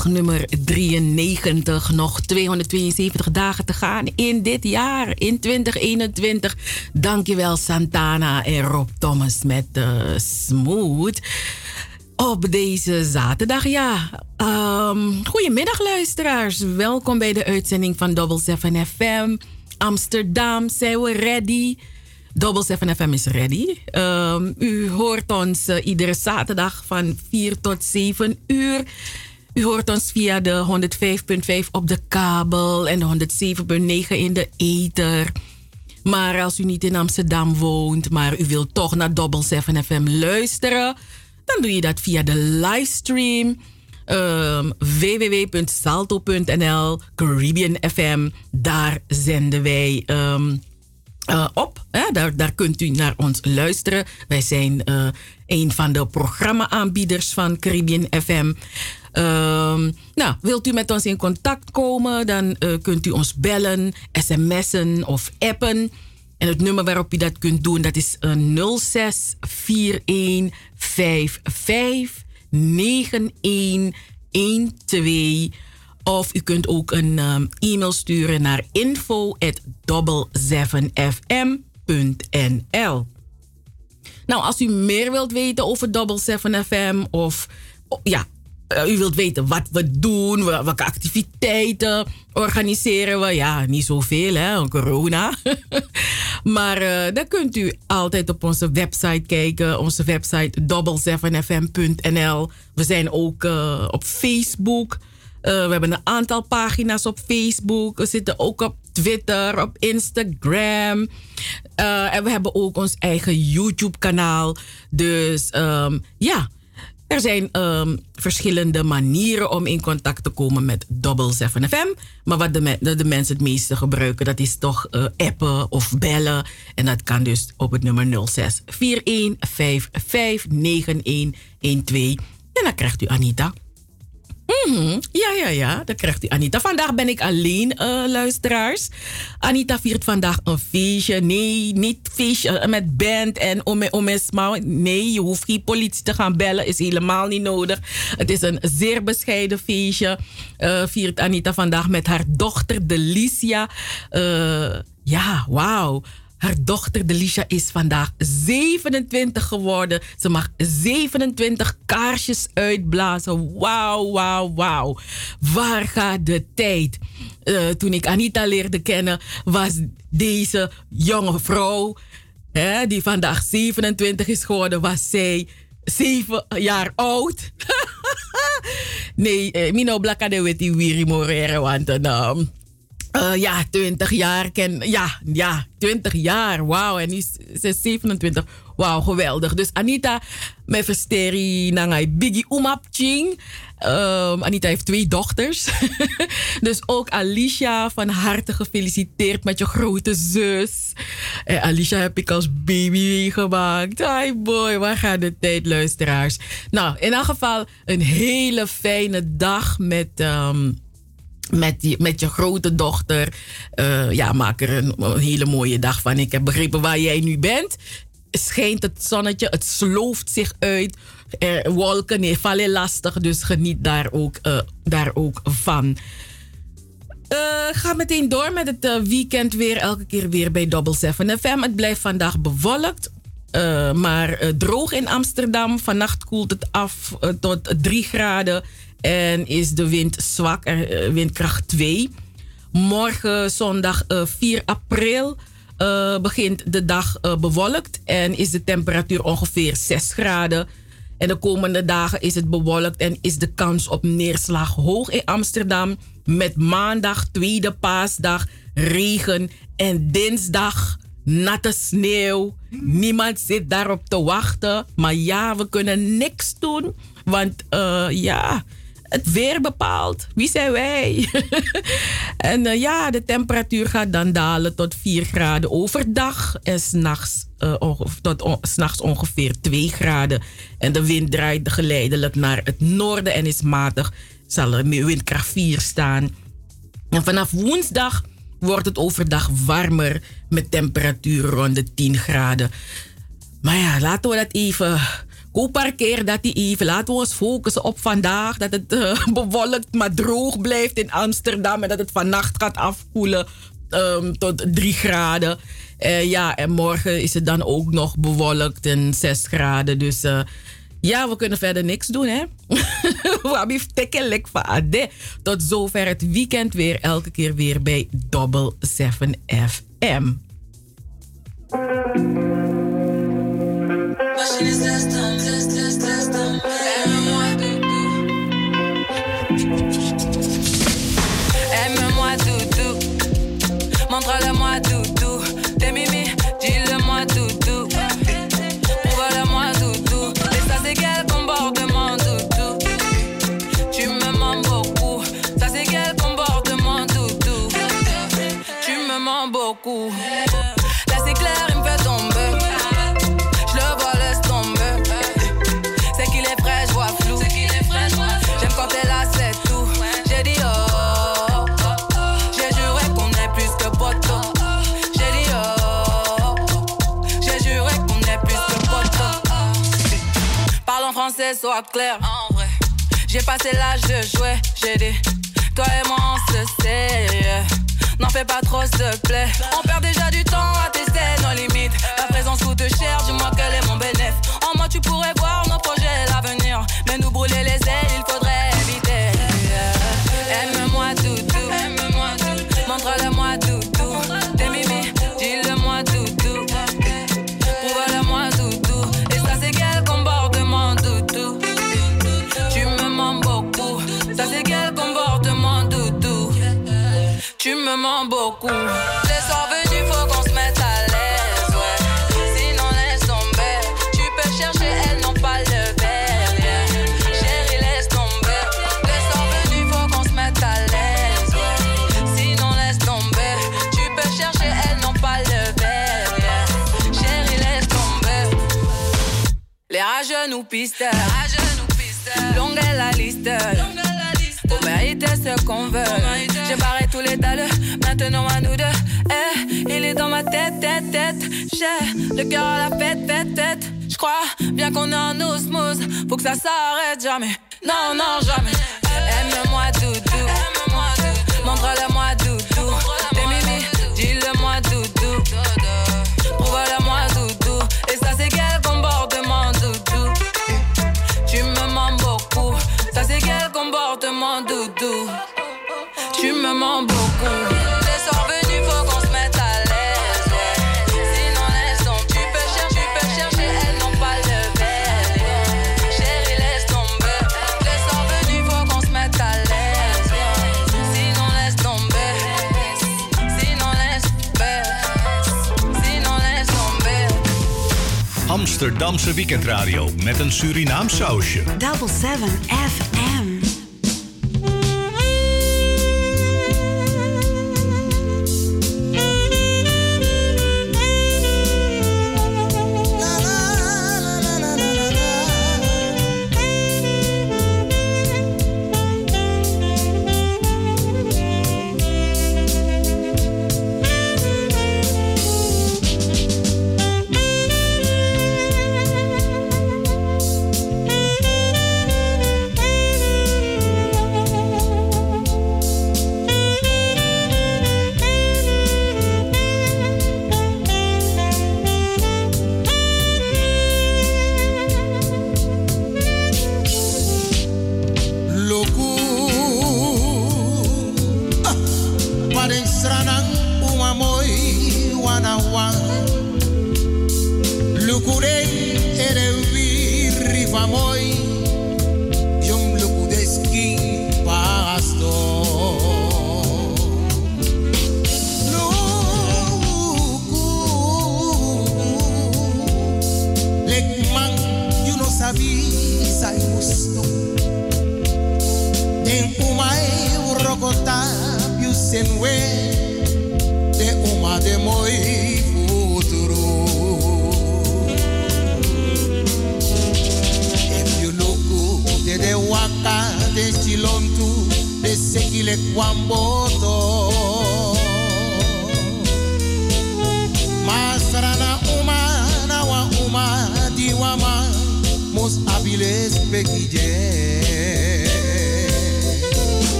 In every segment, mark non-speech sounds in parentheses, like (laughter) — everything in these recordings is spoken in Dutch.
Zaterdag 3 april. Dag nummer 93. Nog 272 dagen te gaan in dit jaar, in 2021. Dankjewel Santana en Rob Thomas met uh, Smooth. Op deze zaterdag, ja. Um, goedemiddag luisteraars. Welkom bij de uitzending van Double 7 FM. Amsterdam, zijn we ready? Double 7 FM is ready. Um, u hoort ons uh, iedere zaterdag van 4 tot 7 uur. U hoort ons via de 105.5 op de kabel en de 107.9 in de ether. Maar als u niet in Amsterdam woont, maar u wilt toch naar Double 7 FM luisteren, dan doe je dat via de livestream. Um, www.salto.nl Caribbean FM. Daar zenden wij um, uh, op. Daar, daar kunt u naar ons luisteren. Wij zijn uh, een van de programma-aanbieders van Caribbean FM. Um, nou, wilt u met ons in contact komen, dan uh, kunt u ons bellen, sms'en of appen. En het nummer waarop u dat kunt doen, dat is uh, 06 41 55 9112. Of u kunt ook een um, e-mail sturen naar info@double7fm.nl. Nou, als u meer wilt weten over Double 7 FM of ja, u wilt weten wat we doen, welke activiteiten organiseren we. Ja, niet zoveel, hè, corona. (laughs) maar uh, dan kunt u altijd op onze website kijken. Onze website double7fm.nl. We zijn ook uh, op Facebook. We hebben een aantal pagina's op Facebook. We zitten ook op Twitter, op Instagram. En we hebben ook ons eigen YouTube-kanaal. Dus um, ja, er zijn um, verschillende manieren om in contact te komen met Double 7 FM. Maar wat de, de, mensen het meeste gebruiken, dat is toch uh, appen of bellen. En dat kan dus op het nummer 06 41 55 9112. En dan krijgt u Anita. -hmm. Ja, ja, ja. Dat krijgt u Anita. Vandaag ben ik alleen, uh, luisteraars. Anita viert vandaag een feestje. Nee, niet feestje met band en omesma. Nee, je hoeft geen politie te gaan bellen. Is helemaal niet nodig. Het is een zeer bescheiden feestje. Uh, viert Anita vandaag met haar dochter Delicia. Ja, wauw. Haar dochter Delisha is vandaag 27 geworden. Ze mag 27 kaarsjes uitblazen. Wauw, wauw, wauw. Waar gaat de tijd? Uh, toen ik Anita leerde kennen, was deze jonge vrouw, hè, die vandaag 27 is geworden, was zij 7 jaar oud. (laughs) nee, uh, Mino die Wiri Morere, want um, uh, ja, 20 jaar. Ken, ja, ja, 20 jaar. Wauw. En nu is ze 27. Wauw, geweldig. Dus Anita, met versteri nangai Biggie Umapching. Um, Anita heeft twee dochters. (laughs) dus ook Alicia, van harte gefeliciteerd met je grote zus. Alicia heb ik als baby meegemaakt. Hi boy, waar gaat de tijd, luisteraars? Nou, in elk geval een hele fijne dag met... Um, met, met je grote dochter. Uh, ja, maak er een, hele mooie dag van. Ik heb begrepen waar jij nu bent. Schijnt het zonnetje, het slooft zich uit. Wolken nee, vallen lastig, dus geniet daar ook, uh, daar ook van. Uh, ga meteen door met het weekend weer. Elke keer weer bij Double 7 FM. Het blijft vandaag bewolkt. Maar droog in Amsterdam. Vannacht koelt het af tot 3 graden. En is de wind zwak, er, windkracht 2. Morgen zondag 4 april begint de dag bewolkt. En is de temperatuur ongeveer 6 graden. En de komende dagen is het bewolkt en is de kans op neerslag hoog in Amsterdam. Met maandag, tweede paasdag, regen en dinsdag natte sneeuw. Niemand zit daarop te wachten. Maar ja, we kunnen niks doen. Want ja, het weer bepaalt. Wie zijn wij? (laughs) en uh, ja, de temperatuur gaat dan dalen tot 4 graden overdag. En s'nachts uh, tot ongeveer 2 graden. En de wind draait geleidelijk naar het noorden en is matig. Zal er windkracht 4 staan. En vanaf woensdag wordt het overdag warmer met temperatuur rond de 10 graden. Maar ja, laten we dat even Koop parkeer dat die even. Laten we ons focussen op vandaag. Dat het uh, (laughs) bewolkt maar droog blijft in Amsterdam. En dat het vannacht gaat afkoelen um, tot 3 graden. Uh, ja, en morgen is het dan ook nog bewolkt en 6 graden. Dus uh, ja, we kunnen verder niks doen, hè? (laughs) we hebben tekelijk van Ade. Tot zover het weekend weer. Elke keer weer bij Double 7 FM. Washing this system, system, system. Sois clair. En vrai. J'ai passé l'âge de jouer. J'ai dit, toi et moi on se sait. N'en fais pas trop, s'il te plaît. On perd déjà du temps à tester nos limites. Ta présence coûte cher, dis-moi quel est mon bénéfice. En moi, tu pourrais voir nos projets, l'avenir. Mais nous brûler les ailes, il faudrait beaucoup. Les soirs venus, faut qu'on se mette à l'aise, ouais. Sinon, laisse tomber. Tu peux chercher, elles n'ont pas le verre. Chérie, laisse tomber. Les soirs venus, faut qu'on se mette à l'aise, ouais. Sinon, laisse tomber. Tu peux chercher, elles n'ont pas le verre. Chérie, laisse tomber. Les rageux nous pistent. Longue est la liste. Pour mériter ce qu'on veut. J'ai barré tous les dalles. Maintenant à nous deux. Eh, il est dans ma tête, tête, tête. J'ai le cœur à la fête, fête, tête. J'crois bien qu'on est en osmose. Faut que ça s'arrête jamais. Non, non, jamais. Aime-moi doudou. Montre-le-moi doudou. T'es dis-le-moi doudou. Prouve-le-moi doudou. Et ça c'est quel comportement doudou? Tu me mens beaucoup. Ça c'est quel comportement doudou? Tu me mens Amsterdamse weekendradio met een Surinaam sausje. Double 7 FM.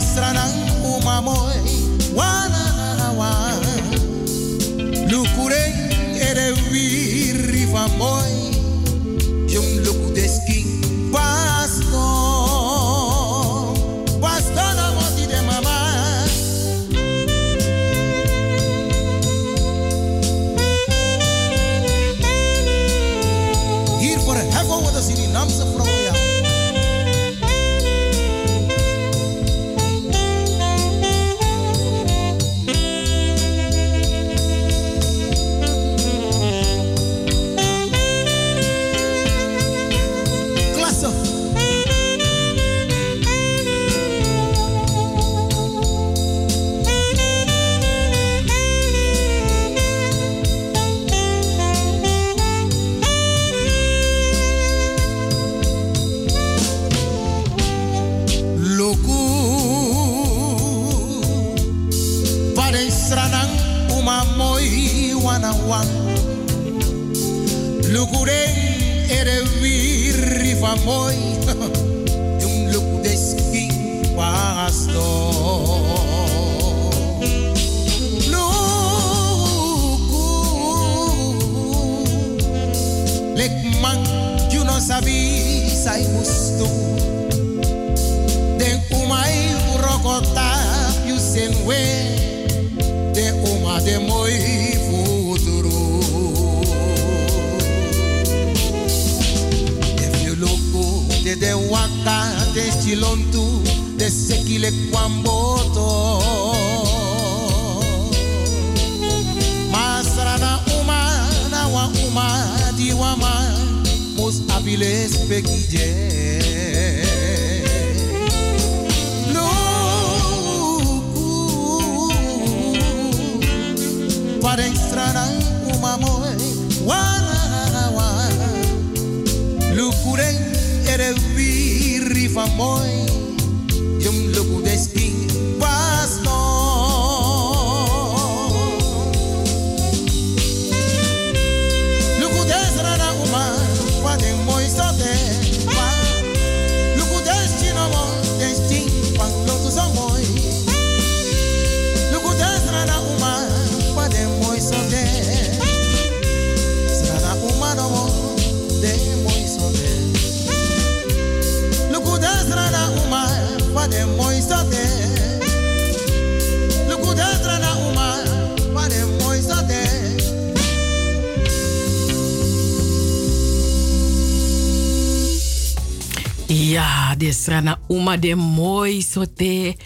Stranang umamoy, wana wan. Lukure ere wiri famoy, De Srana Uma de mooi sote.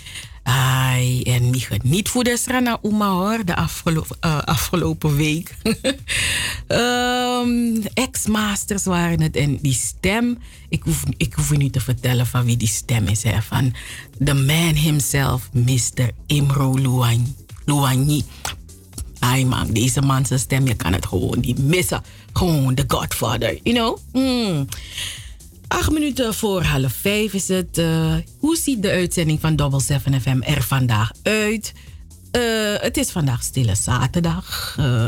Ai, en wie geniet voor de Uma hoor, de afgelopen, eh, afgelopen week. (laughs) Ehm, Ex-masters waren het en die stem, ik hoef, ik hoef u niet te vertellen van wie die stem is. Hè, van the man himself, Mr. Imro Luan- Luanyi. Ai man, deze man zijn stem, je kan het gewoon niet missen. Gewoon the godfather, you know? Mm. Acht minuten voor half vijf is het. eh, hoe ziet de uitzending van Double 7 FM er vandaag uit? Eh, het is vandaag Stille Zaterdag. eh,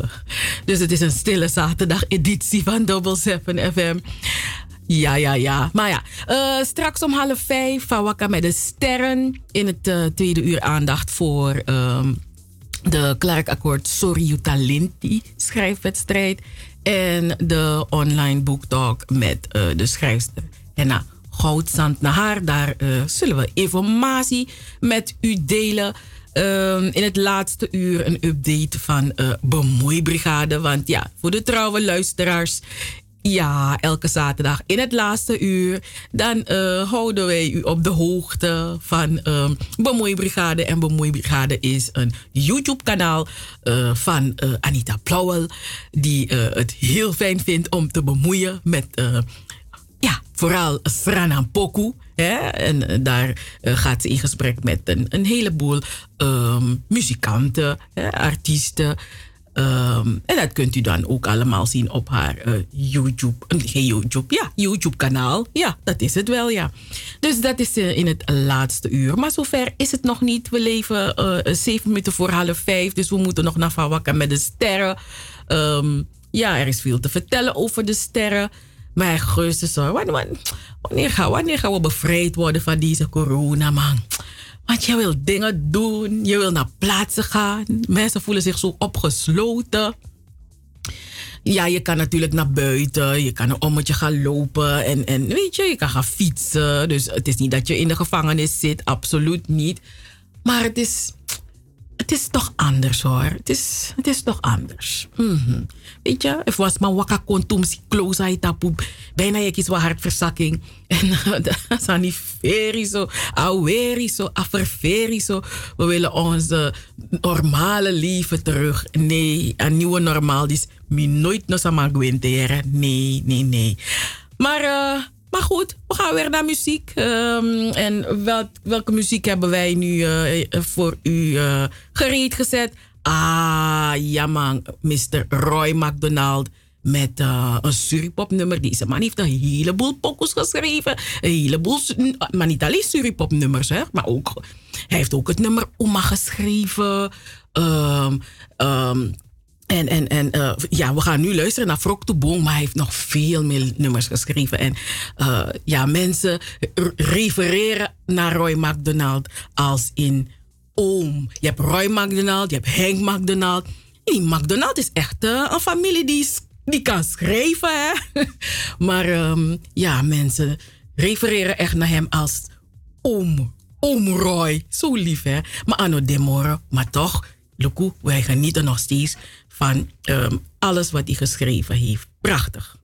dus het is een Stille Zaterdag editie van Double 7 FM. Ja, ja, ja. Maar ja, straks om half vijf van met de sterren. In het tweede uur aandacht voor ehm, de Clark Akkoord Sorry Talinti schrijfwedstrijd. En de online boektalk met eh, de schrijfster Henna Goudzand Nahar. Daar eh, zullen we informatie met u delen. Ehm, in het laatste uur een update van eh Bemoeibrigade. Want ja, voor de trouwe luisteraars ja, elke zaterdag in het laatste uur. Dan eh, houden wij u op de hoogte van ehm Bemoeibrigade. En Bemoeibrigade is een YouTube-kanaal eh, van eh, Anita Plauwel. Die het heel fijn vindt om te bemoeien met, ja, vooral Sranan Poku. Hè? En daar gaat ze in gesprek met een, een heleboel ehm, muzikanten, artiesten Ehm, en dat kunt u dan ook allemaal zien op haar eh, YouTube. eh, Geen YouTube, ja, YouTube-kanaal. Ja, dat is het wel, ja. Dus dat is eh, in het laatste uur. Maar zover is het nog niet. We leven eh, zeven minuten voor half vijf. Dus we moeten nog naar Van Wakker met de sterren. Ehm, ja, er is veel te vertellen over de sterren. Maar hoor. Wanneer, wanneer, gaan, wanneer gaan we bevrijd worden van deze corona, man? Want je wil dingen doen, je wil naar plaatsen gaan. Mensen voelen zich zo opgesloten. Ja, je kan natuurlijk naar buiten, je kan een ommetje gaan lopen en, en weet je, je kan gaan fietsen. Dus het is niet dat je in de gevangenis zit, absoluut niet. Maar het is, het is toch anders hoor. Het is, het is toch anders. Mhm. Weet je, het was maar wakka kontum uit tapu. Bijna je kies wat hartverzakking. (laughs) En (laughs) dat is niet veri zo, aweri zo, aferveri zo. We willen onze normale leven terug. Nee, een nieuwe normaal. Is mi nooit nog sama gwenteren. Nee, nee, nee. Maar... eh, maar goed, we gaan weer naar muziek. Ehm, en wel, welke muziek hebben wij nu eh, voor u eh, gereed gezet? Ah, ja man, Mr. Roy McDonald met eh, een Suripop nummer. Deze man heeft een heleboel pokus geschreven. Een heleboel, su- maar niet alleen Suripop nummers, hè, maar ook, hij heeft ook het nummer Oma geschreven. Ehm, ehm, en, en, en eh, ja, we gaan nu luisteren naar Frok de Boom, maar hij heeft nog veel meer nummers geschreven. En eh, ja, mensen refereren naar Roy McDonald als in oom. Je hebt Roy McDonald, je hebt Hank McDonald. Die McDonald is echt eh, een familie die, die kan schrijven. Hè? (laughs) maar ehm, ja, mensen refereren echt naar hem als oom. Oom Roy. Zo lief, hè? Maar anno demore. Maar toch, Luku, wij genieten nog steeds van ehm, alles wat hij geschreven heeft. Prachtig.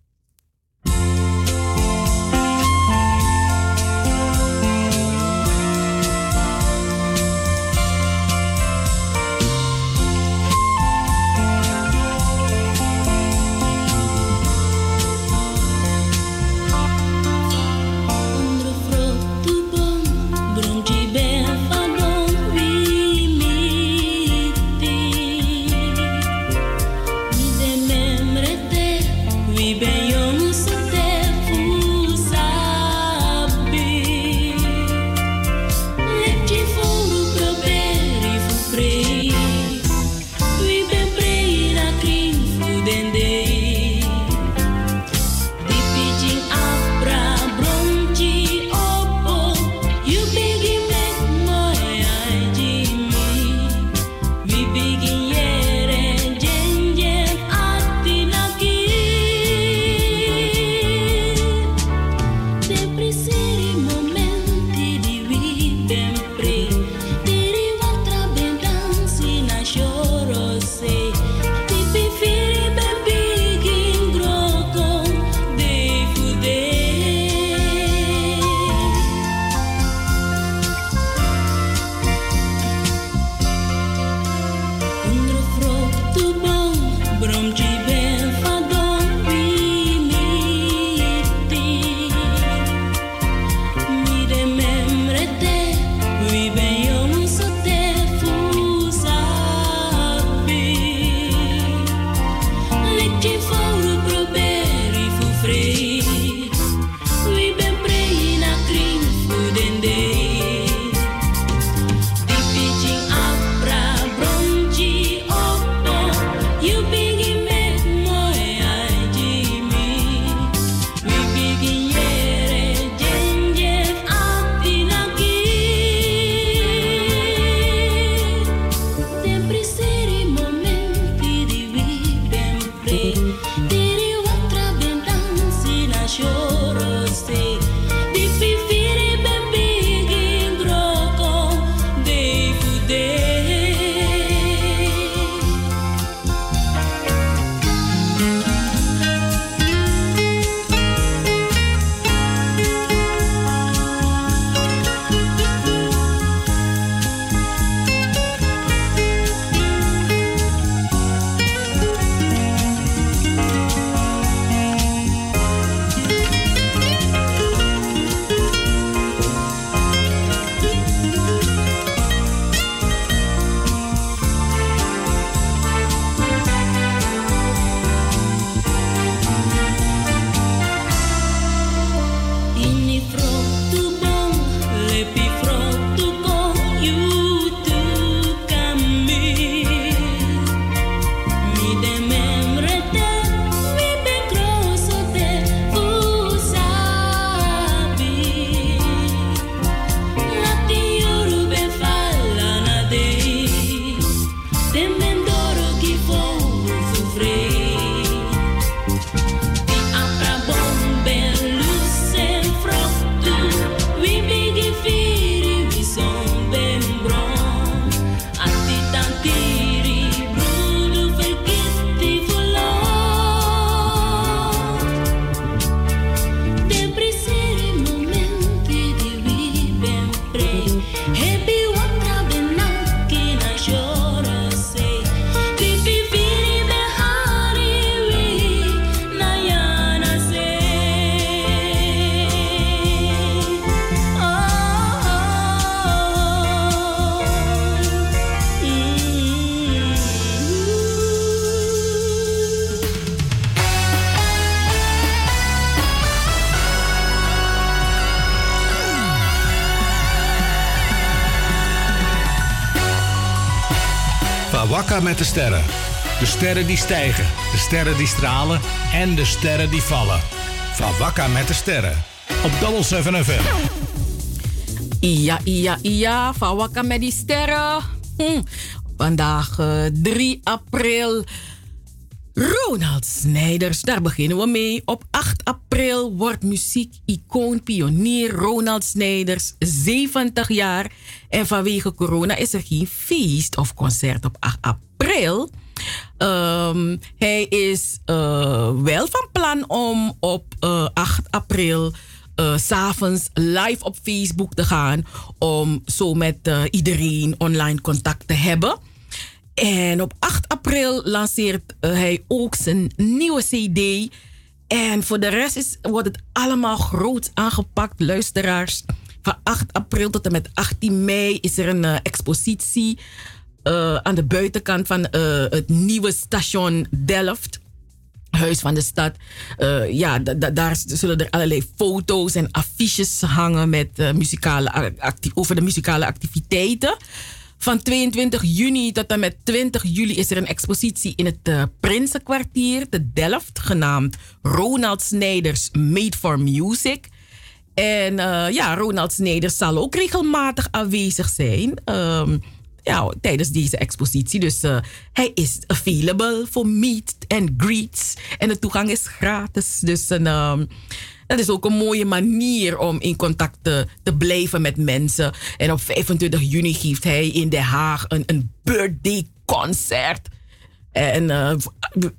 Met de sterren. De sterren die stijgen, de sterren die stralen en de sterren die vallen. Van met de sterren. Op Double 7 FM. Ja, ja, ja. Van Wakka met die sterren. Hm. Vandaag eh, 3 april. Ronald Snijders, daar beginnen we mee. Op 8 april wordt muziek-icoon pionier Ronald Snijders 70 jaar. En vanwege corona is er geen feest of concert op 8 april. Ehm, hij is eh, wel van plan om op eh, 8 april eh, s s'avonds live op Facebook te gaan. Om zo met eh, iedereen online contact te hebben. En op 8 april lanceert eh, hij ook zijn nieuwe CD. En voor de rest is, wordt het allemaal groot aangepakt, luisteraars. Van 8 april tot en met 18 mei is er een eh, expositie eh, aan de buitenkant van het nieuwe station Delft. Huis van de Stad. Ja, da- da- daar zullen er allerlei foto's en affiches hangen met, muzikale over de muzikale activiteiten. Van 22 juni tot en met 20 juli is er een expositie in het eh, Prinsenkwartier te Delft, genaamd Ronald Snijders Made for Music. En eh, ja, Ronald Snijders zal ook regelmatig aanwezig zijn. ehm, ja, tijdens deze expositie. Dus eh, hij is available voor meet and greets. En de toegang is gratis. Dus een, ehm, dat is ook een mooie manier om in contact te, te blijven met mensen. En op 25 juni geeft hij in Den Haag een, een birthday concert. En eh,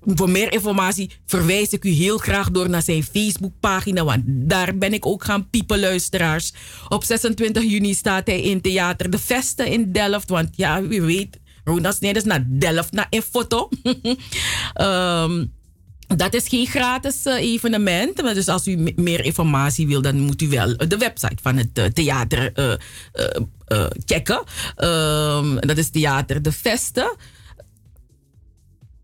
voor meer informatie verwijs ik u heel graag door naar zijn Facebookpagina. Want daar ben ik ook gaan piepen, luisteraars. Op 26 juni staat hij in Theater De Veste in Delft. Want ja, wie weet, Ronald Snijders naar Delft naar een foto. (laughs) Ehm, dat is geen gratis eh, evenement. Maar dus als u me- meer informatie wil, dan moet u wel de website van het eh, theater eh, eh, eh, checken. Ehm, dat is Theater De Veste.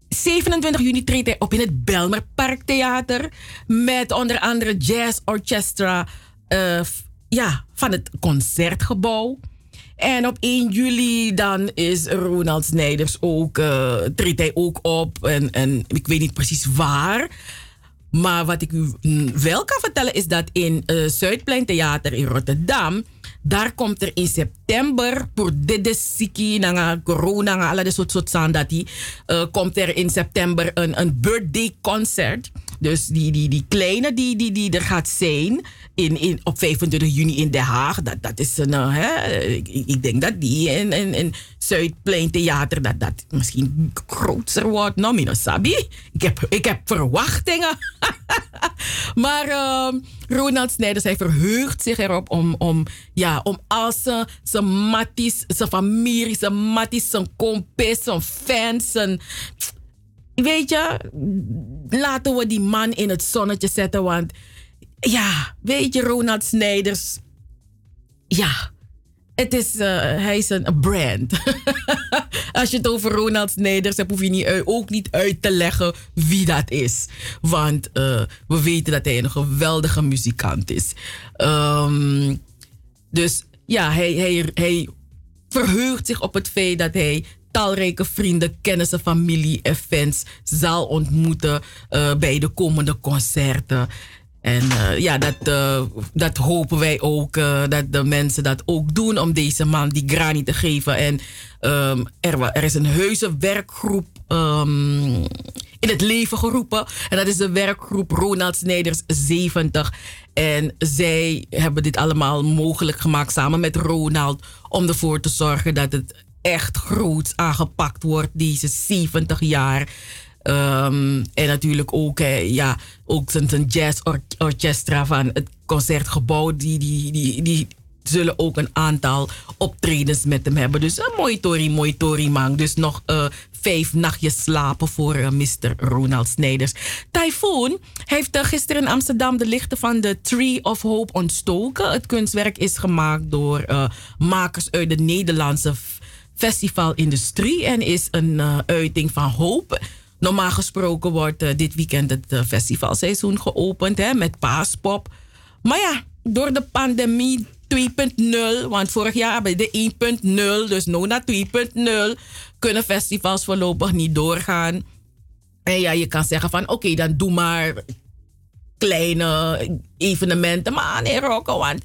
27 juni treedt hij op in het Belmer Parktheater. Met onder andere Jazz Orchestra eh, ja, van het Concertgebouw. En op 1 juli dan is Ronald Snijders ook, eh, treedt hij ook op. En, en ik weet niet precies waar. Maar wat ik u mm, wel kan vertellen is dat in eh Zuidplein Theater in Rotterdam. Daar komt er in september, voor dit siki, na corona, na alle soort soort sandati, eh komt er in september een, een birthday concert. Dus die, die, die kleine die, die, die er gaat zijn in, in, op 25 juni in Den Haag. Dat, dat is een, eh, hè, ik, denk dat die in, in, in Zuidplein Theater dat, dat misschien groter wordt. Nou, Sabi. Ik heb, ik heb verwachtingen. (laughs) maar ehm, Ronald Snijders, hij verheugt zich erop om, om, ja, om al zijn, matties, zijn familie, zijn matties, zijn compis, zijn fans. Weet je, laten we die man in het zonnetje zetten, want ja, weet je, Ronald Snijders, ja, het is, eh, hij is een brand. (laughs) Als je het over Ronald Snijders hebt, hoef je niet, ook niet uit te leggen wie dat is. Want eh, we weten dat hij een geweldige muzikant is. Ehm, dus ja, hij, hij, hij verheugt zich op het feit dat hij talrijke vrienden, kennissen, familie en fans zal ontmoeten eh, bij de komende concerten. En eh, ja, dat, eh, dat hopen wij ook, dat de mensen dat ook doen om deze man die grani te geven. En ehm, er, er is een heuse werkgroep ehm, in het leven geroepen. En dat is de werkgroep Ronald Snijders 70. En zij hebben dit allemaal mogelijk gemaakt samen met Ronald. Om ervoor te zorgen dat het echt groot aangepakt wordt, deze 70 jaar. Ehm, en natuurlijk ook, eh, ja, ook zijn, zijn jazzorchestra van het concertgebouw. Die, die, die, die zullen ook een aantal optredens met hem hebben. Dus een mooi tori, mooi tori man. Dus nog eh, vijf nachtjes slapen voor eh, Mr. Ronald Snijders. Typhoon heeft gisteren in Amsterdam de lichten van de Tree of Hope ontstoken. Het kunstwerk is gemaakt door makers uit de Nederlandse f- festivalindustrie en is een eh, uiting van hoop. Normaal gesproken wordt eh, dit weekend het eh, festivalseizoen geopend hè, met paaspop. Maar ja, door de pandemie 2.0. Want vorig jaar bij de 1.0, dus nu naar 2.0, kunnen festivals voorlopig niet doorgaan. En ja, je kan zeggen van oké, dan doe maar kleine evenementen. Maar nee, Rocco, want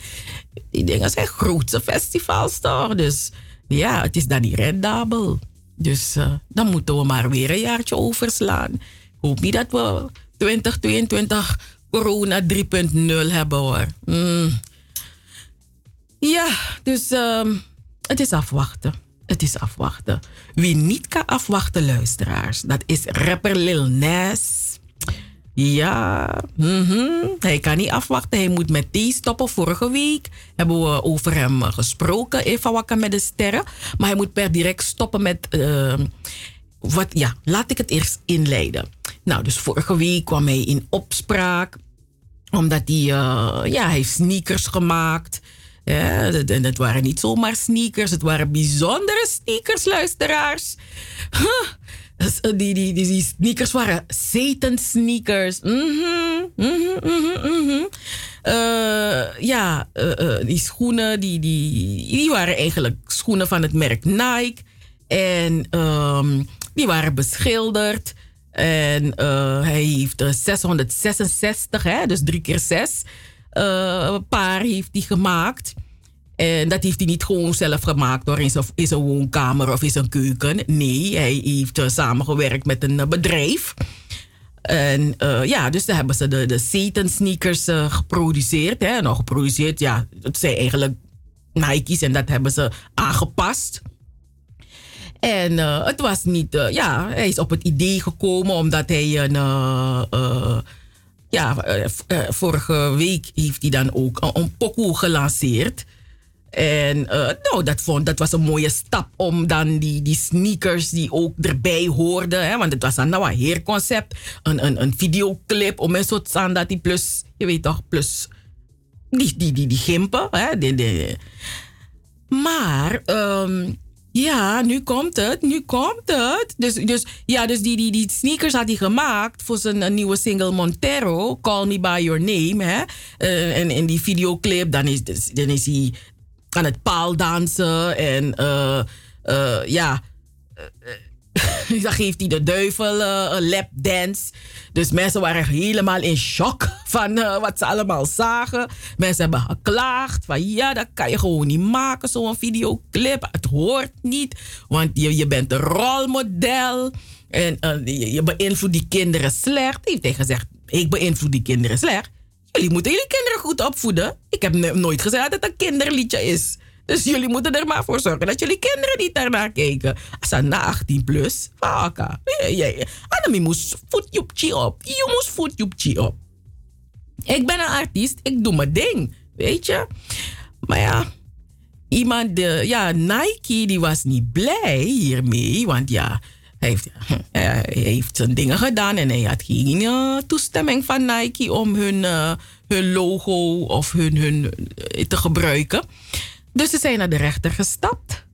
die dingen zijn grootse festivals toch? Dus ja, het is dan niet rendabel. Dus eh, dan moeten we maar weer een jaartje overslaan. Ik hoop niet dat we 2022 corona 3.0 hebben hoor. Mm. Ja, dus ehm, het is afwachten. Het is afwachten. Wie niet kan afwachten, luisteraars, dat is rapper Lil Nas. Ja, mhm. hij kan niet afwachten. Hij moet met die stoppen. Vorige week hebben we over hem gesproken. Eva Wakka met de sterren. Maar hij moet per direct stoppen met... ehm, wat, ja, laat ik het eerst inleiden. Nou, dus vorige week kwam hij in opspraak. Omdat hij... eh, ja, hij heeft sneakers gemaakt. En het waren niet zomaar sneakers. Het waren bijzondere sneakers, luisteraars. Huh. Eh, Die, die, die, sneakers waren Satan sneakers. Eh, ja, eh, die schoenen, die, die, die waren eigenlijk schoenen van het merk Nike. En ehm, die waren beschilderd. En hij heeft eh, 666, hè, dus drie keer zes, paar heeft hij gemaakt. En dat heeft hij niet gewoon zelf gemaakt door in zijn, woonkamer of in zijn keuken. Nee, hij heeft eh, samengewerkt met een eh, bedrijf. En eh, ja, dus daar hebben ze de, de sneakers geproduceerd. Hè, nou, geproduceerd, ja, het zijn eigenlijk Nike's en dat hebben ze aangepast. En het was niet, ja, hij is op het idee gekomen omdat hij een, ja, vorige week heeft hij dan ook een, een gelanceerd. En eh, nou, dat, vond, dat was een mooie stap om dan die, die sneakers die ook erbij hoorden. Hè, want het was dan nou een heerconcept. Een, een, een videoclip om een soort aan dat die plus, je weet toch, plus die, die, die, die gimpen. Hè. Maar ehm, ja, nu komt het, nu komt het. Dus, dus, ja, dus die, die, die sneakers had hij gemaakt voor zijn nieuwe single Montero, Call Me By Your Name. Hè? Eh, en in die videoclip, dan is, dan is hij aan het paaldansen en eh, eh, ja... (laughs) Dan geeft hij de duivel eh, een lapdance. Dus mensen waren helemaal in shock van eh, wat ze allemaal zagen. Mensen hebben geklaagd van ja, dat kan je gewoon niet maken, zo'n videoclip. Het hoort niet, want je, je bent een rolmodel. En eh, je, je beïnvloedt die kinderen slecht. Heeft hij gezegd, ik beïnvloed die kinderen slecht. Jullie moeten jullie kinderen goed opvoeden. Ik heb nooit gezegd dat het een kinderliedje is. Dus jullie moeten er maar voor zorgen dat jullie kinderen niet daarnaar kijken. Als ze na 18 plus, vaka. Anami moest voetjoepje op. Je moest voetjoepje op. Ik ben een artiest, ik doe mijn ding. Weet je? Maar ja, iemand, de, ja, Nike, die was niet blij hiermee. Want ja, hij heeft, hij heeft zijn dingen gedaan en hij had geen eh, toestemming van Nike om hun, eh, hun logo of hun, hun eh, te gebruiken. Dus ze zijn naar de rechter gestapt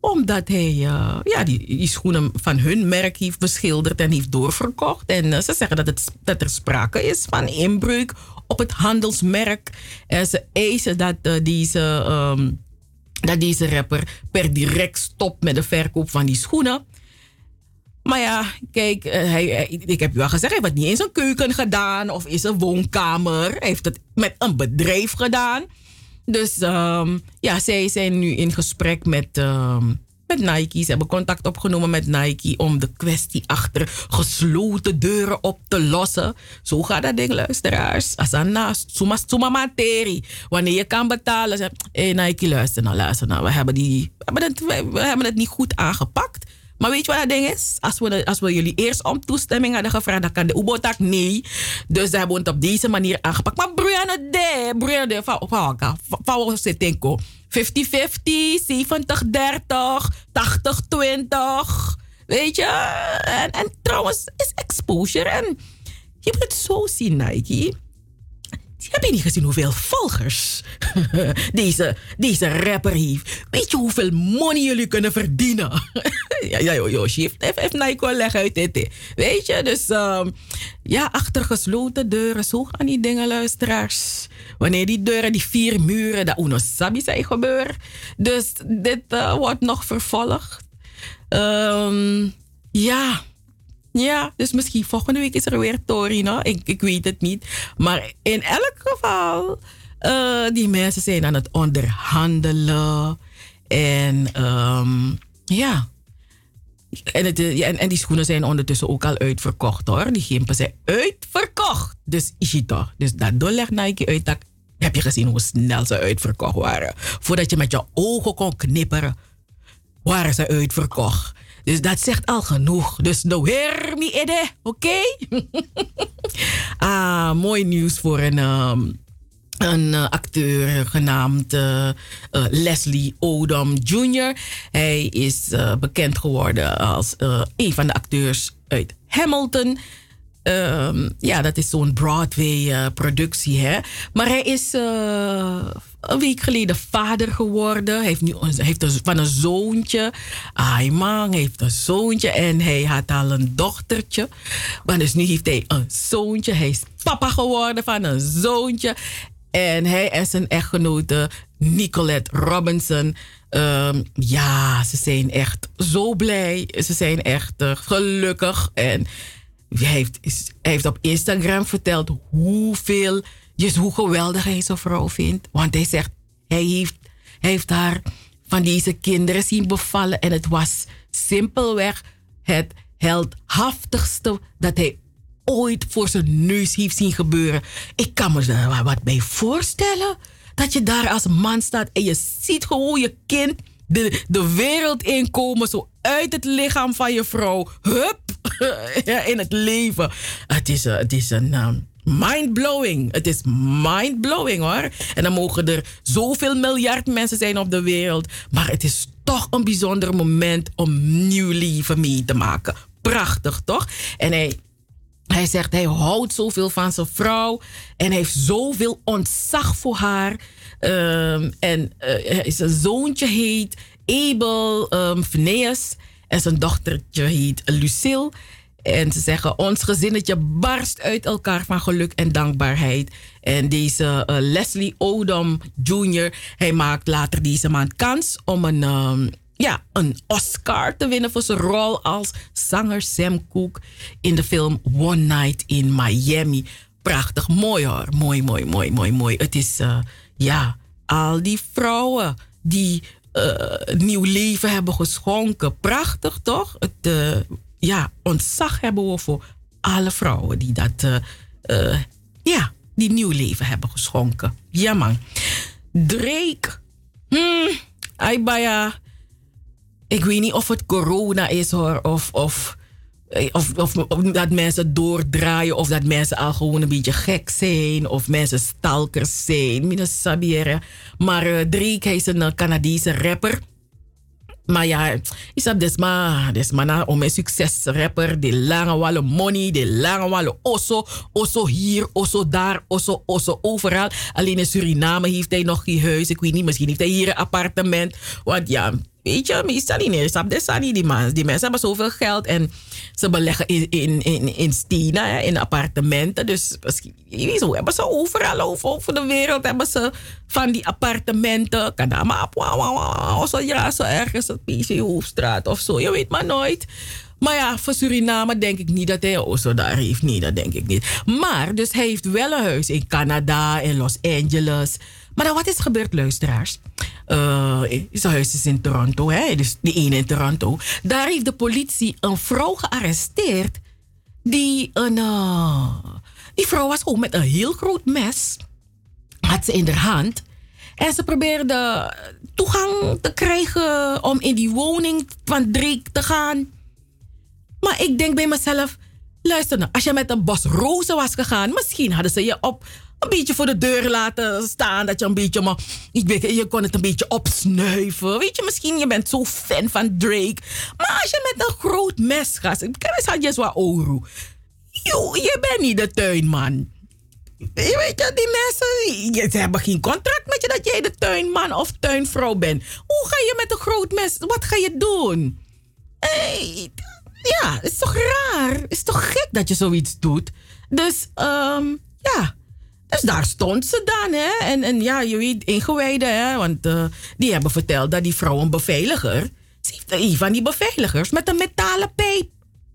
omdat hij eh, ja, die, die schoenen van hun merk heeft beschilderd en heeft doorverkocht. En eh, ze zeggen dat, het, dat er sprake is van inbreuk op het handelsmerk. En ze eisen dat, eh, deze, ehm, dat deze rapper per direct stopt met de verkoop van die schoenen. Maar ja, kijk, eh, hij- ik heb u al gezegd, hij heeft het niet in zijn keuken gedaan of in zijn woonkamer. Hij heeft het met een bedrijf gedaan. Dus ehm, ja, zij zijn nu in gesprek met, ehm, met Nike. Ze hebben contact opgenomen met Nike om de kwestie achter gesloten deuren op te lossen. Zo gaat dat ding, luisteraars. Asana, suma, suma materie. Wanneer je kan betalen, hé Nike, luister nou, luister nou. We hebben, die, we, hebben het, we hebben het niet goed aangepakt. Maar weet je wat dat ding is? Als we, als we jullie eerst om toestemming hadden gevraagd, dan kan de Ubotak nee. Dus daar hebben het op deze manier aangepakt. Maar Brianna de, Brianna de, van Setenko. 50-50, 70-30, 80-20. Weet je? En, en trouwens is exposure. En je moet het zo zien, Nike. Heb je niet gezien hoeveel volgers (laughs) deze, deze rapper heeft? Weet je hoeveel money jullie kunnen verdienen? (laughs) ja, ja, joh, heeft naar je collega uit dit. Weet je, dus ehm, ja, achter gesloten deuren, zo gaan die dingen, luisteraars. Wanneer die deuren, die vier muren, dat uno sabi zijn gebeuren. Dus dit eh, wordt nog vervolgd. Ehm, ja, ja, dus misschien volgende week is er weer Torino. Ik, ik weet het niet. Maar in elk geval, eh, die mensen zijn aan het onderhandelen. En ehm, ja. En, het, en, en die schoenen zijn ondertussen ook al uitverkocht hoor. Die gimpen zijn uitverkocht. Dus is het toch. Dus dat legt Nike uit. Dat, heb je gezien hoe snel ze uitverkocht waren? Voordat je met je ogen kon knipperen, waren ze uitverkocht. Dus dat zegt al genoeg. Dus no hear me ede, oké? (laughs) ah, mooi nieuws voor een, ehm, een eh, acteur genaamd eh, eh, Leslie Odom Jr. Hij is bekend geworden als een van de acteurs uit Hamilton. Ehm, ja, dat is zo'n Broadway-productie, hè. Maar hij is een week geleden vader geworden. Hij heeft nu hij heeft van een zoontje. Ai man, hij heeft een zoontje en hij had al een dochtertje. Maar dus nu heeft hij een zoontje. Hij is papa geworden van een zoontje. En hij en zijn echtgenote Nicolette Robinson. ehm, ja, ze zijn echt zo blij. Ze zijn echt eh, gelukkig. En hij heeft, hij heeft op Instagram verteld hoeveel, dus hoe geweldig hij zijn vrouw vindt. Want hij zegt, hij heeft, hij heeft haar van deze kinderen zien bevallen. En het was simpelweg het heldhaftigste dat hij ooit voor zijn neus heeft zien gebeuren. Ik kan me er wat bij voorstellen. Dat je daar als man staat en je ziet gewoon je kind de, de wereld inkomen. Zo uit het lichaam van je vrouw. Hup! (laughs) In het leven. Het is, eh, het is een um, mind-blowing. Het is mind-blowing hoor. En dan mogen er zoveel miljard mensen zijn op de wereld. Maar het is toch een bijzonder moment om nieuw leven mee te maken. Prachtig toch? En hij hij zegt hij houdt zoveel van zijn vrouw en hij heeft zoveel ontzag voor haar. Ehm, en eh, zijn zoontje heet Abel um, en zijn dochtertje heet Lucille. En ze zeggen, ons gezinnetje barst uit elkaar van geluk en dankbaarheid. En deze eh, Leslie Odom Jr., hij maakt later deze maand kans om een, ehm, ja, een Oscar te winnen voor zijn rol als zanger Sam Cooke in de film One Night in Miami. Prachtig, mooi hoor. Mooi, mooi, mooi, mooi, mooi. Het is, eh, ja, al die vrouwen die eh, nieuw leven hebben geschonken. Prachtig toch? Het, ja, ontzag hebben we voor alle vrouwen die dat, eh, eh, ja, die nieuw leven hebben geschonken. Ja man. Drake. Hmm, Aibaya. Ik weet niet of het corona is hoor. Of, of, eh, of, dat mensen doordraaien. Of dat mensen al gewoon een beetje gek zijn. Of mensen stalkers zijn. Mina sabiere. Maar Drake hij is een Canadese rapper. Maar ja, is dat desma, desma na om een succesrapper, de lange walle money, de lange walle osso, osso hier, osso daar, osso, osso overal. Alleen in Suriname heeft hij nog geen huis. Ik weet niet, misschien heeft hij hier een appartement. Want ja, weet je, meestal niet. Desma niet die man. Die mensen hebben zoveel geld en ze beleggen in, in, in, in stenen, in appartementen. Dus misschien, je zo, hebben ze overal over, over de wereld, hebben ze van die appartementen. Kadama, of zo, ja, zo ergens op PC Hoofdstraat of zo. Je weet maar nooit. Maar ja, voor Suriname denk ik niet dat hij zo daar heeft. Nee, dat denk ik niet. Maar, dus hij heeft wel een huis in Canada, in Los Angeles. Maar wat is gebeurd, luisteraars? Eh, zijn huis is in Toronto, hè? dus die ene in Toronto. Daar heeft de politie een vrouw gearresteerd. Die een. eh, die vrouw was ook met een heel groot mes. Had ze in haar hand. En ze probeerde toegang te krijgen om in die woning van Drake te gaan. Maar ik denk bij mezelf, luister nou, als je met een bos rozen was gegaan, misschien hadden ze je op een beetje voor de deur laten staan. Dat je een beetje, maar ik weet, je kon het een beetje opsnuiven. Weet je, misschien je bent zo fan van Drake. Maar als je met een groot mes gaat, kan je zo oru. Je, bent niet de tuinman. Weet je, die mensen, ze hebben geen contract met je dat jij de tuinman of tuinvrouw bent. Hoe ga je met een groot mes, wat ga je doen? Hey, ja, het is toch raar? Het is toch gek dat je zoiets doet? Dus, ehm, ja. Dus daar stond ze dan, hè. En, en ja, je weet, ingewijden, hè. Want eh, die hebben verteld dat die vrouw een beveiliger... Ze heeft een van die beveiligers met een metalen pijp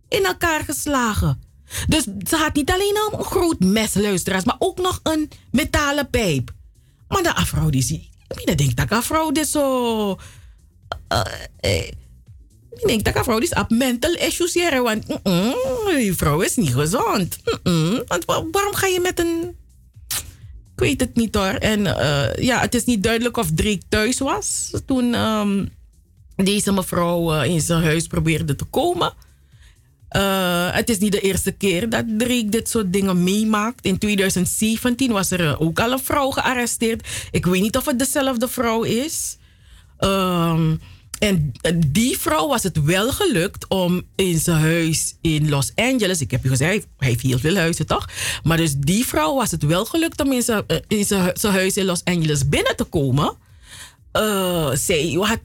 in elkaar geslagen. Dus ze had niet alleen een groot mes, luisteraars, maar ook nog een metalen pijp. Maar de afvrouw die zie... Ik denk dat de afvrouw dit zo... eh, eh, ik denk dat een vrouw is op mental issues hier. Want die vrouw is niet gezond. Want wa- waarom ga je met een... Weet het niet hoor. En eh, ja, het is niet duidelijk of Drake thuis was. Toen ehm, deze mevrouw eh, in zijn huis probeerde te komen. Eh, het is niet de eerste keer dat Drake dit soort dingen meemaakt. In 2017 was er ook al een vrouw gearresteerd. Ik weet niet of het dezelfde vrouw is. Ehm, en die vrouw was het wel gelukt om in zijn huis in Los Angeles. Ik heb je gezegd, hij- heeft heel veel huizen toch? Maar dus die vrouw was het wel gelukt om in zijn, eh, in zijn, hu- zijn huis in Los Angeles binnen te komen. Eh, zij had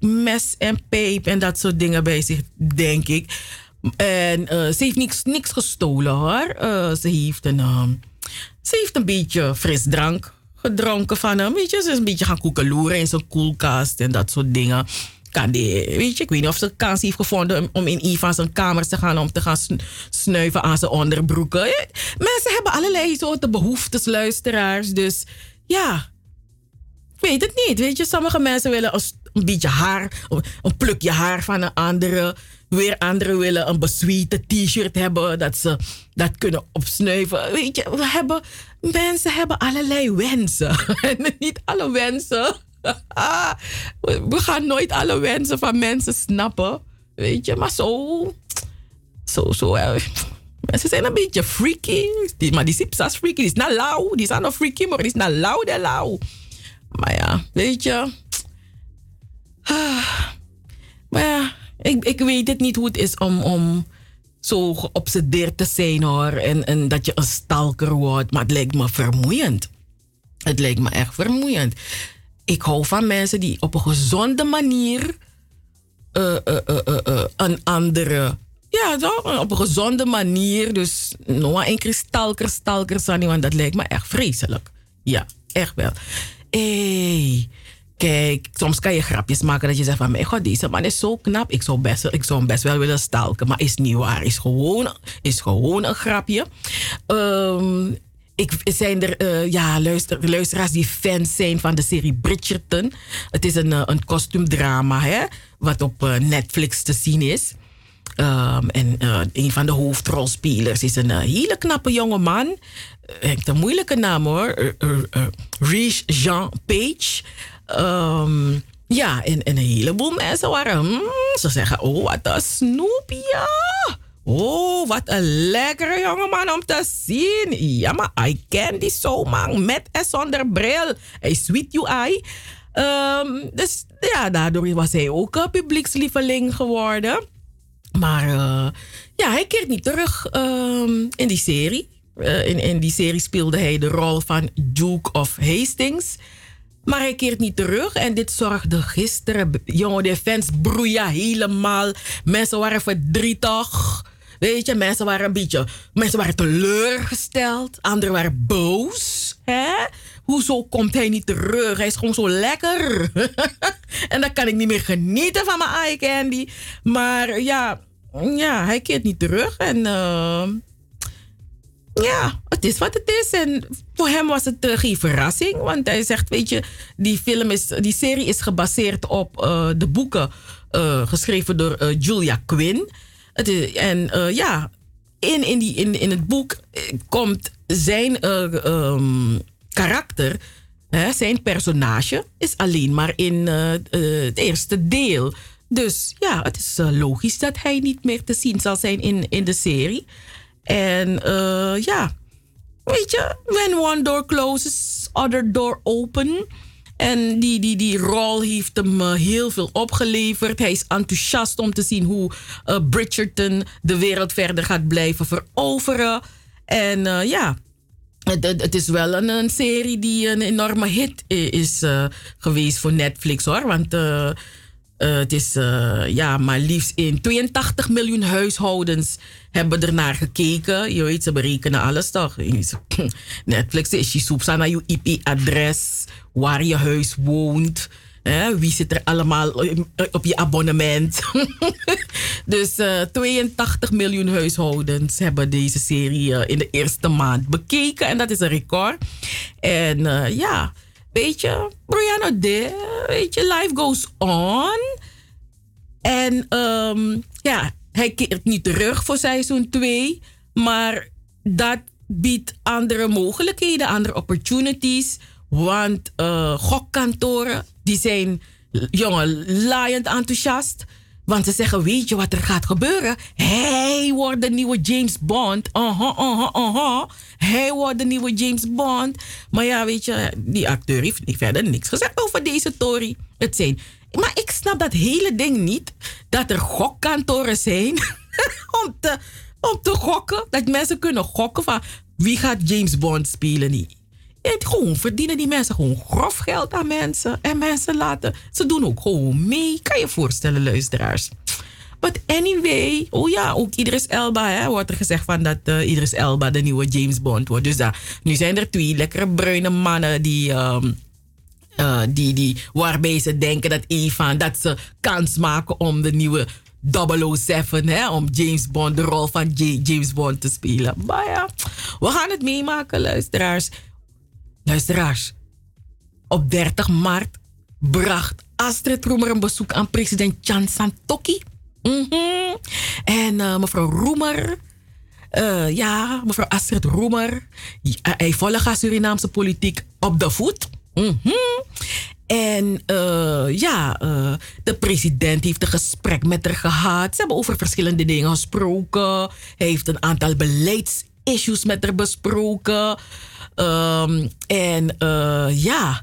mes en pijp en dat soort dingen bij zich, denk ik. En eh, ze heeft niks, niks gestolen hoor. Eh, ze, heeft een, ehm, ze heeft een beetje frisdrank gedronken van hem. Ze is een beetje gaan koekeloeren in zijn koelkast en dat soort dingen. Kan die, weet je, ik weet niet of ze kans heeft gevonden om- in een van zijn kamers te gaan om te gaan sn- snuiven aan zijn onderbroeken. Mensen hebben allerlei soorten behoeftes, luisteraars. Dus ja, ik weet het niet. Weet je, sommige mensen willen st- een beetje haar, een plukje haar van een andere. Weer anderen willen een besweete t-shirt hebben, dat ze dat kunnen opsnuiven. Weet je, we hebben, mensen hebben allerlei wensen. (laughs) En niet alle wensen. (laughs) We gaan nooit alle wensen van mensen snappen. Weet je, maar zo. Zo, zo. eh, Mensen zijn een beetje freaky. Maar die Sipsa's freaky. Die is nou lauw. Die aan een freaky, maar die is nou lauw de lauw. Maar ja, weet je. (sighs) Maar ja, ik, ik weet het niet hoe het is om, om zo geobsedeerd te zijn hoor. En, en dat je een stalker wordt. Maar het lijkt me vermoeiend. Het lijkt me echt vermoeiend. Ik hou van mensen die op een gezonde manier eh, eh, eh, een andere. Ja, op een gezonde manier. Dus nog een keer stalker, stalker, want dat lijkt me echt vreselijk. Ja, echt wel. Hey, kijk, soms kan je grapjes maken dat je zegt van, mijn god, deze man is zo knap. Ik zou, best, ik zou hem best wel willen stalken, maar is niet waar. Is gewoon, is gewoon een grapje. Ehm, ik, zijn er eh, ja, luister, luisteraars die fans zijn van de serie Bridgerton. Het is een, eh, een kostuumdrama, hè, wat op eh, Netflix te zien is. Ehm, en een van de hoofdrolspelers is een hele knappe jonge man. Heeft een moeilijke naam hoor. Riche Jean Page. Ehm, ja, en, en een heleboel mensen waren... hmm, ze zeggen, oh, wat een snoepje. Oh, wat een lekkere jongeman om te zien. Ja, maar I ken die zo man. Met en zonder bril. Hij sweet you eye. Ehm, dus ja, daardoor was hij ook publiekslieveling geworden. Maar uh, ja, hij keert niet terug um, in die serie. Uh, in, in die serie speelde hij de rol van Duke of Hastings. Maar hij keert niet terug. En dit zorgde gisteren, jongen, de fans broeien helemaal. Mensen waren verdrietig. Weet je, mensen waren een beetje... Mensen waren teleurgesteld. Anderen waren boos. Hè? Hoezo komt hij niet terug? Hij is gewoon zo lekker. (laughs) en dan kan ik niet meer genieten van mijn eye candy. Maar ja, ja hij keert niet terug. En uh, ja, het is wat het is. En voor hem was het uh, geen verrassing. Want hij zegt, weet je, die film is, die serie is gebaseerd op uh, de boeken geschreven door Julia Quinn. Het en ja, in, in, die, in, in het boek komt zijn um, karakter, hè, zijn personage, is alleen maar in het eerste deel. Dus ja, het is logisch dat hij niet meer te zien zal zijn in, in de serie. En ja, weet je, when one door closes, other door open. En die, die, die rol heeft hem heel veel opgeleverd. Hij is enthousiast om te zien hoe Bridgerton de wereld verder gaat blijven veroveren. En ja, het, het, is wel een, een serie die een enorme hit is eh, geweest voor Netflix hoor. Want eh, eh, het is eh, ja, maar liefst in 82 miljoen huishoudens hebben ernaar gekeken. Je weet, ze berekenen alles toch? (clears throat) Netflix is je zoekt naar je IP-adres, waar je huis woont. Hè, wie zit er allemaal op je abonnement? (laughs) dus eh 82 miljoen huishoudens hebben deze serie eh, in de eerste maand bekeken. En dat is een record. En eh, ja, weet je, Brianna weet je, life goes on. En ehm, ja, hij keert niet terug voor seizoen 2. Maar dat biedt andere mogelijkheden, andere opportunities. Want eh, gokkantoren, die zijn, jongen, laaiend enthousiast. Want ze zeggen, weet je wat er gaat gebeuren? Hij wordt de nieuwe James Bond. Aha, aha, aha. Hij wordt de nieuwe James Bond. Maar ja, weet je, die acteur heeft verder niks gezegd over deze Tory. Het zijn. Maar ik snap dat hele ding niet. Dat er gokkantoren zijn (laughs) om, te, om te gokken. Dat mensen kunnen gokken van wie gaat James Bond spelen. niet. En gewoon verdienen die mensen gewoon grof geld aan mensen. En mensen laten, ze doen ook gewoon mee. Kan je je voorstellen, luisteraars. But anyway, oh ja, ook Idris Elba, hè, wordt er gezegd van dat eh, Idris Elba de nieuwe James Bond wordt. Dus daar, nu zijn er twee lekkere bruine mannen die, ehm, eh, die, die, waarbij ze denken dat, Eva, dat ze kans maken om de nieuwe 007, hè, om James Bond, de rol van J- James Bond te spelen. Maar we gaan het meemaken, luisteraars. Luisteraars, op 30 maart bracht Astrid Roemer een bezoek aan president Chan Santoki. Mhm. En eh, mevrouw Roemer, eh, ja, mevrouw Astrid Roemer, hij volgt haar Surinaamse politiek op de voet. Mhm. En eh, ja, eh, de president heeft een gesprek met haar gehad. Ze hebben over verschillende dingen gesproken. Hij heeft een aantal beleidsissues met haar besproken. Ehm, en eh, ja,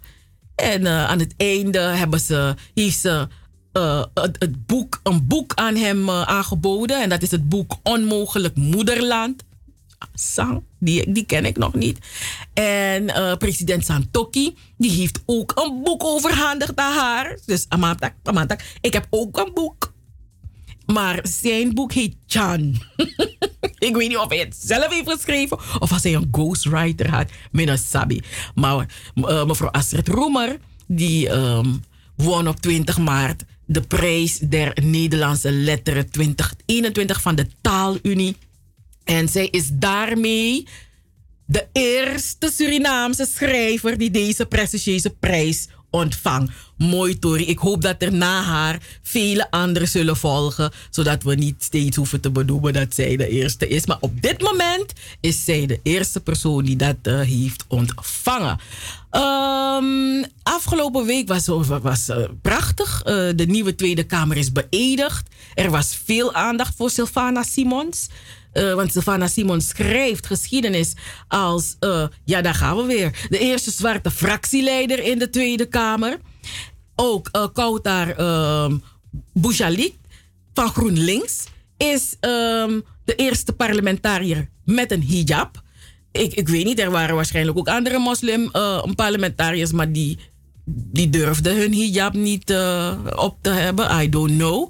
en aan het einde hebben ze, heeft ze het, boek, een boek aan hem aangeboden. En dat is het boek Onmogelijk Moederland. Sang, die, die ken ik nog niet. En eh, president Santoki, die heeft ook een boek overhandigd aan haar. Dus Amatak, Amatak, ik heb ook een boek. Maar zijn boek heet Chan. (laughs) ik weet niet of hij het zelf heeft geschreven of als hij een ghostwriter had. Mina Sabi. Maar eh, mevrouw Astrid Roemer, die ehm, won op 20 maart de prijs der Nederlandse letteren 2021 van de Taalunie. En zij is daarmee de eerste Surinaamse schrijver die deze prestigieuze prijs ontvangt. Mooi, Tori. Ik hoop dat er na haar vele anderen zullen volgen, zodat we niet steeds hoeven te benoemen dat zij de eerste is. Maar op dit moment is zij de eerste persoon die dat eh, heeft ontvangen. Ehm, afgelopen week was, was eh, prachtig. Eh, de nieuwe Tweede Kamer is beëdigd. Er was veel aandacht voor Sylvana Simons. Eh, want Sylvana Simons schrijft geschiedenis als, eh, ja, daar gaan we weer. De eerste zwarte fractieleider in de Tweede Kamer. Ook uh, Kautar uh, Boujalik van GroenLinks is ehm, de eerste parlementariër met een hijab. Ik, ik weet niet, er waren waarschijnlijk ook andere moslim eh, parlementariërs, maar die, die durfden hun hijab niet eh, op te hebben. I don't know.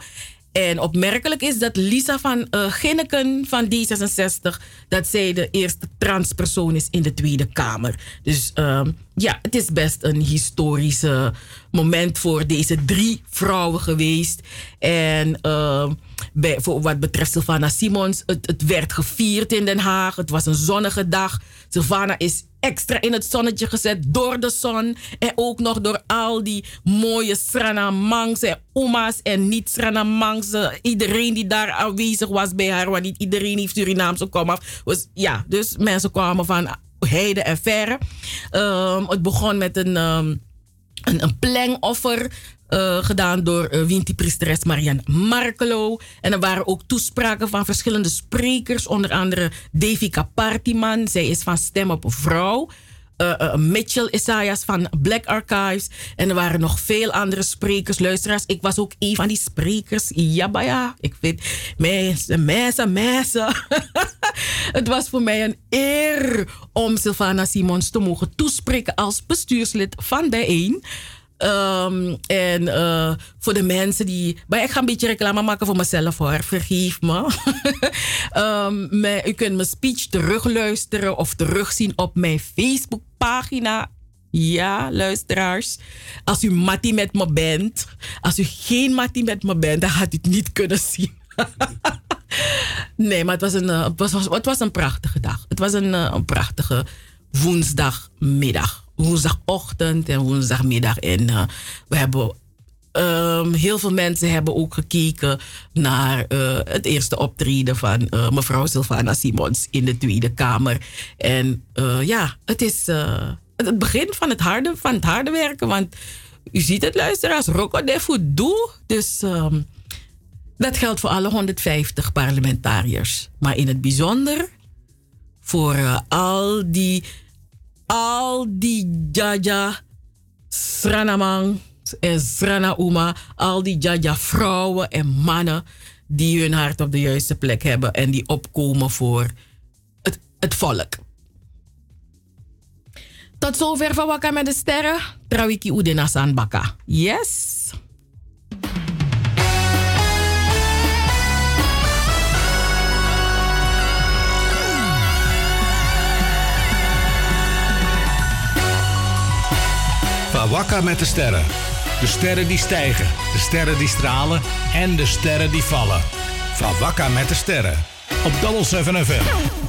En opmerkelijk is dat Lisa van uh, Ginneken van D66... dat zij de eerste transpersoon is in de Tweede Kamer. Dus uh, ja, het is best een historisch moment voor deze drie vrouwen geweest. En bij, voor wat betreft Sylvana Simons, het, het werd gevierd in Den Haag. Het was een zonnige dag. Sylvana is extra in het zonnetje gezet door de zon. En ook nog door al die mooie Sranamangs en oma's en niet Sranamangs. Iedereen die daar aanwezig was bij haar, want niet iedereen heeft Surinaamse komaf. Was, ja, dus mensen kwamen van heide en verre. Um, het begon met een, um, een, een plengoffer. Uh, gedaan door uh, Winti-priesteres Marianne Markelo. En er waren ook toespraken van verschillende sprekers, onder andere Devika Partiman. Zij is van Stem op Vrouw. eh, eh, Mitchell Isaias van Black Archives. En er waren nog veel andere sprekers, luisteraars. Ik was ook een van die sprekers. Ja, ja, ik vind mensen, mensen, mensen. (laughs) Het was voor mij een eer om Sylvana Simons te mogen toespreken als bestuurslid van de 1. Ehm, en eh, voor de mensen die. Maar ik ga een beetje reclame maken voor mezelf hoor. Vergeef me. (laughs) Ehm, maar u kunt mijn speech terugluisteren of terugzien op mijn Facebookpagina. Ja, luisteraars. Als u Mattie met me bent. Als u geen Mattie met me bent, dan gaat u het niet kunnen zien. (laughs) nee, maar het was, een, eh, het, was, was een prachtige dag. Het was een, eh, een prachtige woensdagmiddag woensdagochtend en woensdagmiddag. En uh, we hebben. Um, heel veel mensen hebben ook gekeken naar uh, het eerste optreden van uh, mevrouw Sylvana Simons in de Tweede Kamer. En ja, het is het begin van het, harde, van het harde werken. Want u ziet het luisteraars, Rocco de doe. Dus um, dat geldt voor alle 150 parlementariërs. Maar in het bijzonder voor al die al die jaja sranamang en srana uma, al die jaja vrouwen en mannen die hun hart op de juiste plek hebben en die opkomen voor het, het volk. Tot zover van Wakka met de Sterren. Trawiki Udena Sanbaka. Yes. Wakka met de sterren. De sterren die stijgen, de sterren die stralen en de sterren die vallen. Van Wakka met de sterren. Op Double 7 FM.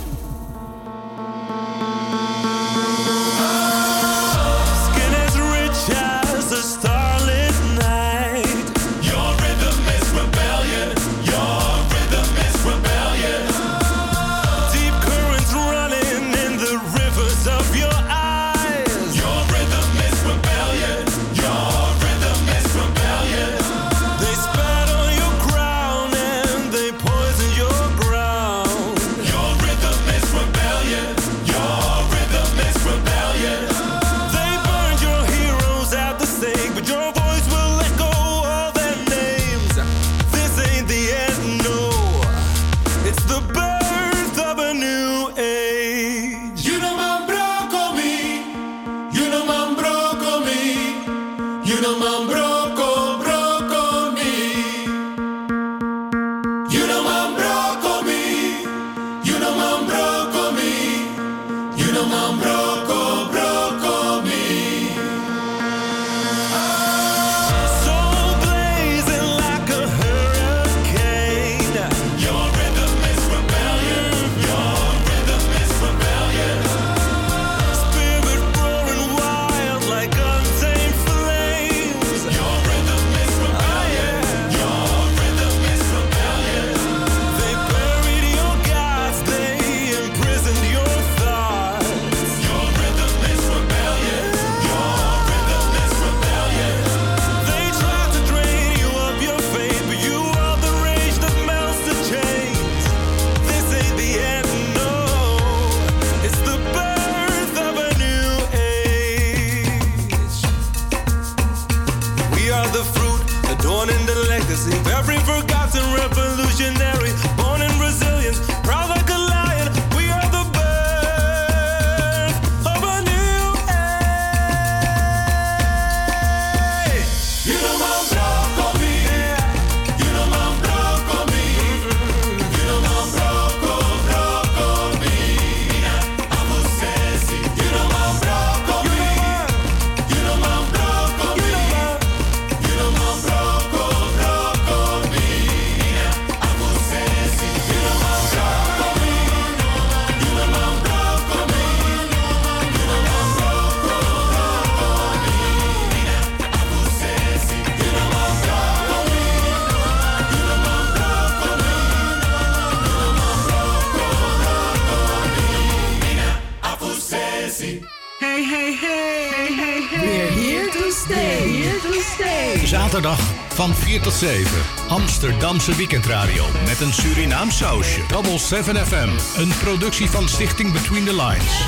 4 tot 7. Amsterdamse weekendradio met een Surinaam sausje. Double 7 FM, een productie van Stichting Between the Lines.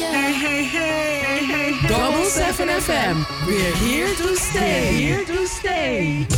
Hey, hey, hey, hey, hey. Double 7 FM, we're here to stay. Here to stay.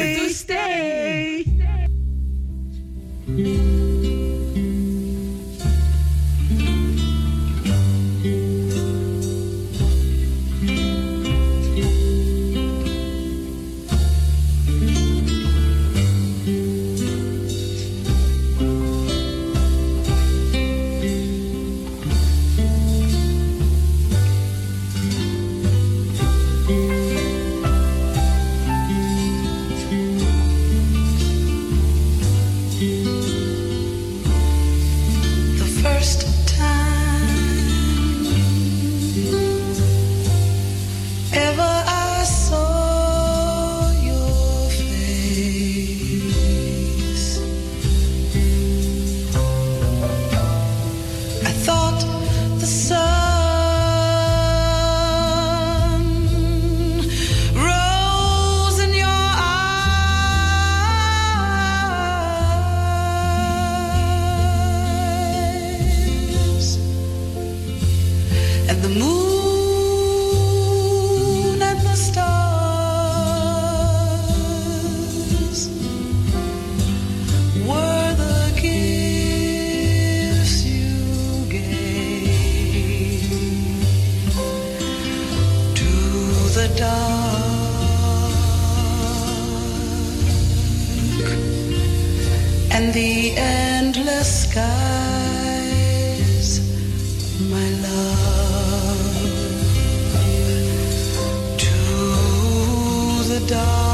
skies, my love, to the dark.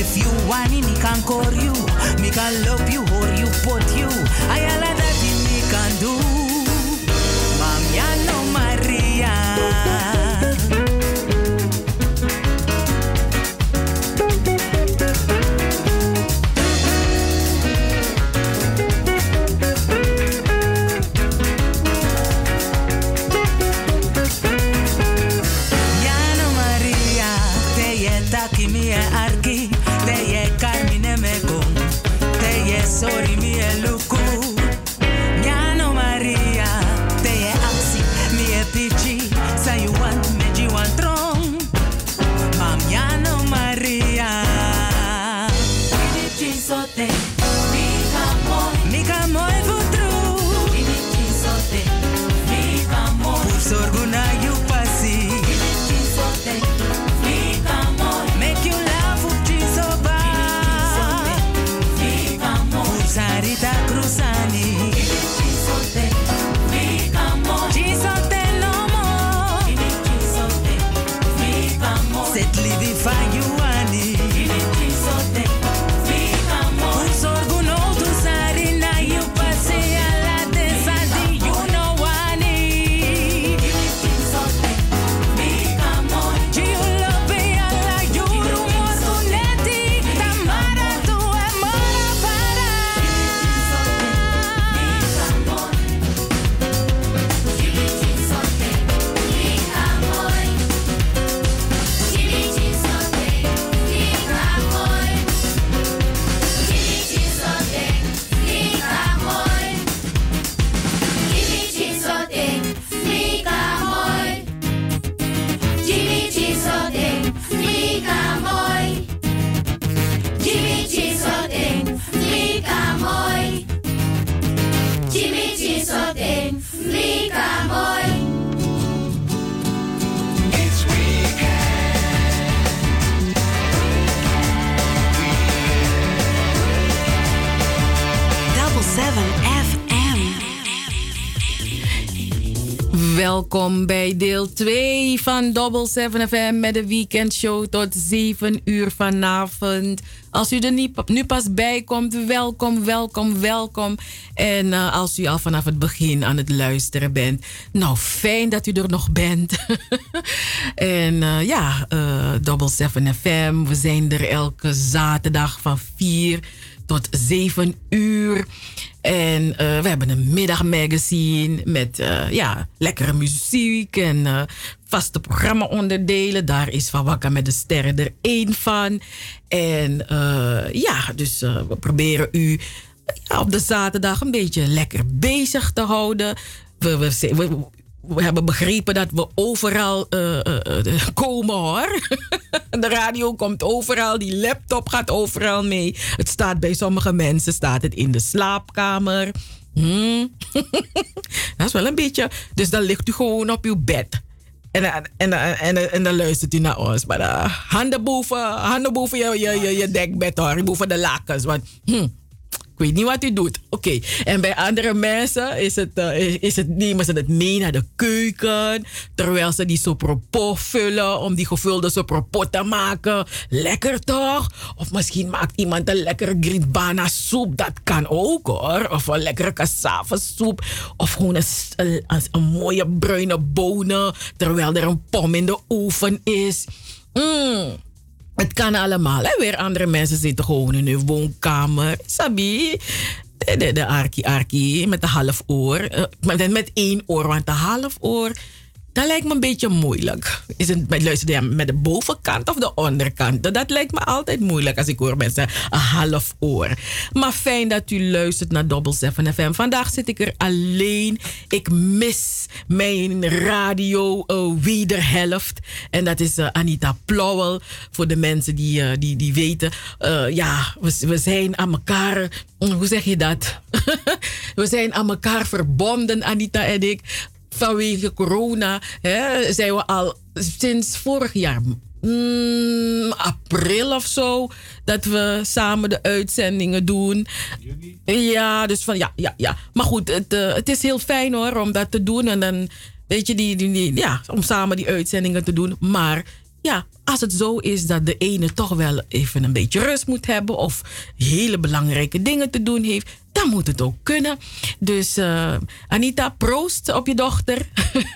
If you want me, I can call you, me can love you or you put you. I all that me can do. Mami, no Maria. Welkom bij deel 2 van Double 7 FM met de weekendshow tot 7 uur vanavond. Als u er nu pas bij komt, welkom, welkom, welkom. En uh, als u al vanaf het begin aan het luisteren bent, nou fijn dat u er nog bent. (laughs) en uh, ja, uh, Double 7 FM, we zijn er elke zaterdag van 4 tot 7 uur. En uh, we hebben een middagmagazine met uh, ja, lekkere muziek en uh, vaste programma-onderdelen. Daar is Van Wakka met de Sterren er één van. En ja, dus we proberen u op de zaterdag een beetje lekker bezig te houden. We, we hebben begrepen dat we overal uh, uh, komen hoor. (laughs) De radio komt overal, die laptop gaat overal mee. Het staat bij sommige mensen staat het in de slaapkamer. Hmm. (laughs) dat is wel een beetje. Dus dan ligt u gewoon op uw bed. En, en, en, en, en dan luistert u naar ons. Maar handen boven, handen je, je, je, je dekbed hoor. Boven de lakens. Want, hmm, weet niet wat u doet. Oké. En bij andere mensen is het, uh, is het, nemen ze het mee naar de keuken. Terwijl ze die sopropot vullen om die gevulde sopropot te maken. Lekker toch? Of misschien maakt iemand een lekkere grindbana soep. Dat kan ook hoor. Of een lekkere cassava soep. Of gewoon een, een, een mooie bruine bonen. Terwijl er een pom in de oven is. Mmm. Het kan allemaal. Hè? Weer andere mensen zitten gewoon in hun woonkamer. Sabi. De, de, de arki arki met een half oor. Uh, met, met één oor, want een half oor Dat lijkt me een beetje moeilijk. Is het, je met de bovenkant of de onderkant? Dat lijkt me altijd moeilijk als ik hoor mensen een half oor. Maar fijn dat u luistert naar Double 7 FM. Vandaag zit ik er alleen. Ik mis mijn radio uh, wederhelft. En dat is uh, Anita Plauwel. Voor de mensen die, uh, die, die weten. ja, we, we zijn aan elkaar. Hoe zeg je dat? (laughs) we zijn aan elkaar verbonden, Anita en ik vanwege corona hè, zijn we al sinds vorig jaar. Mm, april of zo, dat we samen de uitzendingen doen. Ja, dus van ja, ja, ja. Maar goed, het, uh, het is heel fijn hoor om dat te doen. En dan, weet je, die, die, die, ja, om samen die uitzendingen te doen. Maar ja, als het zo is dat de ene toch wel even een beetje rust moet hebben of hele belangrijke dingen te doen heeft, dan moet het ook kunnen. Dus uh, Anita, proost op je dochter.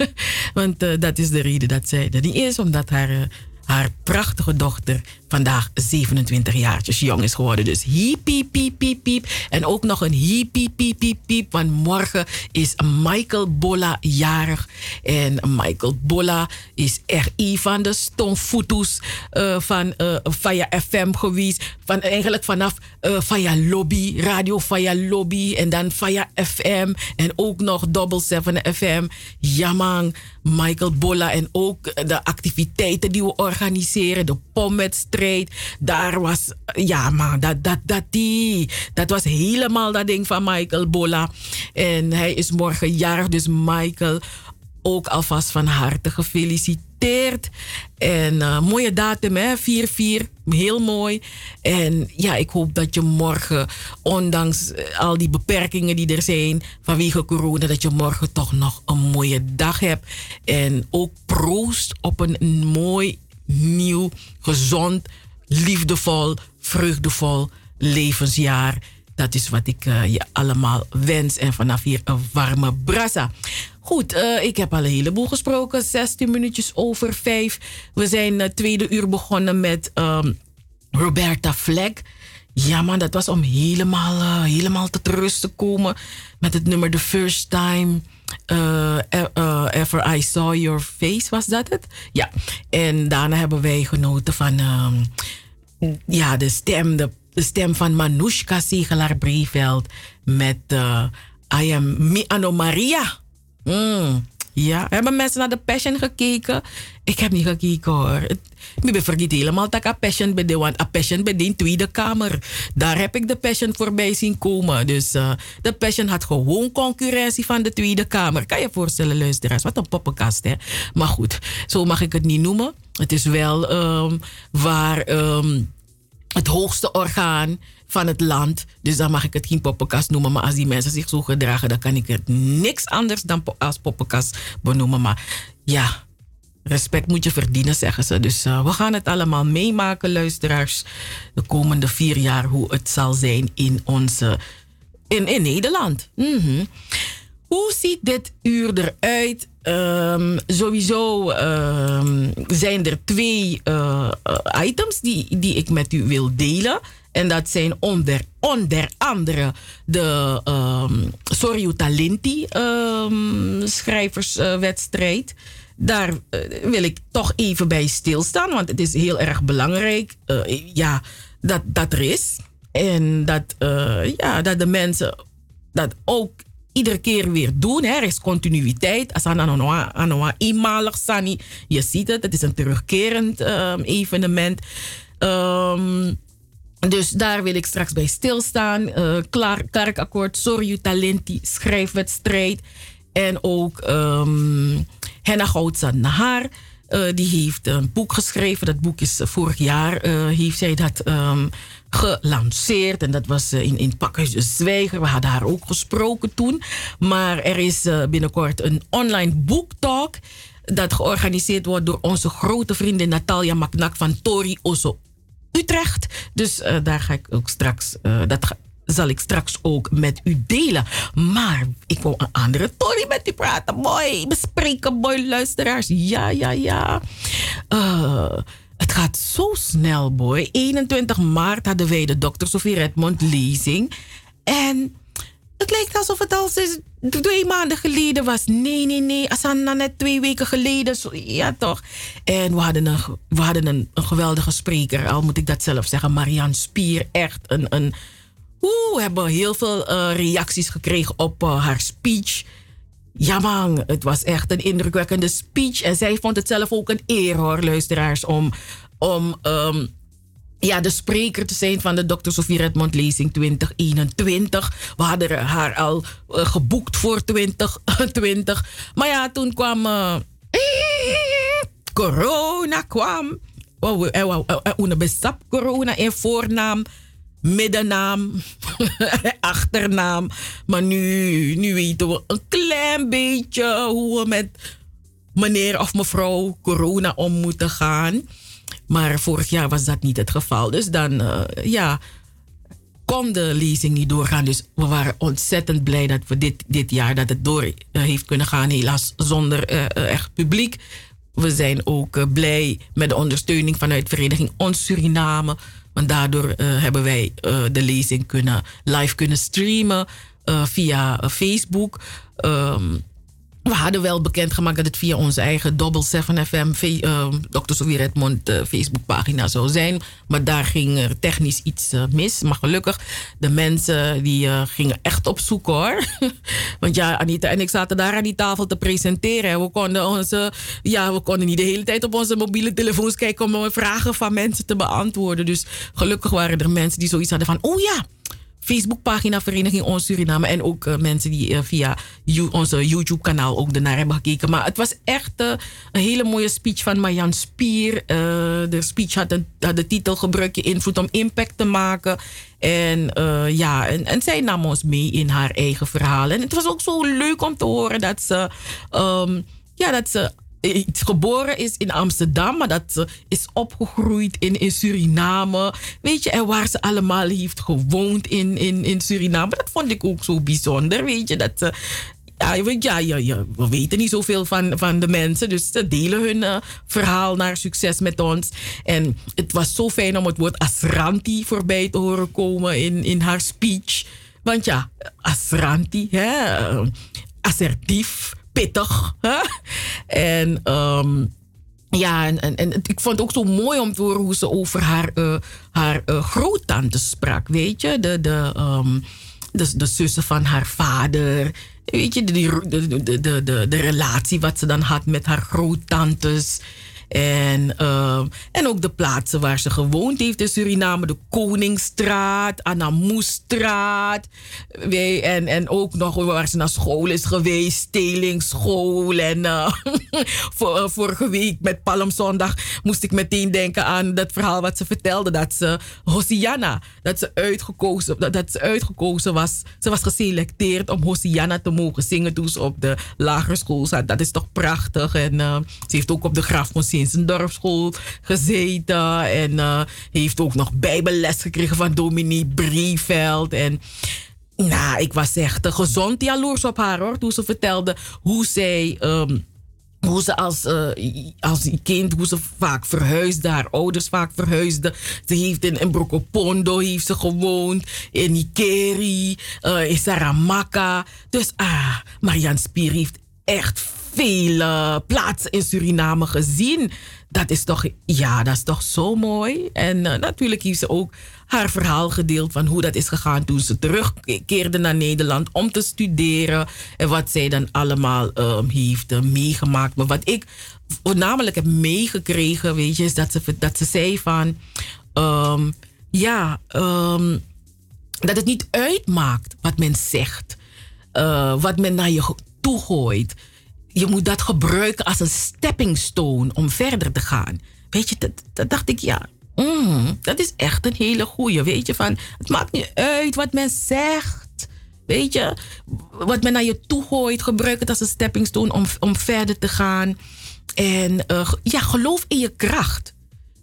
(laughs) Want uh, dat is de reden dat zij er niet is, omdat haar, uh, haar prachtige dochter vandaag 27 jaartjes jong is geworden. Dus hiep, piep, piep, piep. En ook nog een hiep, piep, piep, piep. Want morgen is Michael Bolla jarig. En Michael Bolla is een van de stomfoetus uh, van uh, Faya FM geweest. Van, eigenlijk vanaf uh, Faya Lobby, Radio Faya Lobby. En dan Faya FM. En ook nog Double 7 FM. Ja man, Michael Bolla. En ook de activiteiten die we organiseren. De Daar was, ja man, dat, dat, dat, die, dat was helemaal dat ding van Michael Bolla. En hij is morgen jarig, dus Michael ook alvast van harte gefeliciteerd. En uh, mooie datum, hè? 4-4. Heel mooi. En ja, ik hoop dat je morgen, ondanks al die beperkingen die er zijn vanwege corona, dat je morgen toch nog een mooie dag hebt. En ook proost op een mooi nieuw, gezond, liefdevol, vreugdevol levensjaar. Dat is wat ik uh, je allemaal wens. En vanaf hier een warme brassa. Goed, uh, ik heb al een heleboel gesproken. 16 minuutjes over 5. We zijn het tweede uur begonnen met um, Roberta Fleck. Ja man, dat was om helemaal, helemaal tot rust te komen. Met het nummer The First Time uh, uh, Ever I Saw Your Face, was dat het? Ja. En daarna hebben wij genoten van um, ja, de stem, de, stem van Manushka Segelaar Breveld met I Am Mi Maria. Mm. Ja, hebben mensen naar de Passion gekeken? Ik heb niet gekeken hoor. Ik ben vergeet helemaal dat ik Passion ben, want a Passion ben in Tweede Kamer. Daar heb ik de Passion voorbij zien komen. Dus uh, de Passion had gewoon concurrentie van de Tweede Kamer. Kan je voorstellen, luisteraars? Wat een poppenkast, hè? Maar goed, zo mag ik het niet noemen. Het is wel um, waar um, het hoogste orgaan van het land. Dus dan mag ik het geen poppenkast noemen. Maar als die mensen zich zo gedragen, dan kan ik het niks anders dan als poppenkast benoemen. Maar ja, respect moet je verdienen, zeggen ze. Dus eh, we gaan het allemaal meemaken, luisteraars. De komende vier jaar, hoe het zal zijn in onze. In, in Nederland. Mhm. Hoe ziet dit uur eruit? Ehm, sowieso ehm, zijn er twee eh, eh, items die, die ik met u wil delen. En dat zijn onder, onder andere de um, Sorry Talenti ehm, schrijverswedstrijd. Daar eh, wil ik toch even bij stilstaan, want het is heel erg belangrijk eh, ja, dat dat er is. En dat, eh, ja, dat de mensen dat ook iedere keer weer doen. Hè. Er is continuïteit. Als anoa- eenmalig sani. Je ziet het, het is een terugkerend ehm, evenement. Ehm, dus daar wil ik straks bij stilstaan. Eh Klaar, Klerkakkoord, Sorry Talenti, schrijfwedstrijd. En ook ehm Henna Goudsa Nahar. eh, die heeft een boek geschreven. Dat boek is eh, vorig jaar eh, heeft zij dat ehm, gelanceerd. En dat was eh, in, in Pakhuis de Zwijger. We hadden haar ook gesproken toen. Maar er is eh, binnenkort een online boektalk. Dat georganiseerd wordt door onze grote vriendin Natalia Maknak van Tori Osso Utrecht. Dus eh, daar ga ik ook straks, eh, dat zal ik straks ook met u delen. Maar ik wil een andere Tori met u praten. Mooi, bespreken, mooi luisteraars. Ja, ja, ja. Eh, het gaat zo snel, boy. 21 maart hadden wij de Dr. Sofie Redmond lezing. En het lijkt alsof het al sinds twee maanden geleden was. Nee, nee, nee. Asana net twee weken geleden. Ja, toch. En we hadden, een, we hadden een, een geweldige spreker. Al moet ik dat zelf zeggen. Marianne Spier. Echt een... een Oeh, we hebben heel veel eh, reacties gekregen op eh, haar speech. Ja man, het was echt een indrukwekkende speech. En zij vond het zelf ook een eer hoor, luisteraars, om, om ehm, ja, de spreker te zijn van de Dr. Sofie Redmond lezing 2021. We hadden haar al eh, geboekt voor 2020. Maar ja, toen kwam eh, corona kwam. Oh, we- eh, we- Una besap corona in voornaam, middennaam, (laughs) achternaam. Maar nu, nu weten we een klein beetje hoe we met meneer of mevrouw corona om moeten gaan. Maar vorig jaar was dat niet het geval. Dus dan, eh, ja, kon de lezing niet doorgaan. Dus we waren ontzettend blij dat we dit, dit jaar dat het door eh, heeft kunnen gaan. Helaas zonder eh, echt publiek. We zijn ook blij met de ondersteuning vanuit Vereniging Ons Suriname. Want daardoor hebben wij de lezing kunnen, live kunnen streamen via Facebook. Ehm, we hadden wel bekendgemaakt dat het via onze eigen Double 7 FM, Dr. Sofie Redmond eh, Facebookpagina zou zijn. Maar daar ging er technisch iets eh, mis. Maar gelukkig, de mensen die eh, gingen echt op zoek hoor. (laughs) Want ja, Anita en ik zaten daar aan die tafel te presenteren. En we konden, onze, ja, we konden niet de hele tijd op onze mobiele telefoons kijken om vragen van mensen te beantwoorden. Dus gelukkig waren er mensen die zoiets hadden van, oh ja, Facebookpagina Vereniging Ons Suriname. En ook eh, mensen die eh, via onze YouTube-kanaal ook ernaar hebben gekeken. Maar het was echt eh, een hele mooie speech van Marjan Spier. De speech had, een, had de titel Gebruik je invloed om impact te maken. En ja, en, zij nam ons mee in haar eigen verhaal. En het was ook zo leuk om te horen dat ze... ehm, ja, dat ze geboren is in Amsterdam, maar dat ze is opgegroeid in, in Suriname. Weet je, en waar ze allemaal heeft gewoond in, in, in Suriname. Dat vond ik ook zo bijzonder, weet je. Dat ze, weet- ja, ja, ja, we weten niet zoveel van, van de mensen, dus ze delen hun eh, verhaal naar succes met ons. En het was zo fijn om het woord Asranti voorbij te horen komen in, in haar speech. Want ja, Asranti, eh, assertief, pittig. Hè? En ehm, ja, en, en, ik vond het ook zo mooi om te horen hoe ze over haar, eh haar groottante sprak. Weet je, de, de, ehm, de, de zussen van haar vader. Weet je, de, de, de, de, de relatie wat ze dan had met haar groottantes. En, ehm, en ook de plaatsen waar ze gewoond heeft in Suriname. De Koningsstraat, Anamoestraat. En, en ook nog waar ze naar school is geweest. Stelingsschool. En eh, (laughs) eh, vorige week met Palmzondag moest ik meteen denken aan dat verhaal wat ze vertelde. Dat ze Hosianna, dat ze uitgekozen, dat, dat ze uitgekozen was. Ze was geselecteerd om Hosianna te mogen zingen toen ze op de lagere school zat. Dat is toch prachtig. En eh, ze heeft ook op de Graaf van dorpsschool gezeten. En eh, heeft ook nog bijbelles gekregen van dominee Brieveld. En nou, ik was echt gezond jaloers op haar hoor. Toen ze vertelde hoe zij... ehm, hoe ze als, eh, als kind, hoe ze vaak verhuisde, haar ouders vaak verhuisden. Ze heeft in, in Brokopondo heeft ze gewoond, in Nikeri, eh, in Saramaka. Dus ah, Marianne Spier heeft echt veel plaatsen in Suriname gezien. Dat is toch, ja, dat is toch zo mooi. En eh, natuurlijk heeft ze ook haar verhaal gedeeld van hoe dat is gegaan toen ze terugkeerde naar Nederland om te studeren. En wat zij dan allemaal ehm, heeft eh, meegemaakt. Maar wat ik voornamelijk heb meegekregen, weet je, is dat ze, dat ze zei van, ehm, ja, ehm, dat het niet uitmaakt wat men zegt, eh, wat men naar je toe gooit. Je moet dat gebruiken als een stepping stone om verder te gaan. Weet je, dat, dat dacht ik, ja, mm, dat is echt een hele goeie. Weet je, van het maakt niet uit wat men zegt. Weet je, wat men naar je toe gooit, gebruik het als een stepping stone om, om verder te gaan. En eh, ja, geloof in je kracht.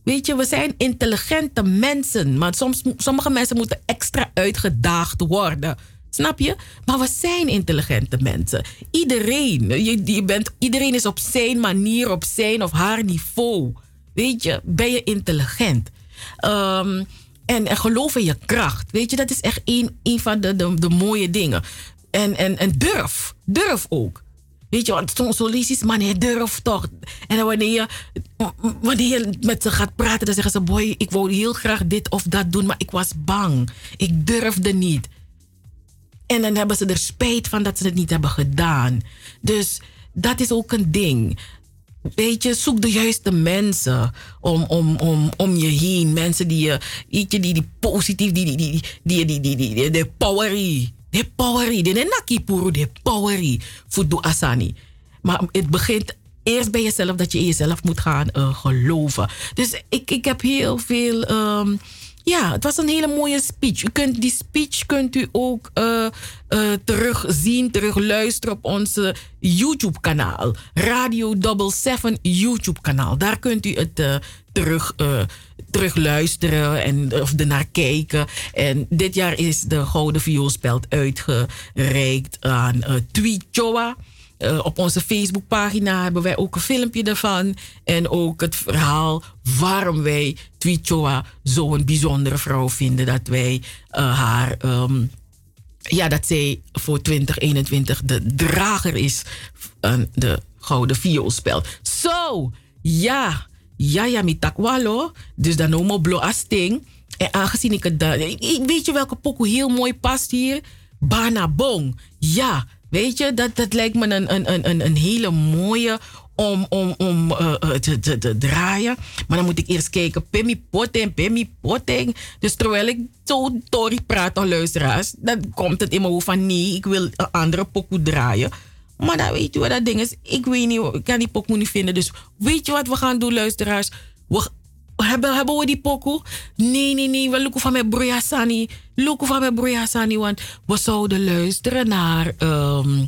Weet je, we zijn intelligente mensen, maar soms, sommige mensen moeten extra uitgedaagd worden. Snap je? Maar we zijn intelligente mensen. Iedereen. Je, je bent, iedereen is op zijn manier, op zijn of haar niveau. Weet je, ben je intelligent. Ehm, en, en geloof in je kracht. Weet je, dat is echt een, van de, de, mooie dingen. En, en, en durf. Durf ook. Weet je, want soms sollicits, man, je durft toch. En wanneer je, wanneer je met ze gaat praten, dan zeggen ze: Boy, ik wou heel graag dit of dat doen, maar ik was bang. Ik durfde niet. En dan hebben ze er spijt van dat ze het niet hebben gedaan. Dus dat is ook een ding. Weet je, zoek de juiste mensen om, om, om, om je heen. Mensen die je, weet die, die positief, die, die, die, die, die, die, die, die, de powery. De powery, de nakipuru, de powery. Fudu asani. Maar het begint eerst bij jezelf dat je in jezelf moet gaan eh, geloven. Dus ik, ik heb heel veel. ehm, ja, het was een hele mooie speech. U kunt die speech kunt u ook eh, eh, terugzien, terugluisteren op onze YouTube-kanaal. Radio Double Seven YouTube-kanaal. Daar kunt u het eh, terug, terugluisteren en of ernaar kijken. En dit jaar is de Gouden Vioolspeld uitgereikt aan uh, Tweetjoa. Eh, op onze Facebookpagina hebben wij ook een filmpje daarvan. En ook het verhaal waarom wij Tweetjoa zo'n bijzondere vrouw vinden. Dat wij eh, haar, ehm, ja, dat zij voor 2021 de drager is van de Gouden Vioolspel. Zo, ja, ja, ja, mi takwalo. Dus dan nomo blo asting. En aangezien ik het Weet je welke pokoe heel mooi past hier? Bana Bong. Ja, weet je, dat, dat lijkt me een, een, een, een, hele mooie om, om, om eh, eh, te, te, te draaien. Maar dan moet ik eerst kijken. Pemmi potting, pemmi potting. Dus terwijl ik zo Tori praat aan luisteraars, dan komt het in mijn hoofd van nee, ik wil een andere pokoe draaien. Maar dan weet je wat dat ding is. Ik weet niet, ik kan die pokoe niet vinden. Dus weet je wat we gaan doen, luisteraars? We, hebben, hebben we die pokoe? Nee, nee, nee. We loeken van mijn broeia-sani. Loeken van mijn broeia-sani. Want we zouden luisteren naar ehm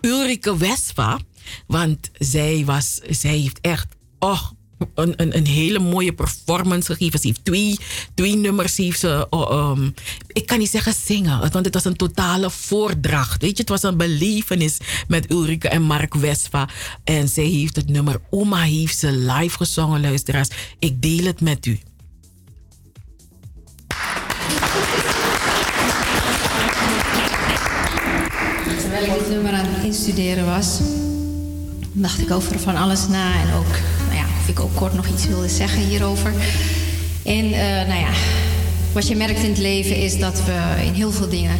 Ulrike Wespa. Want zij, was, zij heeft echt... Oh, een, een, hele mooie performance gegeven. Ze heeft twee, twee nummers. Heeft ze, oh, ehm, ik kan niet zeggen zingen, want het was een totale voordracht. Weet je, het was een belevenis met Ulrike en Mark Wespa. En zij heeft het nummer Oma heeft ze live gezongen, luisteraars. Ik deel het met u. Terwijl ik dit nummer aan het instuderen was, dacht ik over van alles na. En ook, of ik ook kort nog iets wilde zeggen hierover. En eh, nou ja, wat je merkt in het leven is dat we in heel veel dingen,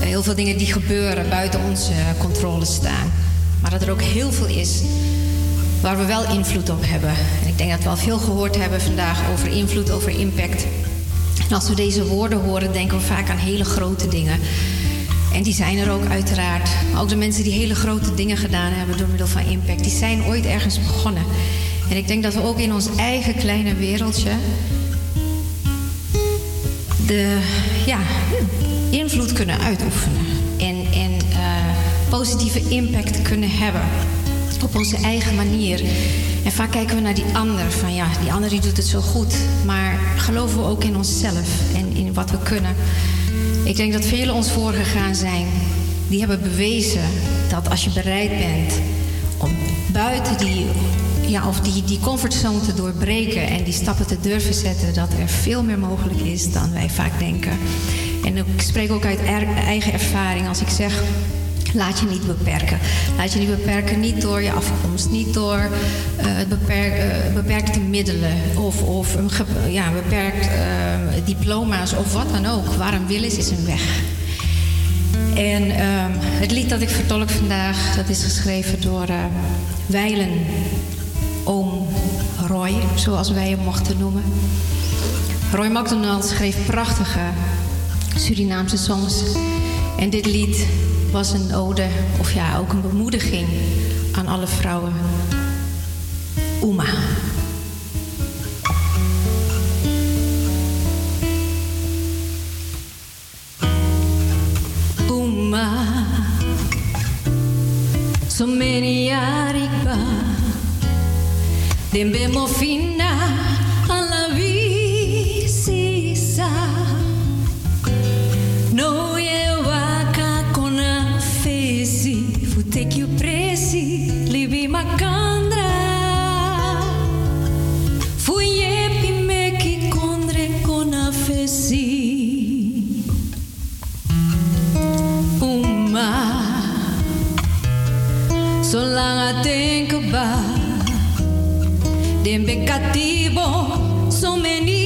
eh, heel veel dingen die gebeuren buiten onze controle staan. Maar dat er ook heel veel is waar we wel invloed op hebben. En ik denk dat we al veel gehoord hebben vandaag over invloed, over impact. En als we deze woorden horen, denken we vaak aan hele grote dingen. En die zijn er ook uiteraard. Ook de mensen die hele grote dingen gedaan hebben door middel van impact, die zijn ooit ergens begonnen. En ik denk dat we ook in ons eigen kleine wereldje de ja, invloed kunnen uitoefenen. En, en eh, positieve impact kunnen hebben op onze eigen manier. En vaak kijken we naar die ander, van ja, die ander die doet het zo goed. Maar geloven we ook in onszelf en in wat we kunnen. Ik denk dat velen ons voorgegaan zijn, die hebben bewezen dat als je bereid bent om buiten die, ja, of die, die comfortzone te doorbreken en die stappen te durven zetten, dat er veel meer mogelijk is dan wij vaak denken. En ik spreek ook uit eigen ervaring als ik zeg. Laat je niet beperken. Laat je niet beperken, niet door je afkomst, niet door eh, het beperk, eh, beperkte middelen of, of een ja, beperkt eh, diploma's of wat dan ook. Waar een wil is, is een weg. En ehm, het lied dat ik vertolk vandaag, dat is geschreven door Weilen Oom Roy, zoals wij hem mochten noemen. Roy McDonald schreef prachtige Surinaamse songs. En dit lied was een ode, of ja, ook een bemoediging aan alle vrouwen. Uma. Uma. So many ariba. Dembemo fina alla think about them be cativo so many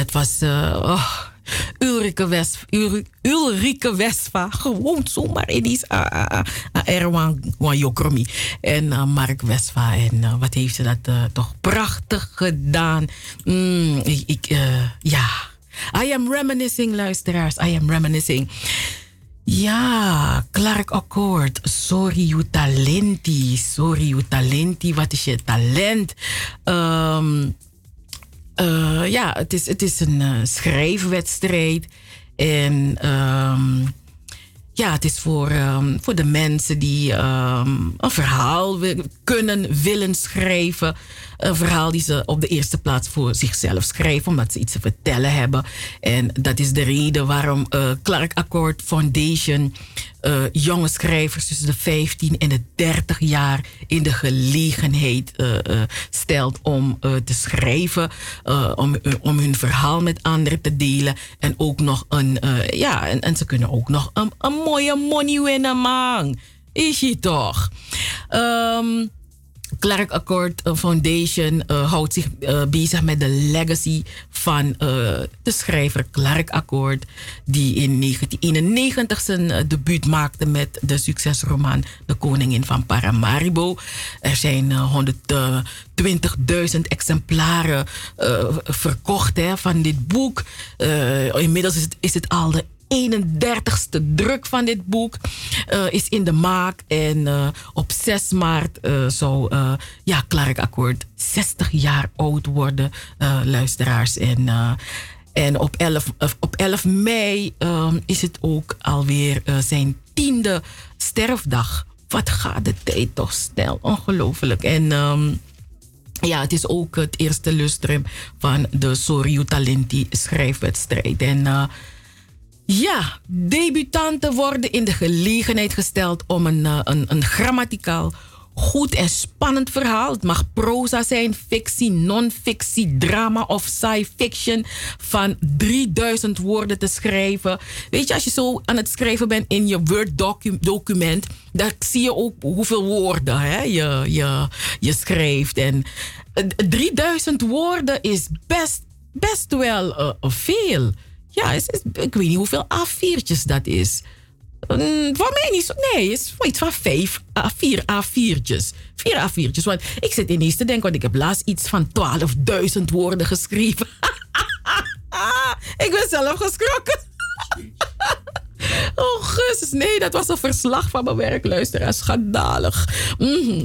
dat was. eh, oh, Ulrike, West, Ul- Ulrike Westva. Gewoon zomaar ineens. ah, ah, ah, ah, Erwan Jokromi. En eh, Mark Westva. En eh, wat heeft ze dat toch prachtig gedaan. Mm, ik, ik, ja. I am reminiscing, luisteraars. I am reminiscing. Ja, Clark Accord. Sorry, je talenti. Sorry, je talenti. Wat is je talent? Ehm, eh, ja, het is, het is een eh, schrijfwedstrijd. En ehm, ja, het is voor, ehm, voor de mensen die ehm, een verhaal kunnen, willen schrijven. Een verhaal die ze op de eerste plaats voor zichzelf schrijven, omdat ze iets te vertellen hebben. En dat is de reden waarom eh, Clark Accord Foundation eh, jonge schrijvers tussen de 15 en de 30 jaar in de gelegenheid eh, eh, stelt om te schrijven, om, om hun verhaal met anderen te delen. En ook nog een, ja, en, en ze kunnen ook nog een, een mooie money winnen, man. Is je toch? Ehm Clark Accord eh, Foundation eh, houdt zich eh, bezig met de legacy van de schrijver Clark Accord, die in 1991 zijn debuut maakte met de succesroman De Koningin van Paramaribo. Er zijn eh, 120.000 exemplaren verkocht hè, van dit boek. Inmiddels is het, is het al de 31ste druk van dit boek eh, is in de maak. En eh, op 6 maart eh, zou ja, Clark Akkoord 60 jaar oud worden, luisteraars. En, en op 11, eh, op 11 mei is het ook alweer zijn tiende sterfdag. Wat gaat de tijd toch snel? Ongelooflijk. En... ehm, ja, het is ook het eerste lustrum van de Soryu Talenti schrijfwedstrijd. En ja, debutanten worden in de gelegenheid gesteld om een, eh, een, een grammaticaal goed en spannend verhaal. Het mag proza zijn, fictie, non-fictie, drama of sci fiction van 3000 woorden te schrijven. Weet je, als je zo aan het schrijven bent in je Word docu- document, dan zie je ook hoeveel woorden hè, je, je, je schrijft. En eh, 3000 woorden is best, best wel eh, veel. Ja, is, is- ik weet niet hoeveel A4'tjes dat is. Mm, voor mij niet zo. Nee, het is iets van vijf à vier A4'tjes. Vier A4'tjes. Want ik zit ineens te denken, want ik heb laatst iets van 12.000 woorden geschreven. (laughs) ik ben zelf geschrokken. Oh, Gus, nee, dat was een verslag van mijn werk, luisteraars. Schandalig. Mhm.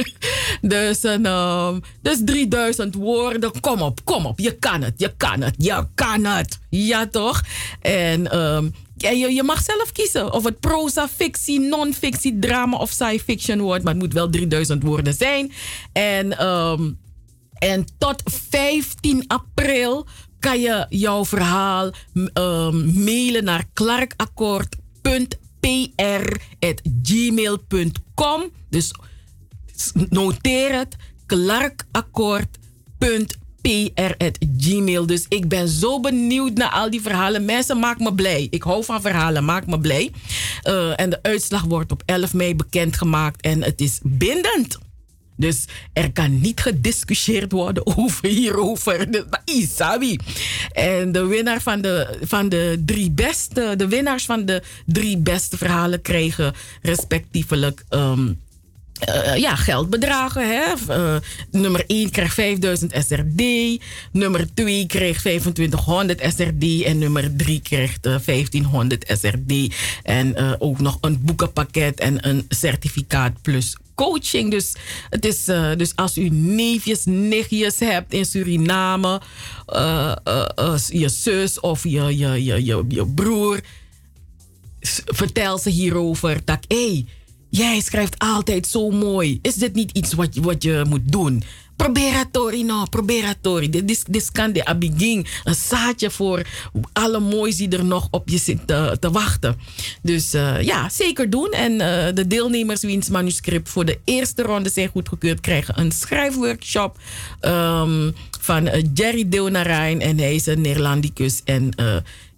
(laughs) dus, een, ehm, dus 3000 woorden. Kom op, kom op. Je kan het, je kan het, je kan het. Ja, toch? En ehm, ja, je, je mag zelf kiezen of het proza, fictie, non-fictie, drama of sci fiction wordt. Maar het moet wel 3000 woorden zijn. En, ehm, en tot 15 april kan je jouw verhaal ehm, mailen naar clarkakkoord.pr.gmail.com. Dus noteer het. clarkakkoord.pr.gmail. Dus ik ben zo benieuwd naar al die verhalen. Mensen, maak me blij. Ik hou van verhalen, maak me blij. Eh, en de uitslag wordt op 11 mei bekendgemaakt. En het is bindend. Dus er kan niet gediscussieerd worden (laughs) over hierover. Isabi. En de winnaar van de, van de drie beste, de winnaars van de drie beste verhalen kregen respectievelijk. ehm, eh, ja, geldbedragen. Hè? Eh, nummer 1 kreeg 5000 SRD. Nummer 2 kreeg 2500 SRD. En nummer 3 kreeg eh, 1500 SRD. En eh, ook nog een boekenpakket en een certificaat plus coaching. Dus, het is, eh, dus als u neefjes, nichtjes hebt in Suriname, eh, eh, je zus of je, je, je, je, je broer, vertel ze hierover. Dat, hey, jij schrijft altijd zo mooi. Is dit niet iets wat, wat je moet doen? Probeer het, Tori, nou. Probeer het, Tori. Dit dit kan de abiging. Een zaadje voor alle moois die er nog op je zit te, te wachten. Dus eh, ja, zeker doen. En eh, de deelnemers wiens manuscript voor de eerste ronde zijn goedgekeurd... krijgen een schrijfworkshop ehm, van eh, Jerry Deonarijn. En hij is een Neerlandicus. En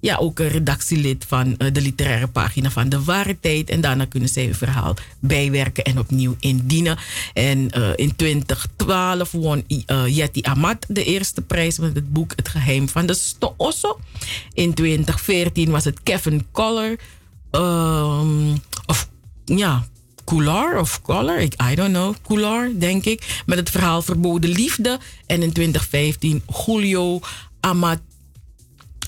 ja, ook een redactielid van eh, de literaire pagina van De Ware Tijd. En daarna kunnen zij hun verhaal bijwerken en opnieuw indienen. En eh, in 2012 won uh, Yeti Amat de eerste prijs met het boek Het Geheim van de Stoosso. In 2014 was het Kevin Coller. ehm, of ja, Coular of Collar, ik, I don't know, Coular denk ik, met het verhaal Verboden Liefde. En in 2015 Julio Amat,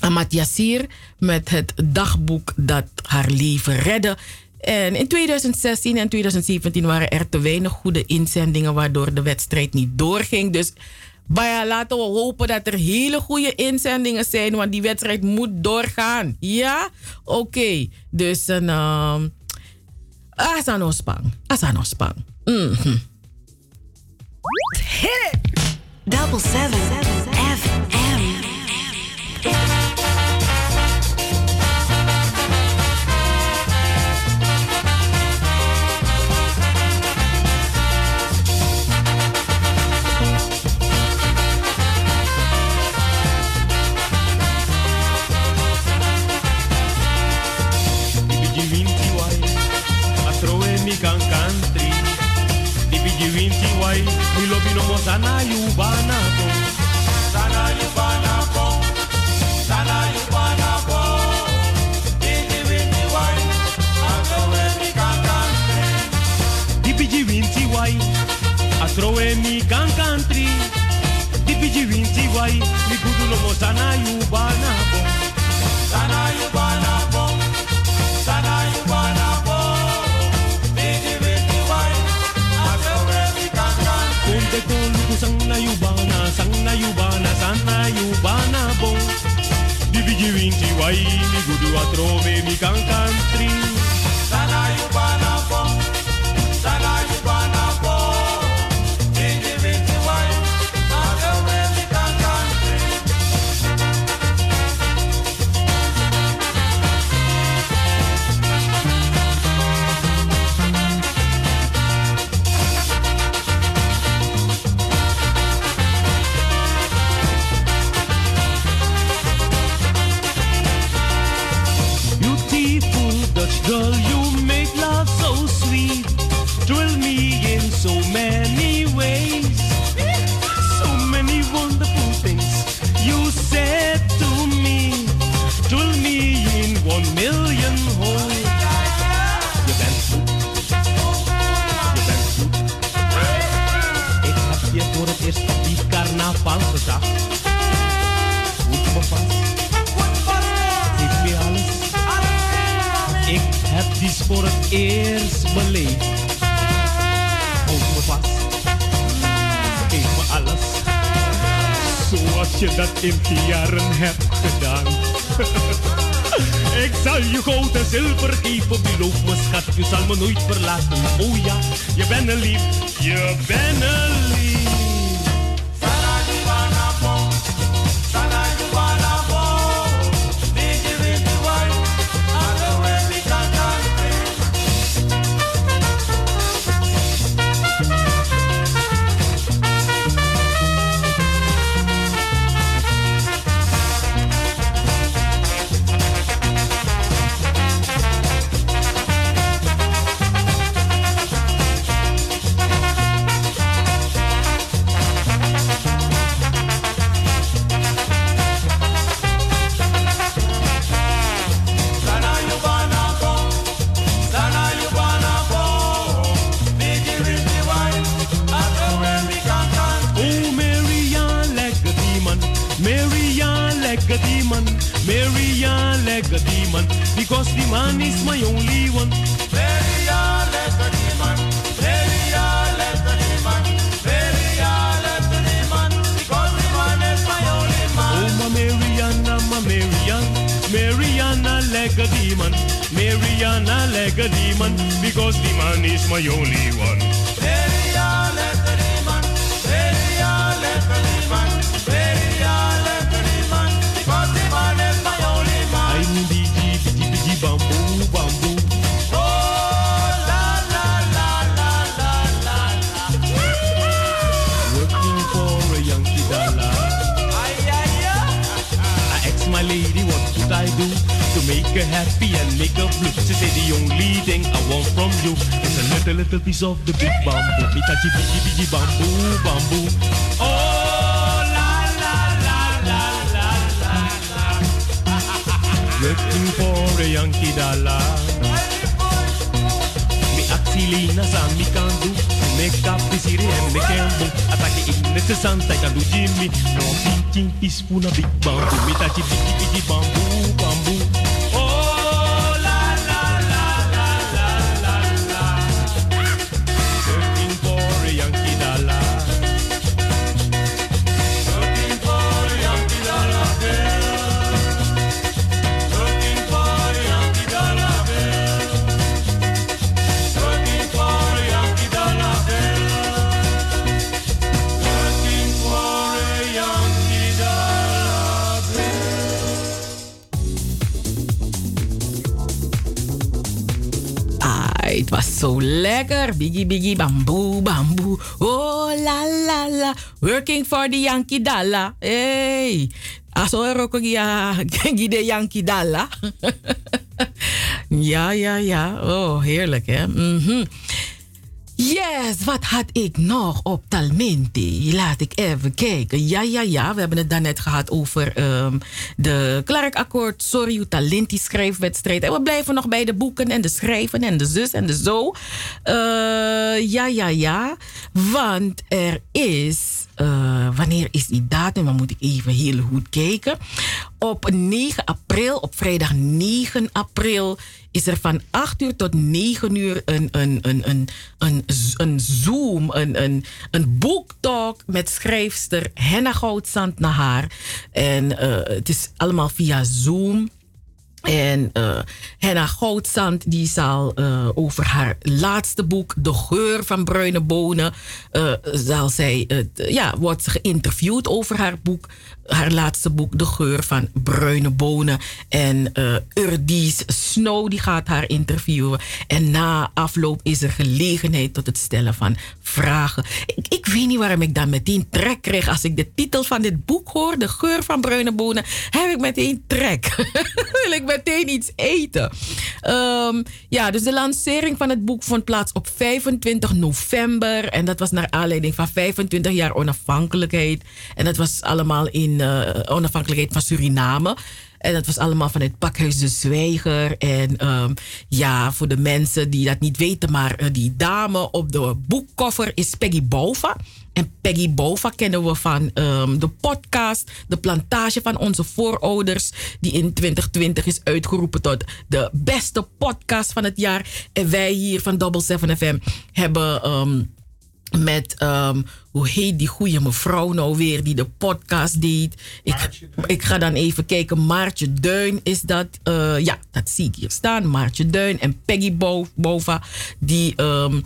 Amat Yassir met het dagboek dat haar leven redde. En in 2016 en 2017 waren er te weinig goede inzendingen, waardoor de wedstrijd niet doorging. Dus ja, laten we hopen dat er hele goede inzendingen zijn, want die wedstrijd moet doorgaan. Ja? Oké. Dus een. Um, Asano Spang. Asano Spang. Mhm. Hit it! Double seven FM. Dibiji wai, mi gudu no mo sana. Sana yubana ko. Sana yubana bo, bidi bidi wai, asawe mi kankan. Kunte kolu sang na yubana, sang na yubana, sana yubana bo. Bibiji winti wai, mi gudu atrove mi kankan tri. Die carnaval gezag. Goed me vast. Geef me alles. Ik heb die voor het eerst beleefd. Houd me vast. Geef me alles. Zoals je dat in de jaren hebt gedaan. (laughs) Ik zal je goud en zilver geven, beloof me schat, je zal me nooit verlaten. Oh ja, je bent een lief, je bent een lekker. Biggie, biggie, bamboe, bamboe. Oh, la, la, la. Working for the Yankee Dollar. Hey. Aso er ook ja, de Yankee Dollar. (laughs) ja, ja, ja. Oh, heerlijk, hè? Mhm. Yes, wat had ik nog op Talmente? Laat ik even kijken. Ja, ja, ja. We hebben het daarnet gehad over ehm, de Clark-akkoord. Sorry, Talenti schrijfwedstrijd. En we blijven nog bij de boeken en de schrijven en de zus en de zo. Eh, ja, ja, ja. Want er is... eh, wanneer is die datum? Dan moet ik even heel goed kijken. Op 9 april, op vrijdag 9 april, is er van 8 uur tot 9 uur een, een, een, een, een, een Zoom, een, een, een boektalk met schrijfster Henna Goudzand naar haar. En eh, het is allemaal via Zoom. En eh Henna Goudzand die zal eh, over haar laatste boek, De Geur van Bruine Bonen, eh, zal zij, ja, wordt geïnterviewd over haar boek, haar laatste boek, De Geur van Bruine Bonen. En Urdies Snow die gaat haar interviewen. En na afloop is er gelegenheid tot het stellen van vragen. Ik, ik weet niet waarom ik dan meteen trek kreeg als ik de titel van dit boek hoor, De Geur van Bruine Bonen, heb ik meteen trek. (laughs) Wil ik meteen iets eten. Ehm, ja, dus de lancering van het boek vond plaats op 25 november. En dat was naar aanleiding van 25 jaar onafhankelijkheid. En dat was allemaal in eh, onafhankelijkheid van Suriname. En dat was allemaal van het pakhuis De Zwijger. En ehm, ja, voor de mensen die dat niet weten, maar eh, die dame op de boekkoffer is Peggy Bova. En Peggy Bova kennen we van ehm, de podcast, de plantage van onze voorouders, die in 2020 is uitgeroepen tot de beste podcast van het jaar. En wij hier van Double 7 FM hebben ehm, met, ehm, hoe heet die goede mevrouw nou weer, die de podcast deed. Ik, ik ga dan even kijken. Maartje Duin is dat. eh, ja, dat zie ik hier staan. Maartje Duin en Peggy Bo- Bova, die. ehm,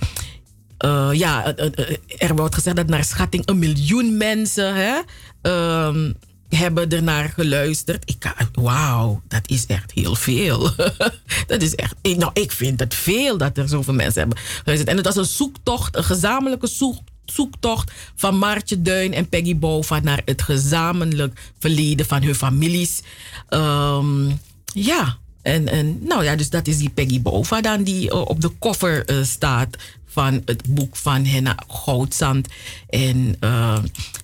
eh, ja, eh, er wordt gezegd dat naar schatting een miljoen mensen hè, ehm, hebben ernaar geluisterd. Ik, Wauw, dat is echt heel veel. (laughs) dat is echt. Nou, ik vind het veel dat er zoveel mensen hebben geluisterd. En het was een zoektocht, een gezamenlijke zoek, zoektocht van Maartje Duin en Peggy Bova naar het gezamenlijk verleden van hun families. Ehm, ja, en, en nou ja, dus dat is die Peggy Bova dan die eh, op de koffer eh, staat van het boek van Henna Goudzand. En eh,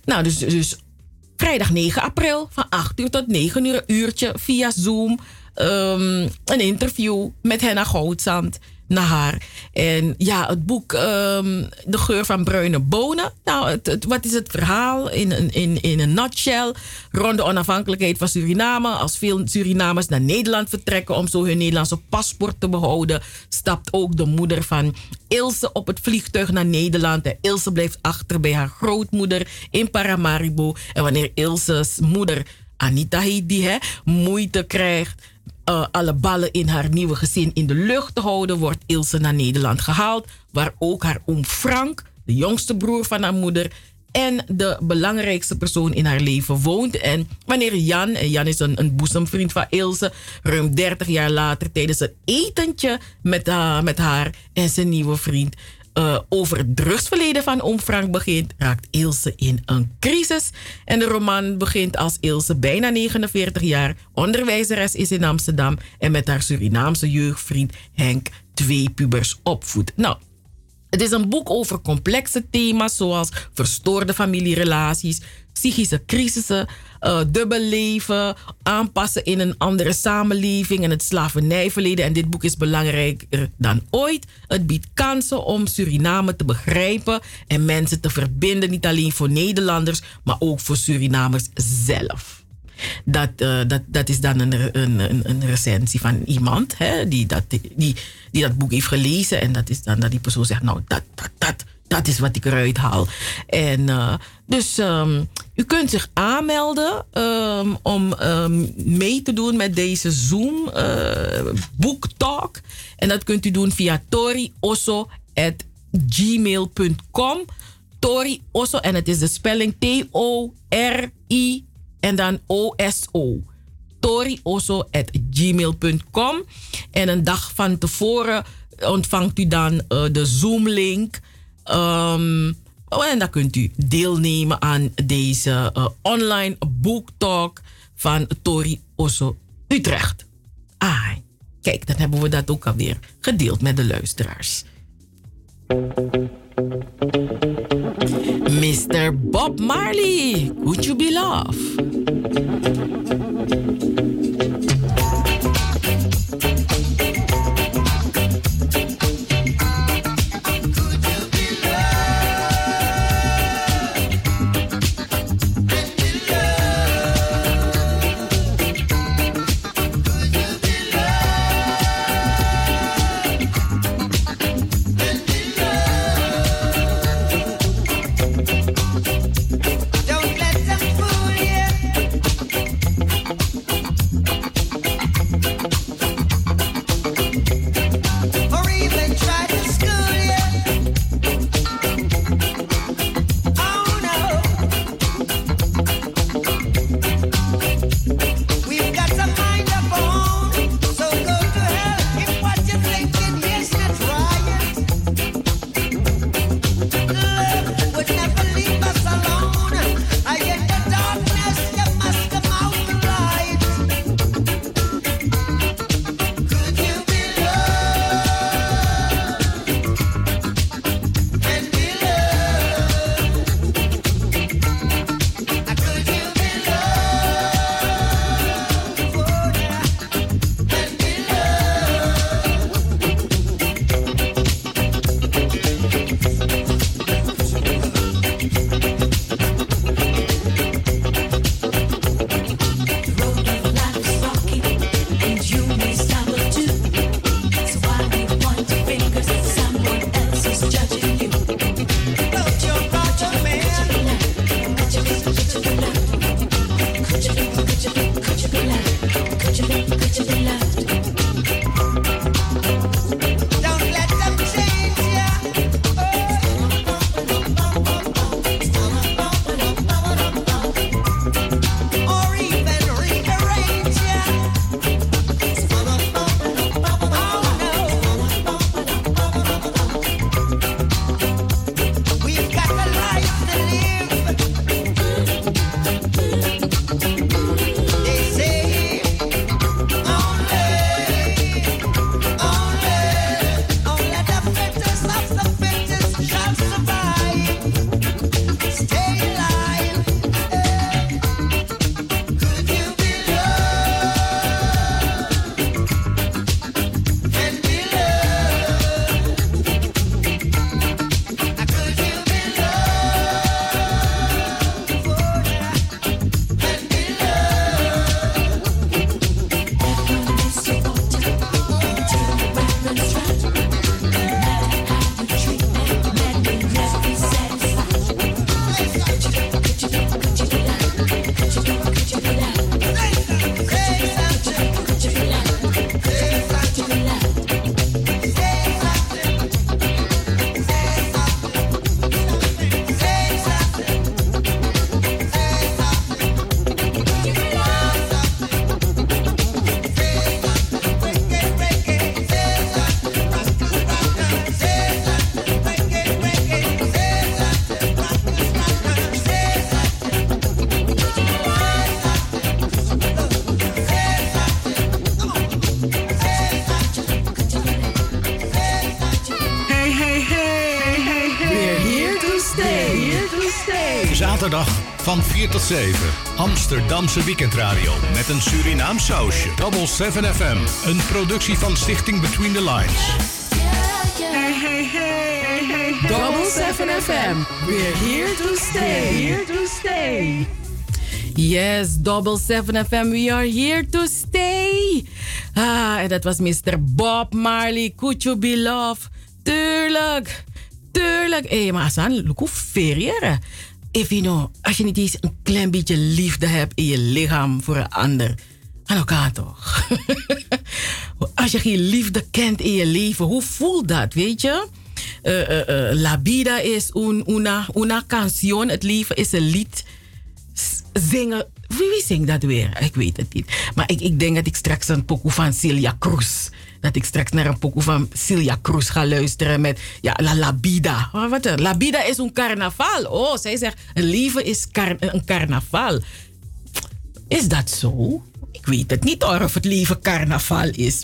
nou, dus, dus vrijdag 9 april van 8 uur tot 9 uur, uurtje via Zoom. ehm, een interview met Henna Goudzand naar haar. En ja, het boek ehm, De geur van bruine bonen. Nou, het, wat is het verhaal in, in, in een nutshell? Rond de onafhankelijkheid van Suriname. Als veel Surinamers naar Nederland vertrekken om zo hun Nederlandse paspoort te behouden, stapt ook de moeder van Ilse op het vliegtuig naar Nederland. En Ilse blijft achter bij haar grootmoeder in Paramaribo. En wanneer Ilse's moeder, Anita heet die, hè, moeite krijgt eh, alle ballen in haar nieuwe gezin in de lucht te houden, wordt Ilse naar Nederland gehaald. Waar ook haar oom Frank, de jongste broer van haar moeder, en de belangrijkste persoon in haar leven woont. En wanneer Jan, en Jan is een, een boezemvriend van Ilse, ruim 30 jaar later tijdens een etentje met, met haar en zijn nieuwe vriend eh, over het drugsverleden van oom Frank begint, raakt Ilse in een crisis. En de roman begint als Ilse bijna 49 jaar onderwijzeres is in Amsterdam en met haar Surinaamse jeugdvriend Henk twee pubers opvoedt. Nou, het is een boek over complexe thema's zoals verstoorde familierelaties, psychische crisissen, uh, dubbel leven, aanpassen in een andere samenleving en het slavernijverleden. En dit boek is belangrijker dan ooit. Het biedt kansen om Suriname te begrijpen en mensen te verbinden, niet alleen voor Nederlanders, maar ook voor Surinamers zelf. Dat, uh, dat, dat is dan een, een, een, recensie van iemand hè, die, dat, die, die dat boek heeft gelezen. En dat is dan dat die persoon zegt, nou, dat, dat, dat, dat is wat ik eruit haal. En uh, dus um, u kunt zich aanmelden um, om um, mee te doen met deze Zoom uh, boektalk. En dat kunt u doen via toriosso.gmail.com. Tori Osso en het is de spelling T-O-R-I en dan O-S-O. torioso.gmail.com. En een dag van tevoren ontvangt u dan uh, de Zoom-link. Um, oh, en dan kunt u deelnemen aan deze uh, online boektalk van Tori Osso Utrecht. Ah, kijk, dan hebben we dat ook alweer gedeeld met de luisteraars. Mr. Bob Marley, would You Be Love? Van 4 tot 7. Amsterdamse weekendradio met een Surinaam sausje. Double 7 FM. Een productie van Stichting Between the Lines. Hey, hey, hey, hey. Double 7 FM. We're here to stay. Here to stay. Yes, Double 7 FM. We are here to stay. Ah, en dat was Mr. Bob Marley. Could you be love? Tuurlijk. Tuurlijk. Hé, hey, maar Asan, look hoe. If you know, als je niet eens een klein beetje liefde hebt in je lichaam voor een ander. Aan elkaar toch? (laughs) als je geen liefde kent in je leven, hoe voelt dat, weet je? Uh, uh, uh, La vida is un, una, una canción. Het leven is een lied. Zingen. Wie, wie zingt dat weer? Ik weet het niet. Maar ik, ik denk dat ik straks een pokoe van Celia Cruz. Ik straks naar een pokoe van Celia Cruz ga luisteren met ja, La La Vida. Oh, wat er? La Vida is een carnaval. Oh, zij zegt, een leven is een carnaval. Is dat zo? Ik weet het niet of het leven carnaval is.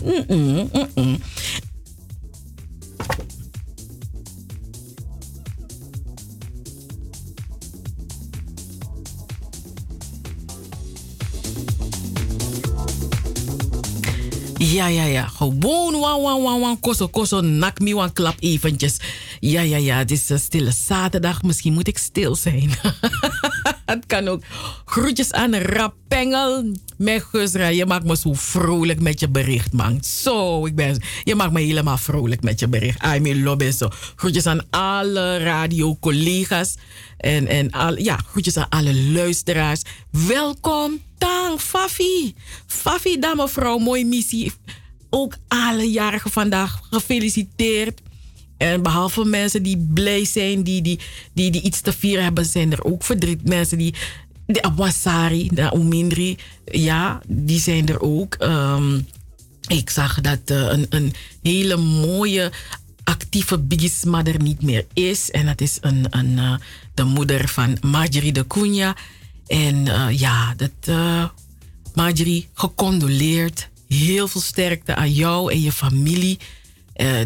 Ja, ja, ja. Gewoon wan, wan, wan, wan. Koso, koso. Nak me wan klap eventjes. Ja, ja, ja. Het is een stille zaterdag. Misschien moet ik stil zijn. (laughs) Het kan ook. Groetjes aan Rapengel. Mijn Gusra, je maakt me zo vrolijk met je bericht, man. Zo, ik ben... Je maakt me helemaal vrolijk met je bericht. I love it zo. Groetjes aan alle radiocollega's. En, en al, ja, groetjes aan alle luisteraars. Welkom, Tang, Fafi. Fafi, dan mevrouw, mooie missie. Ook alle jarigen vandaag gefeliciteerd. En behalve mensen die blij zijn, die, die, die, die iets te vieren hebben, zijn er ook verdriet. Mensen die, de Awasari, de Umindri, ja, die zijn er ook. Ehm, ik zag dat eh, een, een hele mooie actieve bigisma er niet meer is. En dat is een, een, eh, de moeder van Marjorie de Cunha. En eh, ja, dat, Marjorie, gecondoleerd. Heel veel sterkte aan jou en je familie.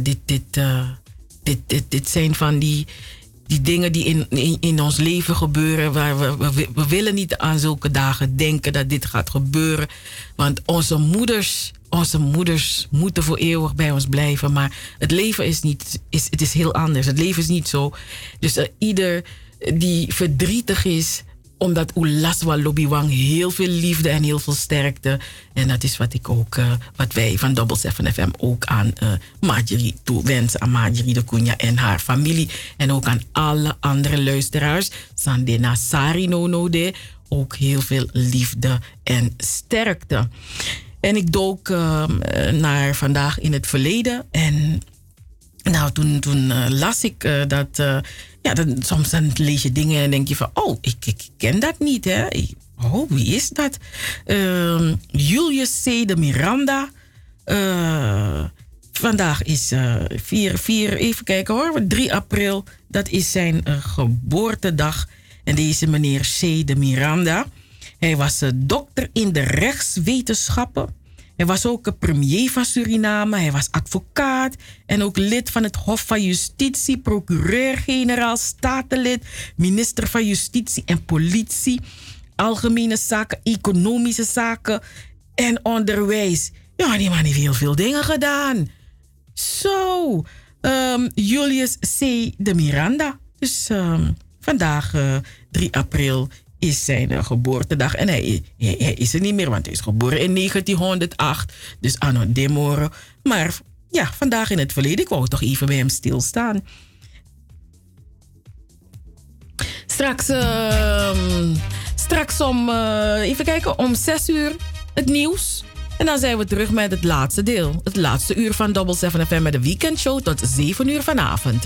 Dit, dit, dit, dit, dit zijn van die, die dingen die in, in, in ons leven gebeuren. Waar we, we, willen niet aan zulke dagen denken dat dit gaat gebeuren. Want onze moeders, onze moeders moeten voor eeuwig bij ons blijven. Maar het leven is niet, is, het is heel anders. Het leven is niet zo. Dus eh, ieder die verdrietig is, omdat Ulaswa Lobbywang heel veel liefde en heel veel sterkte. En dat is wat ik ook, eh, wat wij van Double 7 FM ook aan eh Marjorie toewensen. Aan Marjorie de Cunha en haar familie. En ook aan alle andere luisteraars. Sandena Sari no no de. Ook heel veel liefde en sterkte. En ik dook eh, naar vandaag in het verleden. En nou, toen, toen las ik dat. Ja, dan, soms dan lees je dingen en denk je van. Oh, ik, ik ken dat niet, hè? Oh, wie is dat? Ehm, Julius C. de Miranda. Eh, vandaag is eh 4, 4, even kijken hoor, 3 april. Dat is zijn eh, geboortedag. En deze meneer C. de Miranda. Hij was dokter in de rechtswetenschappen. Hij was ook premier van Suriname. Hij was advocaat en ook lid van het Hof van Justitie, procureur-generaal, statenlid, minister van Justitie en Politie, algemene zaken, economische zaken en onderwijs. Ja, die man heeft heel veel dingen gedaan. Zo, ehm, Julius C. de Miranda. Dus ehm, vandaag, eh, 3 april, is zijn geboortedag. En hij, hij, hij is er niet meer, want hij is geboren in 1908. Dus anno demoro. Maar ja, vandaag in het verleden, ik wou toch even bij hem stilstaan. Straks, ehm, straks om, eh, even kijken, om 6 uur het nieuws. En dan zijn we terug met het laatste deel. Het laatste uur van Double 7 FM met de weekendshow tot 7 uur vanavond.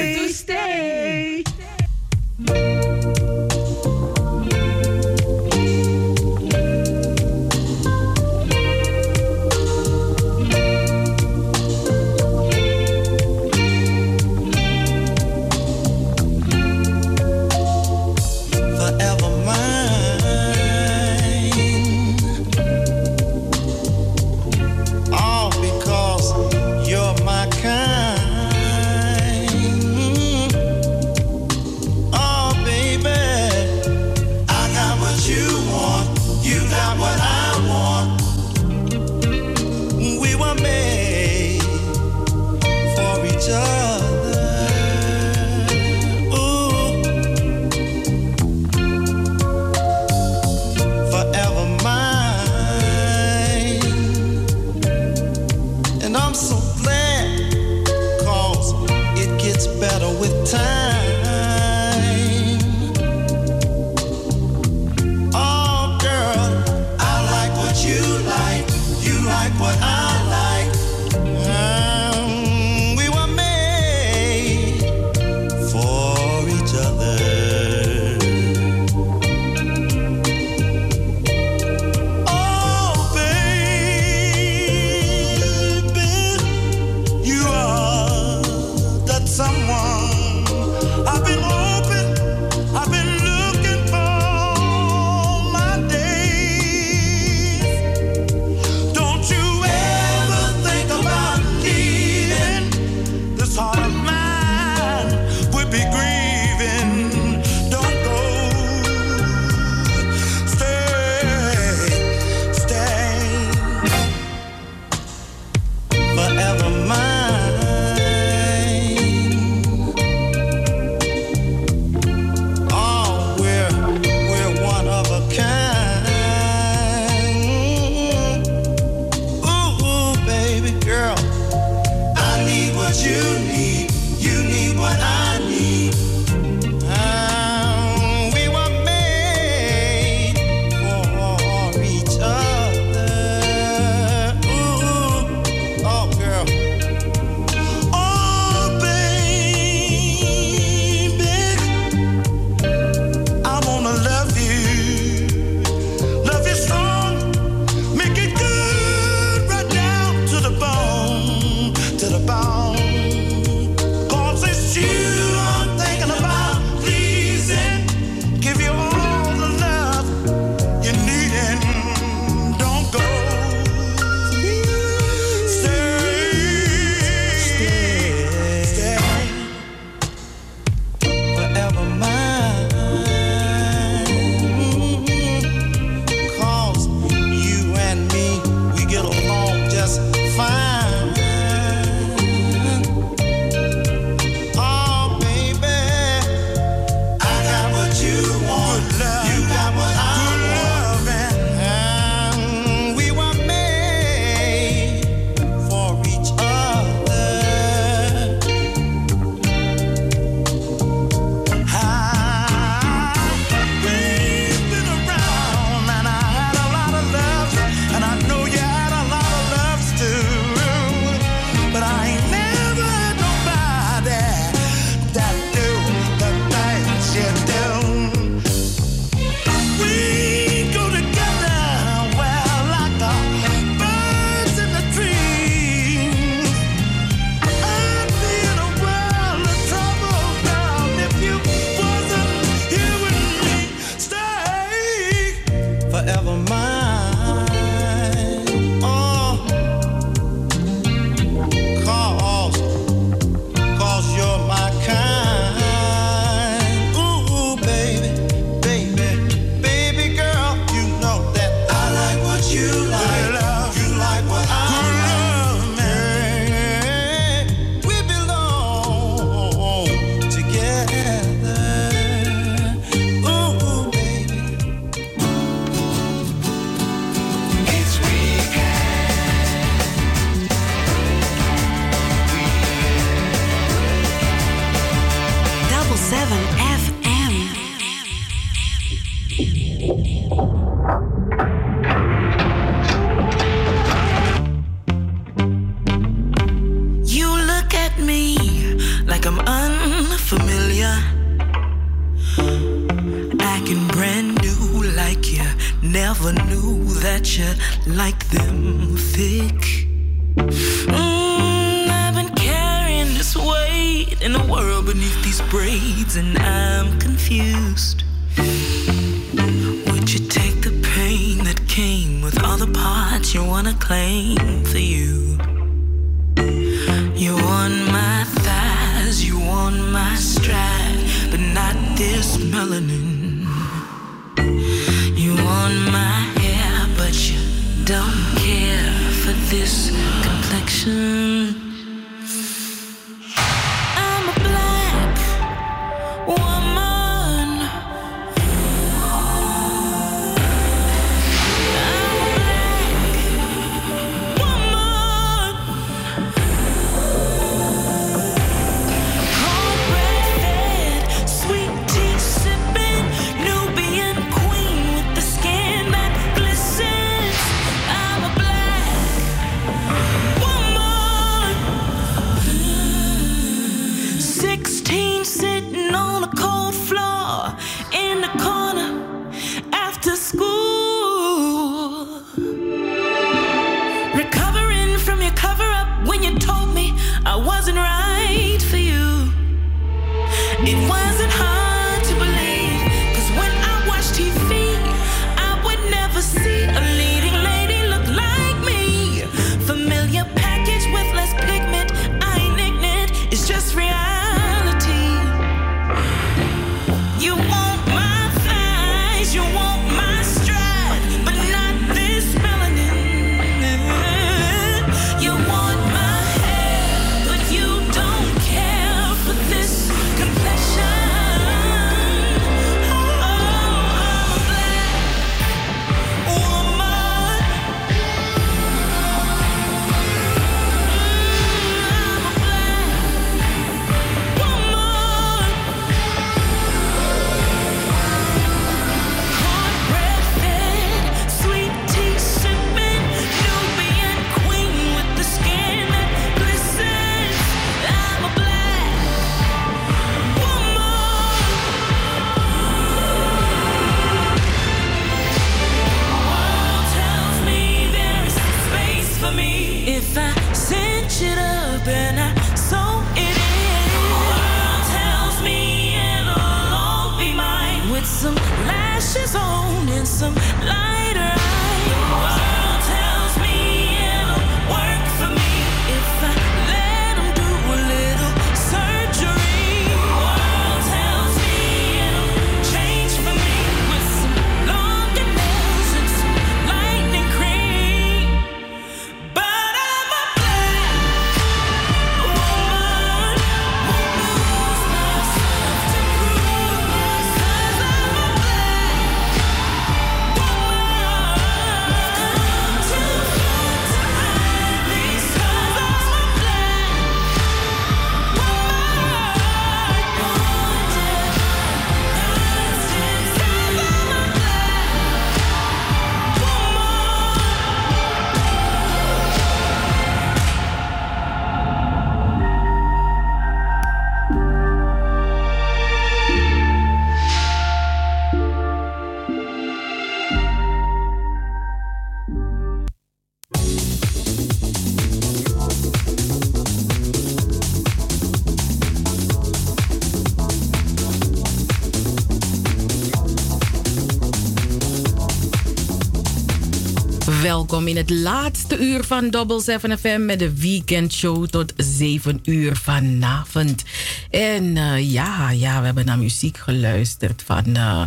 welkom in het laatste uur van Double 7 FM met de weekendshow tot 7 uur vanavond. En eh, ja, ja, we hebben naar muziek geluisterd van, uh,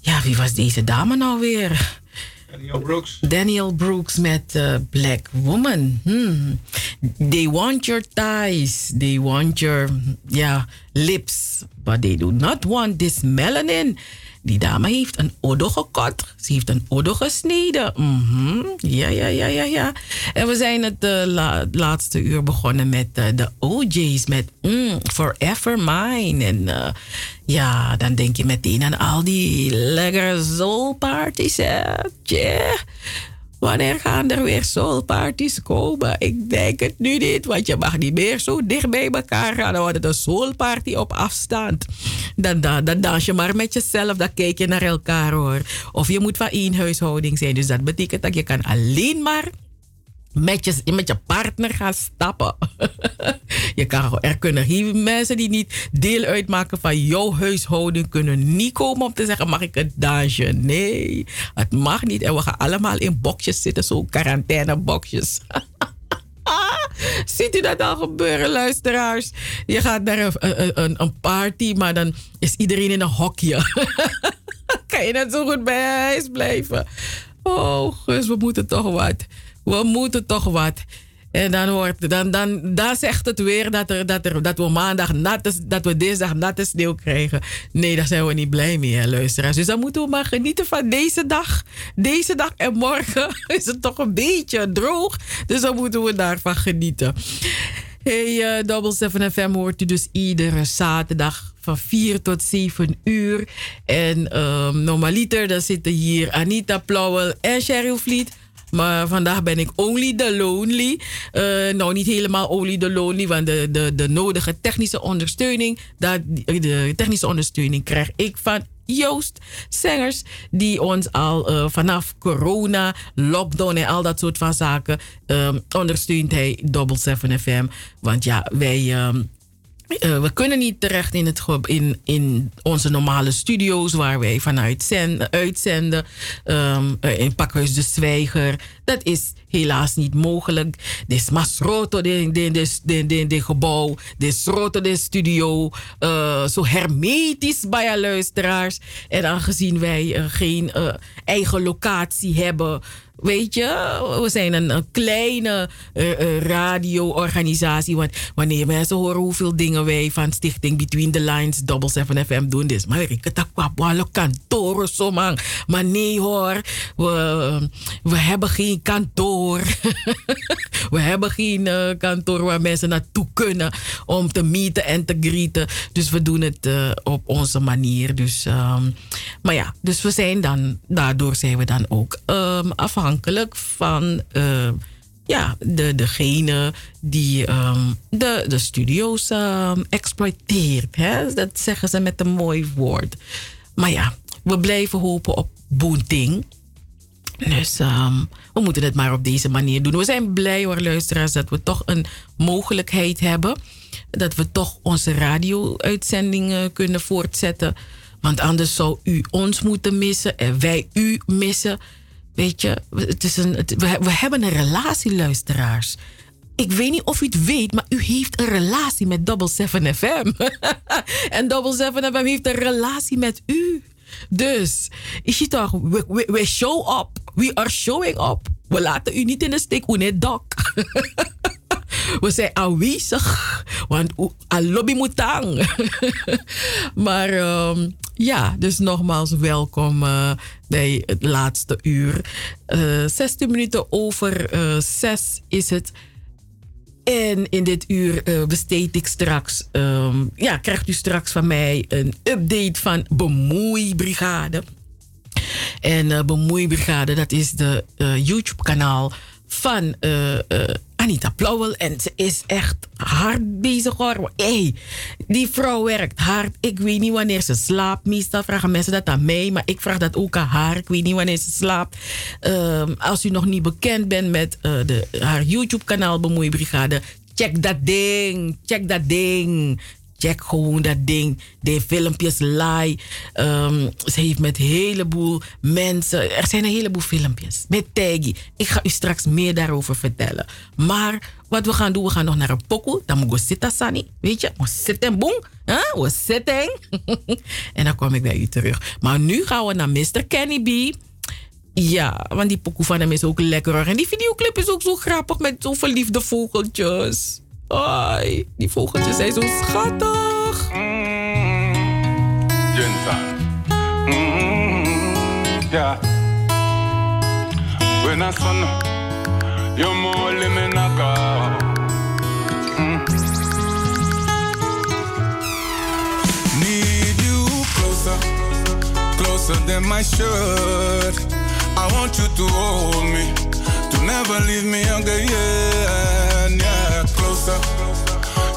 ja, wie was deze dame nou weer? Daniel Brooks. Daniel Brooks met eh, Black Woman. Hmm. They want your thighs, they want your yeah, lips, but they do not want this melanin. Die dame heeft een oddo gekot. Ze heeft een oddo gesneden. Mhm. Ja, ja, ja, ja, ja. En we zijn het eh, laatste uur begonnen met eh, de OJ's. Met mm, Forever Mine. En eh, ja, dan denk je meteen aan al die lekkere soulparties. Hè? Wanneer gaan er weer soulparties komen? Ik denk het nu niet, want je mag niet meer zo dicht bij elkaar gaan. Dan wordt het een soulparty op afstand. Dan, dan, dan dans je maar met jezelf, dan kijk je naar elkaar hoor. Of je moet van één huishouding zijn. Dus dat betekent dat je kan alleen maar met je, met je partner gaan stappen. (laughs) je kan, er kunnen geen mensen die niet deel uitmaken van jouw huishouding kunnen niet komen om te zeggen: mag ik een dansje? Nee, het mag niet. En we gaan allemaal in boxjes zitten, zo quarantaineboxjes. (laughs) Ziet u dat al gebeuren, luisteraars? Je gaat naar een, een, een- party, maar dan is iedereen in een hokje. (laughs) kan je net zo goed bij huis blijven. Oh, Gus, we moeten toch wat. We moeten toch wat. En dan, wordt, dan, dan, dan zegt het weer dat, er, dat, er, dat we maandag natte, dat we dinsdag natte sneeuw krijgen. Nee, daar zijn we niet blij mee, hè, luisteraars. Dus dan moeten we maar genieten van deze dag. Deze dag en morgen (laughs) is het toch een beetje droog. Dus dan moeten we daarvan genieten. Hey, uh, Double 7 FM hoort u dus iedere zaterdag van 4 tot 7 uur. En um, normaliter, dan zitten hier Anita Plauwel en Cheryl Vliet. Maar vandaag ben ik only the lonely. Uh, nou, niet helemaal only the lonely, want de, de, de nodige technische ondersteuning, dat, de technische ondersteuning krijg ik van Joost Zengers, die ons al uh, vanaf corona, lockdown en al dat soort van zaken um, ondersteunt hij Double 7 FM. Want ja, wij. Um, uh, we kunnen niet terecht in, het, in, in onze normale studio's waar wij vanuit zenden, uitzenden. Um, in Pakhuis de Zwijger. Dat is helaas niet mogelijk. Dit de, de, de gebouw. Dit roto, de studio. Uh, zo hermetisch bij je luisteraars. En aangezien wij uh, geen eigen locatie hebben Weet je, we zijn een, kleine uh, radio-organisatie. Want wanneer mensen horen hoeveel dingen wij van Stichting Between the Lines, Double 7 FM doen, dus maar ik het kwam kantoor zo man. Maar nee hoor, we, we hebben geen kantoor. (laughs) we hebben geen uh, kantoor waar mensen naartoe kunnen om te meeten en te greeten. Dus we doen het op onze manier. Dus, um, maar ja, dus we zijn dan, daardoor zijn we dan ook um, afhankelijk van uh, ja, de, degene die um, de, de studio's exploiteert. Dat zeggen ze met een mooi woord. Maar ja, we blijven hopen op boenting. Dus um, we moeten het maar op deze manier doen. We zijn blij hoor, luisteraars, dat we toch een mogelijkheid hebben. Dat we toch onze radio-uitzendingen kunnen voortzetten. Want anders zou u ons moeten missen en wij u missen. Weet je, het is een, we, hebben een relatie, luisteraars. Ik weet niet of u het weet, maar u heeft een relatie met Double 7 FM. (laughs) en Double 7 FM heeft een relatie met u. Dus, is je toch, we show up. We are showing up. We laten u niet in de steek, hoe net dak. (laughs) we zijn aanwezig, want lobby moet aan. (laughs) maar um, ja, dus nogmaals welkom uh, bij het laatste uur. Uh, 16 minuten over uh, 6 is het. En in dit uur besteed ik straks, um, ja, krijgt u straks van mij een update van Bemoeibrigade. En uh, Bemoeibrigade, dat is de uh, YouTube-kanaal van Anita Plauwel. En ze is echt hard bezig hoor. Hey, die vrouw werkt hard. Ik weet niet wanneer ze slaapt. Meestal vragen mensen dat aan mij, maar ik vraag dat ook aan haar. Ik weet niet wanneer ze slaapt. Um, als u nog niet bekend bent met de, haar YouTube-kanaal Bemoeibrigade, check dat ding. Check dat ding. Check gewoon dat ding. De filmpjes live. Um, ze heeft met een heleboel mensen. Er zijn een heleboel filmpjes. Met Taggy. Ik ga u straks meer daarover vertellen. Maar wat we gaan doen, we gaan nog naar een pokoe. Dan moet we zitten, Sani. Weet je, we zitten, boem. We zitten. (laughs) en dan kom ik bij u terug. Maar nu gaan we naar Mr. Kenny B. Ja, want die pokoe van hem is ook lekker. En die videoclip is ook zo grappig met zo verliefde vogeltjes. Ai, die vogeltjes zijn zo schattig. Mm, Junta. Mm, yeah. When I son, you're more living a girl. Mm. Need you closer, closer than should. I I want you to hold me, to never leave me again. Yeah, closer.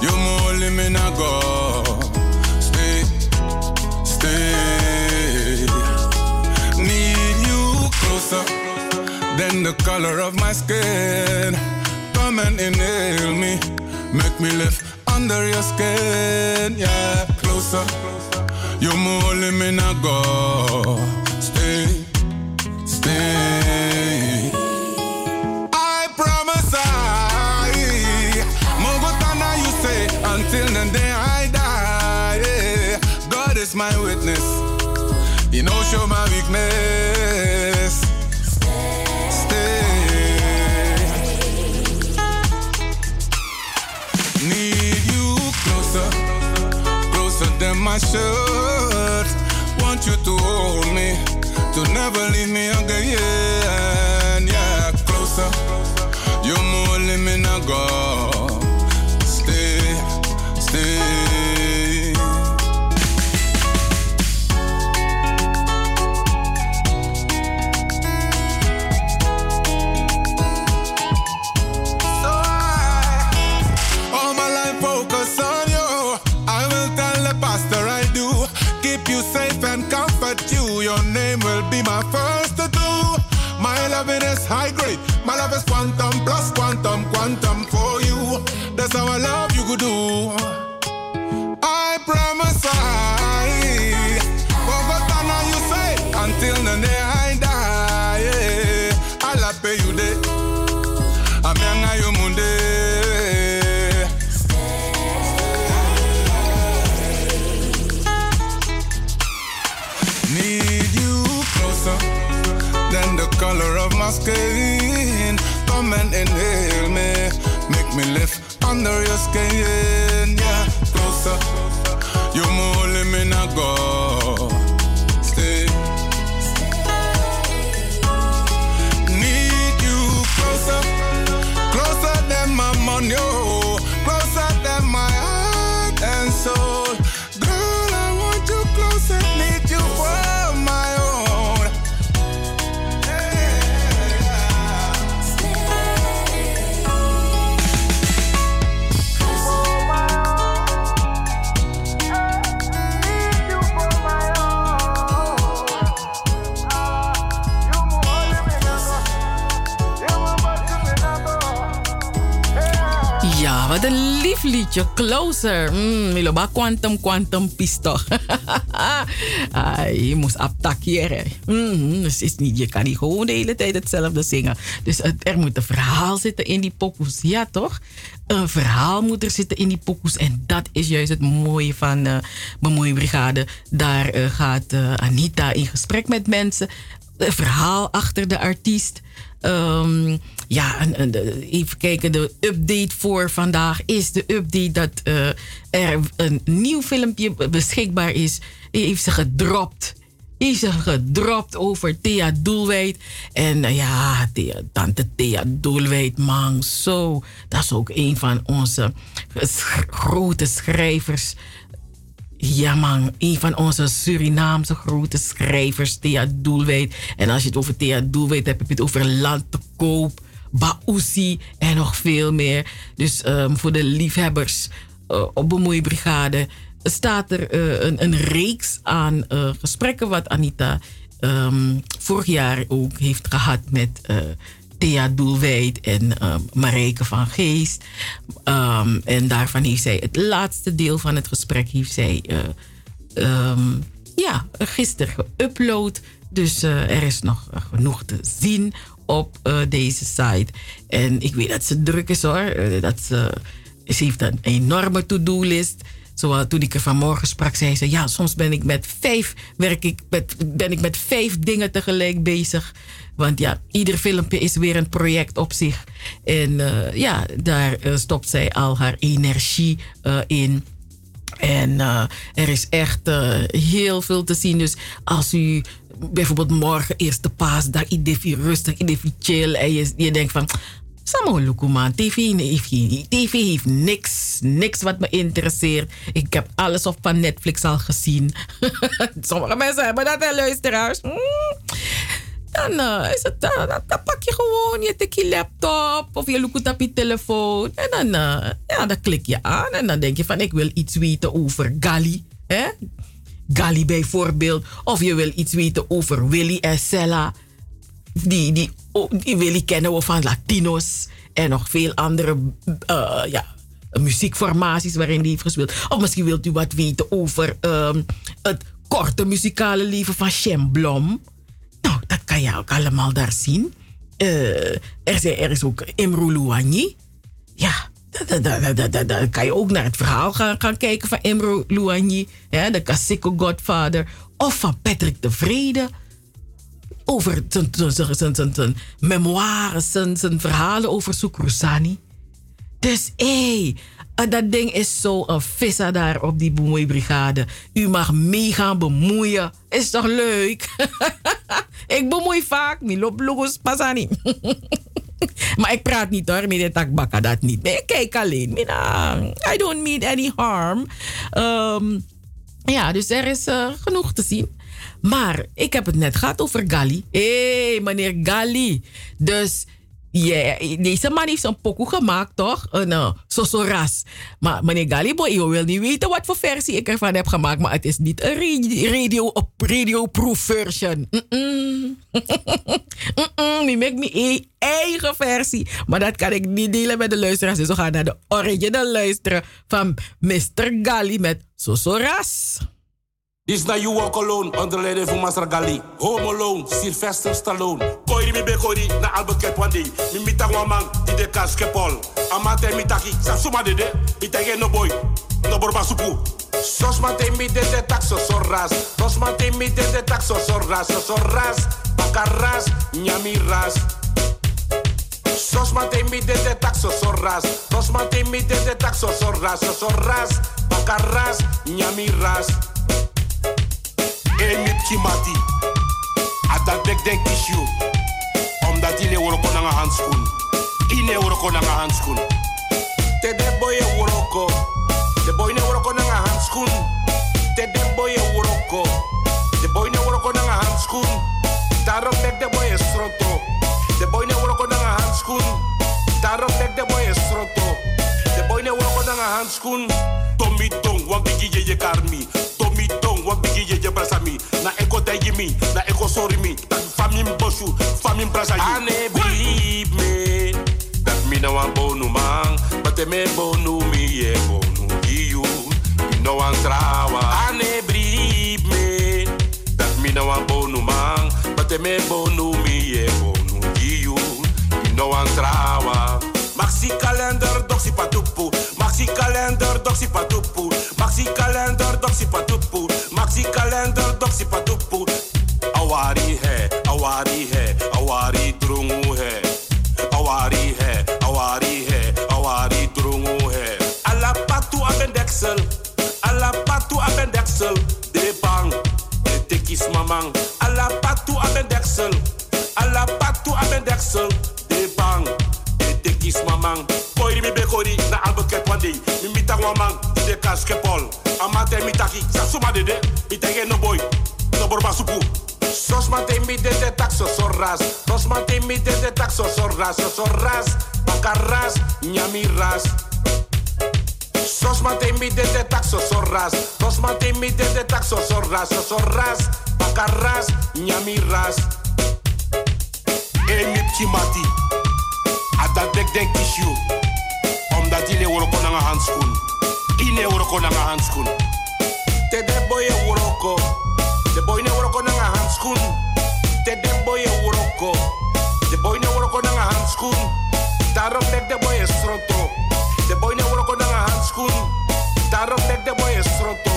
You're more living I go. Stay, stay. Need you closer than the color of my skin. Come and inhale me, make me live under your skin. Yeah, closer. You're more living I go. Stay, stay. Show my weakness. Stay. Need you closer, closer than my shirt. Want you to hold me, to never leave me again. Yeah, closer. You're more living I go. Loving is high grade. My love is quantum plus quantum, quantum for you. That's how I love you could do. I promise skin. Come and inhale me, make me live under your skin. Yeah, closer. You're more living I go. Liedje. Closer. Mm, Quantum Quantum Pisto. (laughs) je moest aptakieren. Mm, dus is niet, je kan niet gewoon de hele tijd hetzelfde zingen. Dus er moet een verhaal zitten in die pokoes. Ja, toch? Een verhaal moet er zitten in die pokoes. En dat is juist het mooie van uh, Bemoei Brigade. Daar eh, gaat eh, Anita in gesprek met mensen. Een verhaal achter de artiest. Ehm, ja, de- even kijken. De update voor vandaag is de update dat eh, er een nieuw filmpje beschikbaar is. Die heeft ze gedropt. Heeft ze gedropt over Thea Doelwijd. En eh, ja, Thea, tante Thea Doelwijd, man, zo. Dat is ook een van onze grote schrijvers. Ja man, een van onze Surinaamse grote schrijvers, Thea Doelwijd. En als je het over Thea Doelwijd hebt, heb je het over Land Baoussi en nog veel meer. Dus ehm, voor de liefhebbers eh, op Bemoeibrigade staat er eh, een, een reeks aan eh, gesprekken wat Anita ehm, vorig jaar ook heeft gehad met Thea Doelwijd en ehm, Marijke van Geest. En daarvan heeft zij het laatste deel van het gesprek heeft zij ja, gisteren geüpload. Dus er is nog genoeg te zien op eh, deze site. En ik weet dat ze druk is hoor. Eh, dat ze, heeft een enorme to-do-list. Zoals toen ik er vanmorgen sprak, zei ze: Ja, soms ben ik met vijf, werk ik met, ben ik met vijf dingen tegelijk bezig. Want ja, ieder filmpje is weer een project op zich. En eh, ja, daar stopt zij al haar energie in. En er is echt heel veel te zien. Dus als u bijvoorbeeld morgen eerste paasdag, idefi rustig, idefi chill. En je, je denkt van, Samo Lukuman, TV TV heeft niks, niks wat me interesseert. Ik heb alles op van Netflix al gezien. (laughs) Sommige mensen hebben dat, hè, luisteraars. Mm. dan, eh, is het, eh, dan, pak je gewoon je tik je laptop of je loekt op je telefoon. En dan, eh, ja, dan klik je aan en dan denk je van ik wil iets weten over Gali. Hè? Gali bijvoorbeeld. Of je wil iets weten over Willy en Sella. Die, die, die Willy kennen we van Latino's. En nog veel andere eh, ja, muziekformaties waarin hij heeft gespeeld. Of misschien wilt u wat weten over ehm, het korte muzikale leven van Shem Blom. Nou, dat kan je ook allemaal daar zien. Eh, er, zijn, er is ook Imru. Ja, dan- kan je ook naar het verhaal gaan, gaan kijken van Imru Luanyi. Ja, de Kasiko Godfather. Of van Patrick de Vrede. Over zijn, memoires, zijn, verhalen over Sukrusani. Dus hé, hey, dat ding is zo een vissa daar op die bemoeibrigade. U mag mee gaan bemoeien. Is toch leuk? (laughs) ik bemoei vaak. Mi lop logos pasani. (laughs) (laughs) maar ik praat niet hoor. Met de takbakka dat niet. Ik kijk alleen. I don't mean any harm. Ehm, ja, dus er is eh, genoeg te zien. Maar ik heb het net gehad over Gali. Hé, hey, meneer Gali. Dus ja, deze man heeft een pokoe gemaakt, toch? Een uh, sosoras. Maar meneer Gali, boy, je wil niet weten wat voor versie ik ervan heb gemaakt. Maar het is niet een ra- radio, op radio-proof version. Mm-mm. (laughs) Mm-mm, die maakt me e- eigen versie. Maar dat kan ik niet delen met de luisteraars. Dus we gaan naar de original luisteren van Mr. Gali met Sosoras. This na you walk alone under leiding van Master Gali. Home alone, Sylvester Stallone. Koiri mi bekori na Albuquerque one. Mi mita one man di de kas kepol. Amate mi taki sa suma de de. Mi tege no boy, no borba supu. Sos mate mi de taxo sorras. Sos mate mi de taxo sorras. Sorras, bacarras, nyami ras. Sos mate mi de taxo sorras. Sos mate mi de taxo sorras. Sorras, bacarras, nyami ras. En met kimati. Adat dek dek tissue. Omdat ne woroko na handschoen. Ine woroko na nga handschoen. Te de boy e woroko. De boy ne woroko na nga handschoen. Te de boy e woroko. De boy ne woroko na handschoen. Daarom dek de boy e stroto. De boy ne woroko na handschoen. Daarom dek de boy e stroto. De boy ne woroko na handschoen. Tommy tong, wan bigi ye ye karmi. Ye ye brasami. Na eko degi mi, na eko sorry mi. Bosu, famin brasa yi. Ane believe me. Dat mi na wan bonu man. But me bonu mi ye bonu you. You know wan trawa. Ane believe me. Dat mi na wan bonu man. But me bonu mi ye bonu you. You know wan trawa. Maxi patupu. Maxi kalender, doxi patupu. Maxi kalender, doxi patupu. Maxi kalender, doxi patupu. Awari hai, awari hai, awari drungu hai. Awari hai, awari hai, awari drungu hai. Alla patu abendeksel, alla patu abendeksel. De bang, de tikis mamang. Alla patu abendeksel, alla patu abendeksel. De bang, de tikis mamang. Koiri mi bekori na Albuquerque one day. Mi mita wamang, di de kaskepol. Amate mi taki, sa suma de de. Mi tege no boy, no borba supu. Sos mate mi de de taxo sorras. Sos mate mi de de taxo sorras. Sorras, bacarras, nyami ras. Sos mate mi de de taxo sorras. Sos mate mi de de taxo sorras. Sorras, bacarras, nyami ras. E mi kimati. Adat dek dek tissue. Omdat die ne woroko na nga handschoen. Ine woroko na nga handschoen. Te de boy e woroko. De boy ne woroko na nga handschoen. Te de boy e woroko. De boy ne woroko na nga handschoen. Daarom dek de boy e stroto. De boy ne woroko na nga handschoen. Daarom dek de boy e stroto.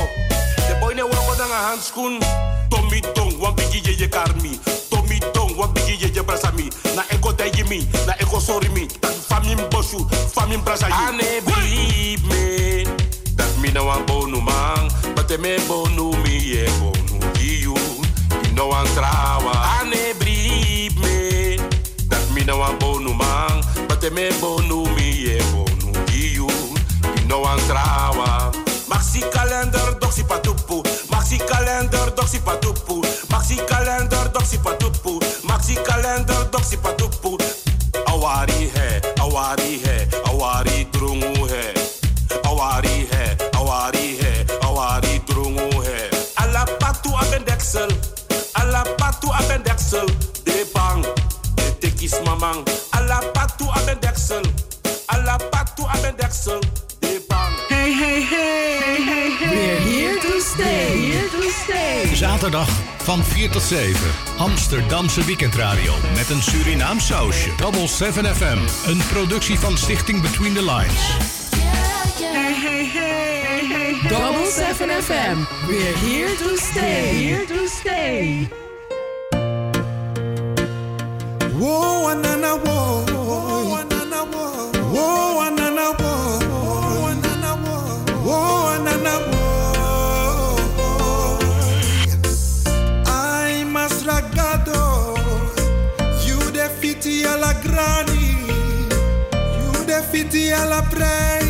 De boy ne woroko na nga handschoen. Tommy tong, wan bigi ye ye karmi ye ye brasa mi na eko te ye mi na eko sorry mi tak famim boshu famim brasa yi ane believe me. Dat mi na wan bonu man but me bonu mi ye bonu di yu you. Know wan trawa ane believe me. Dat mi na wan bonu man but me bonu mi ye bonu di yu you. Know wan trawa Maxi calendar doxi patupu Maxi calendar doxi patupu Maxi calendar doxi patupu साक्षी calendar दक्षी पटुपुर अवारी है अवारी है zaterdag van 4 tot 7. Amsterdamse weekendradio met een Surinaam sausje. Double 7 FM, een productie van Stichting Between the Lines. Hey, hey, hey, hey, hey. Double 7 FM, we're here to stay. We're here to stay. davanti alla presa.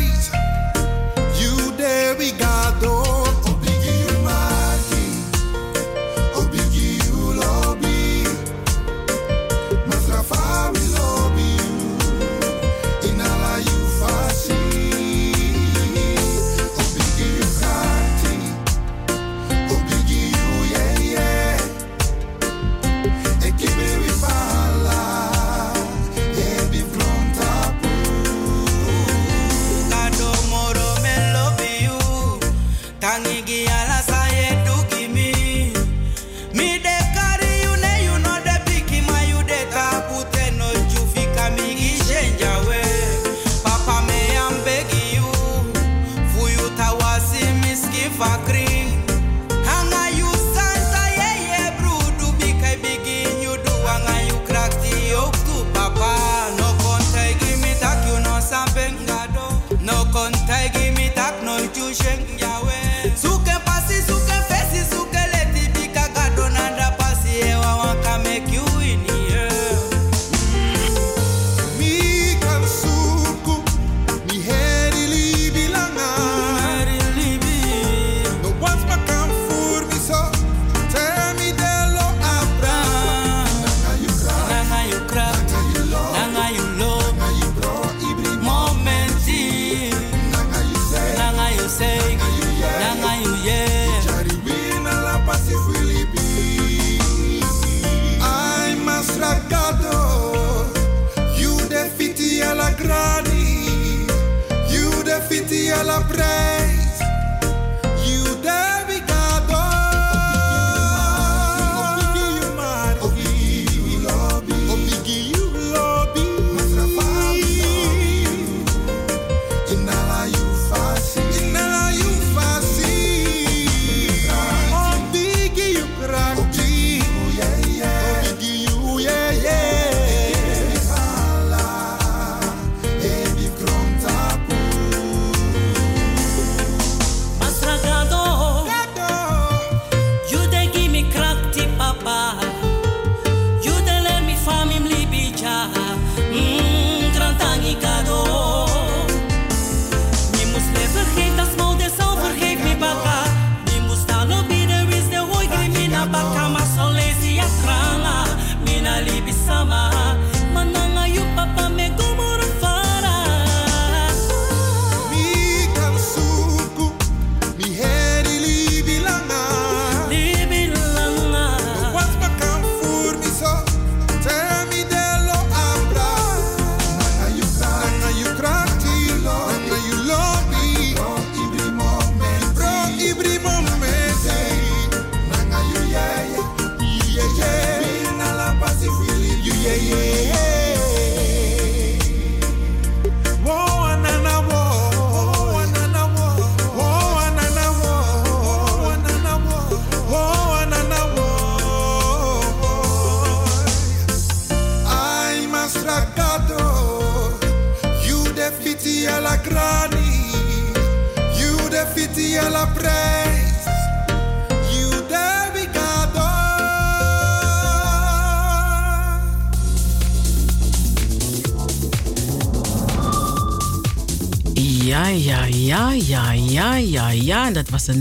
was eh,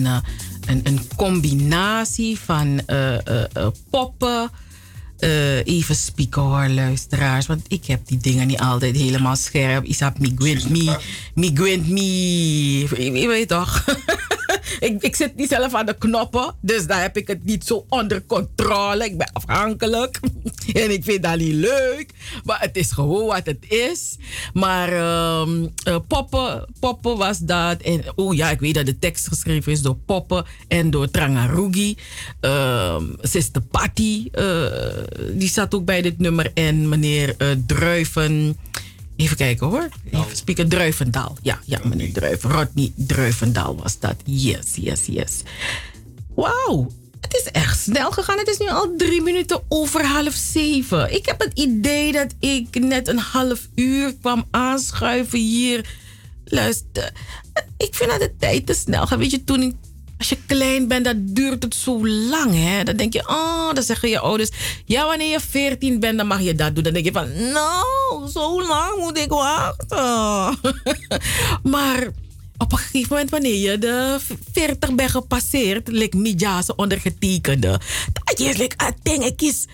een, een, combinatie van eh, eh, poppen. Even spieken hoor, luisteraars. Want ik heb die dingen niet altijd helemaal scherp. Isab mi me, me, me, me. Je weet toch? (laughs) ik, zit niet zelf aan de knoppen. Dus daar heb ik het niet zo onder controle. Ik ben afhankelijk. (laughs) en ik vind dat niet leuk. Maar het is gewoon wat het is. Maar ehm, eh, poppen, was dat. En oh ja, ik weet dat de tekst geschreven is door Poppen en door Trangarugi. Ehm Sister Patty, eh, die zat ook bij dit nummer. En meneer eh, Druiven. Even kijken hoor. Even spieken. Druivendaal. Ja, ja, meneer Druiven. Rodney Druivendaal was dat. Yes, yes, yes. Wauw. Het is echt snel gegaan. Het is nu al drie minuten over half zeven. Ik heb het idee dat ik net een half uur kwam aanschuiven hier. Luister, ik vind dat de tijd te snel gaat. Weet je, toen ik als je klein bent, dat duurt het zo lang. Hè? Dan denk je, oh, dan zeggen je ouders, ja, wanneer je 14 bent, dan mag je dat doen. Dan denk je van, nou, zo lang moet ik wachten. (laughs) maar op een gegeven moment, wanneer je de 40 bent gepasseerd, lijkt Mijase ondergetekende. Dat je like, ah, ding, ik kies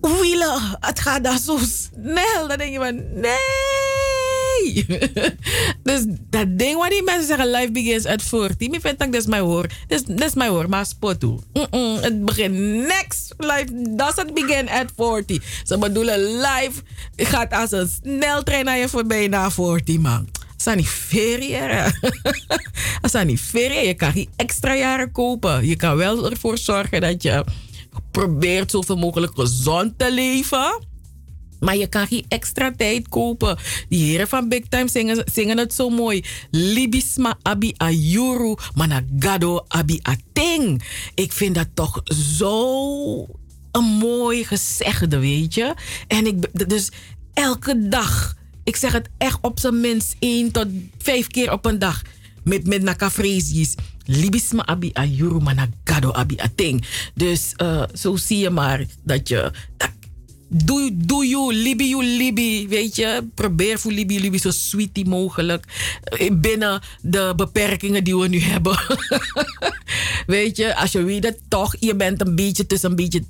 wielen. Het gaat daar zo snel. Dan denk je van, nee. (laughs) dus dat ding wat die mensen zeggen, life begins at 14. Ik vind dat dat is mijn hoor. Dat is- mijn hoor, maar spot toe. Mm-mm, Het begint next. Life doesn't begin at 40. Ze bedoelen life gaat als een sneltrein naar je voorbij na 40, man. Dat is hè? (laughs) Dat is? Je kan geen extra jaren kopen. Je kan wel ervoor zorgen dat je probeert zoveel mogelijk gezond te leven. Maar je kan geen extra tijd kopen. Die heren van Big Time zingen, zingen het zo mooi. Libisma abi ayuru, managado abi ating. Ik vind dat toch zo een mooi gezegde, weet je. En ik, dus elke dag, ik zeg het echt op zijn minst één tot vijf keer op een dag. Met, met nakafrezies. Libisma abi ayuru, managado abi ating. Dus eh, zo zie je maar dat je... Doe, doe you, libi you, libi. Weet je, probeer voor libi, libi zo sweetie mogelijk. eh, Binnen de beperkingen die we nu hebben. (laughs) weet je, als je weet dat toch, je bent een beetje tussen een beetje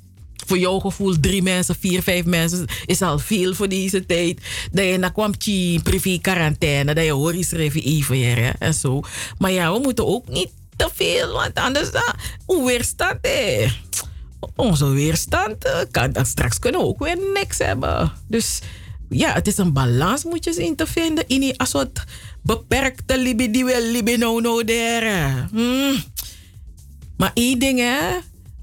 voor jouw gevoel drie mensen, vier, vijf mensen is al veel voor deze tijd. Dat je naar kwam chi privé quarantaine, dat je hoor is even hier, en zo. Maar ja, we moeten ook niet te veel, want anders dan, hoe weerstand hè. Onze weerstand eh, kan dan straks kunnen we ook weer niks hebben. Dus ja, het is een balans moet je zien te vinden in een soort beperkte libi die we there. Hmm. Maar één ding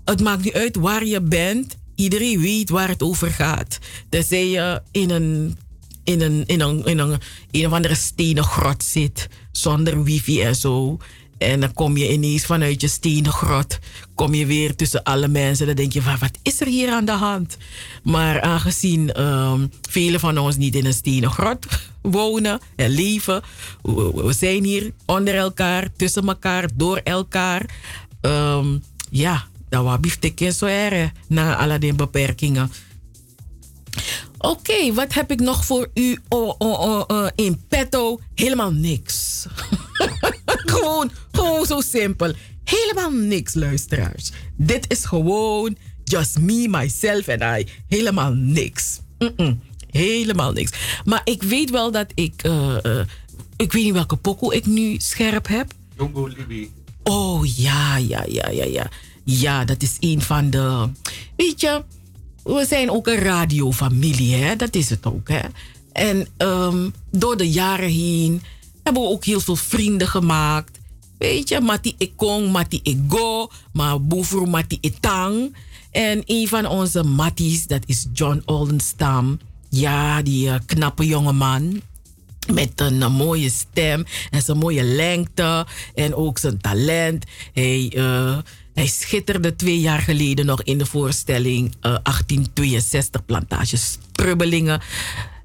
het maakt niet uit waar je bent. Iedereen weet waar het over gaat. Tenzij je in een, in een, in een, in een, een of andere stenen grot zit. Zonder wifi en zo. En dan kom je ineens vanuit je stenen grot. Kom je weer tussen alle mensen. Dan denk je van, wat is er hier aan de hand? Maar aangezien um, velen van ons niet in een stenen grot wonen en leven. We, zijn hier onder elkaar, tussen elkaar, door elkaar. Ehm, ja, dat was biefstuk zo erg na alle die beperkingen. Oké, wat heb ik nog voor u oh, oh, oh, eh, in petto? Helemaal niks. (laughs) (laughs) gewoon, gewoon zo simpel. Helemaal niks, luisteraars. Dit is gewoon just me, myself and I. Helemaal niks. Helemaal niks. Maar ik weet wel dat ik... eh, eh, ik weet niet welke pokoe ik nu scherp heb. Jongo Libi. Oh ja, ja, ja, ja, ja. Ja, dat is een van de. Weet je, we zijn ook een radiofamilie, hè? Dat is het ook, hè? En ehm, door de jaren heen hebben we ook heel veel vrienden gemaakt. Weet je, Mati Ekong, Mati Ego, maar Boevro Mati Etang. En een van onze Matties, dat is John Oldenstam. Ja, die eh, knappe jongeman met een, eh, mooie stem en zijn mooie lengte en ook zijn talent. Hij, eh, hij schitterde twee jaar geleden nog in de voorstelling eh, 1862 Plantage Strubbelingen.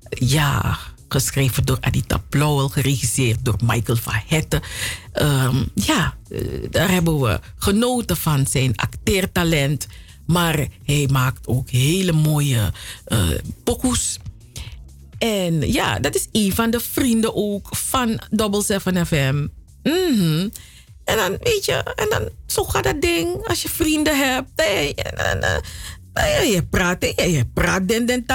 Ja, geschreven door Anita Plauwel, geregisseerd door Michael van Hetten. Ehm, ja, eh, daar hebben we genoten van zijn acteertalent. Maar hij maakt ook hele mooie eh pokoes. En ja, dat is een van de vrienden ook van Double 7 FM. Mhm. En dan, weet je, en dan, zo gaat dat ding. Als je vrienden hebt. En, ja, je praat, hè, je praat den, den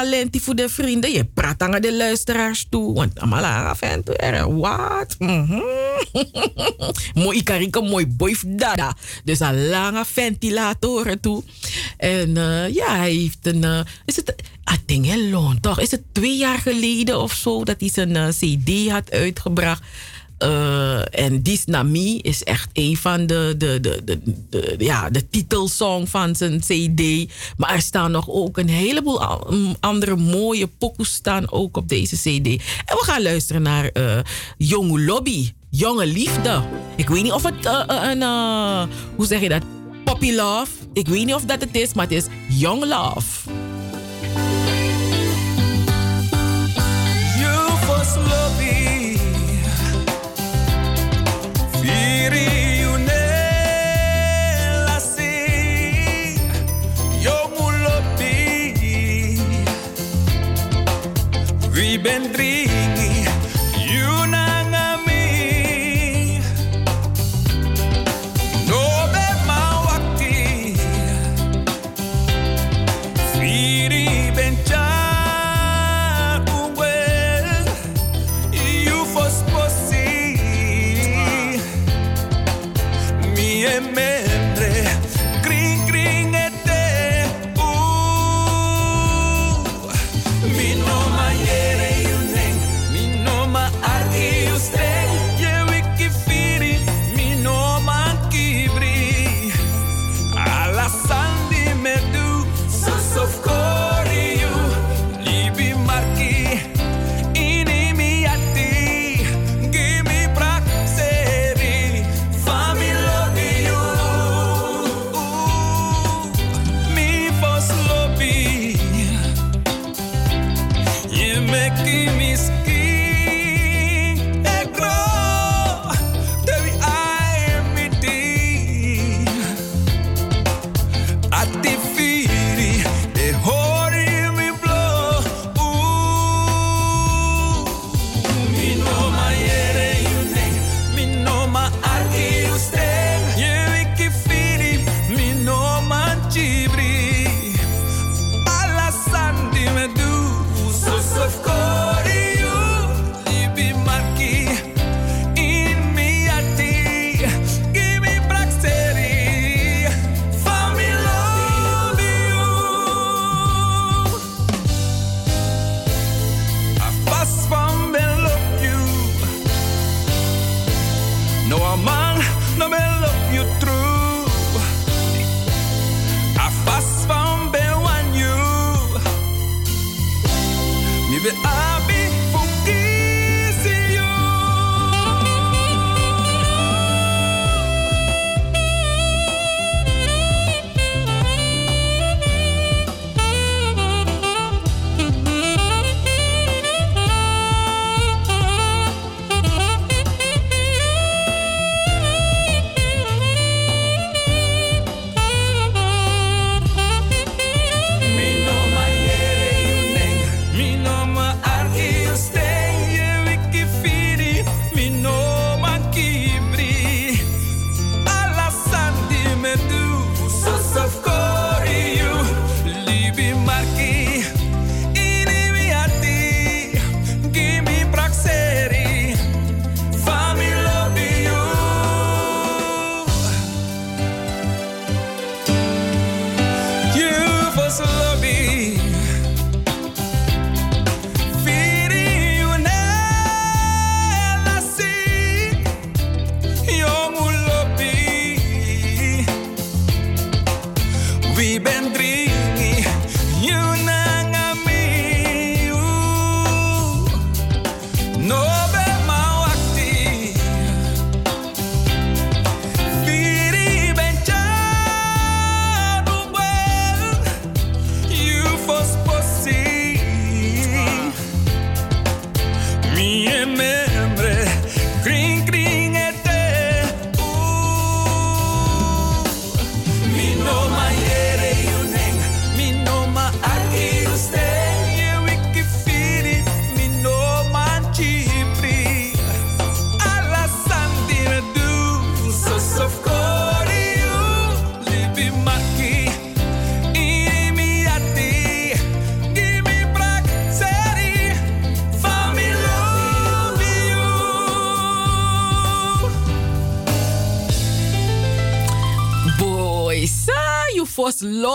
voor de vrienden. Je praat aan de luisteraars toe. Want allemaal af en toe wat. Mhm. (laughs) mooi karika, mooi boy dada. Dus een lange ventilatoren toe. En eh, ja, hij heeft een... eh, is het... Denk heel long toch? Is het twee jaar geleden of zo dat hij zijn eh, cd had uitgebracht? Eh, en Dis Nami is echt een van de, de, de, de, ja, de titelsong van zijn CD. Maar er staan nog ook een heleboel andere mooie pokoes staan ook op deze CD. En we gaan luisteren naar eh Jonge Lobby, Jonge Liefde. Ik weet niet of het eh, een, hoe zeg je dat? Poppy Love. Ik weet niet of dat het is, maar het is Young Love.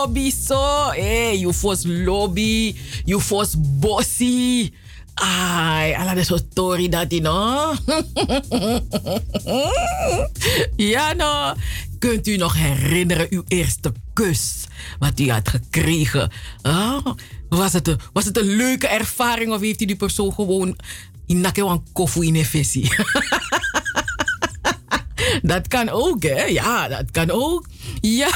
Lobby so. Eh, you fos lobby. You fos bossy. Ai, ala de so story dat (laughs) ja no. Kunt u nog herinneren uw eerste kus? Wat u had gekregen? Ah, was, het een, was het een leuke ervaring of heeft u die persoon gewoon in nakewan kofu in een (laughs) dat kan ook, hè? Ja, dat kan ook. Ja.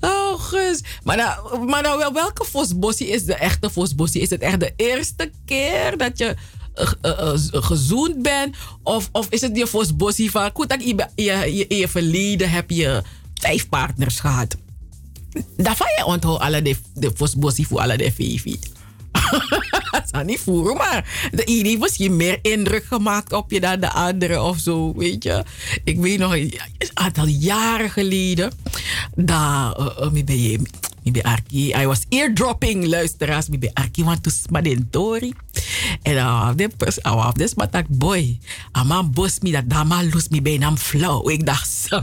Oh, gus. Maar, nou, maar nou, wel, welke Vosbossie is de echte Vosbossie? Is het echt de eerste keer dat je eh, gezoend bent? Of, of is het die Vosbossie van... Goed, dat je, je, je, je verleden heb je vijf partners gehad. Daarvan je onthoudt alle de, de Vosbossie voor alle de vijf. (laughs) Dat zou niet voeren, maar de ene heeft misschien meer indruk gemaakt op je dan de andere of zo, weet je. Ik weet nog, een aantal jaren geleden, uh, uh, ben je, ben Arki, I was eardropping luisteraars, ben Arki want to smadentori. En uh, de pers, uh, de smatak boy, aman bos mi dat dama lus mi bijna flauw. Ik dacht zo.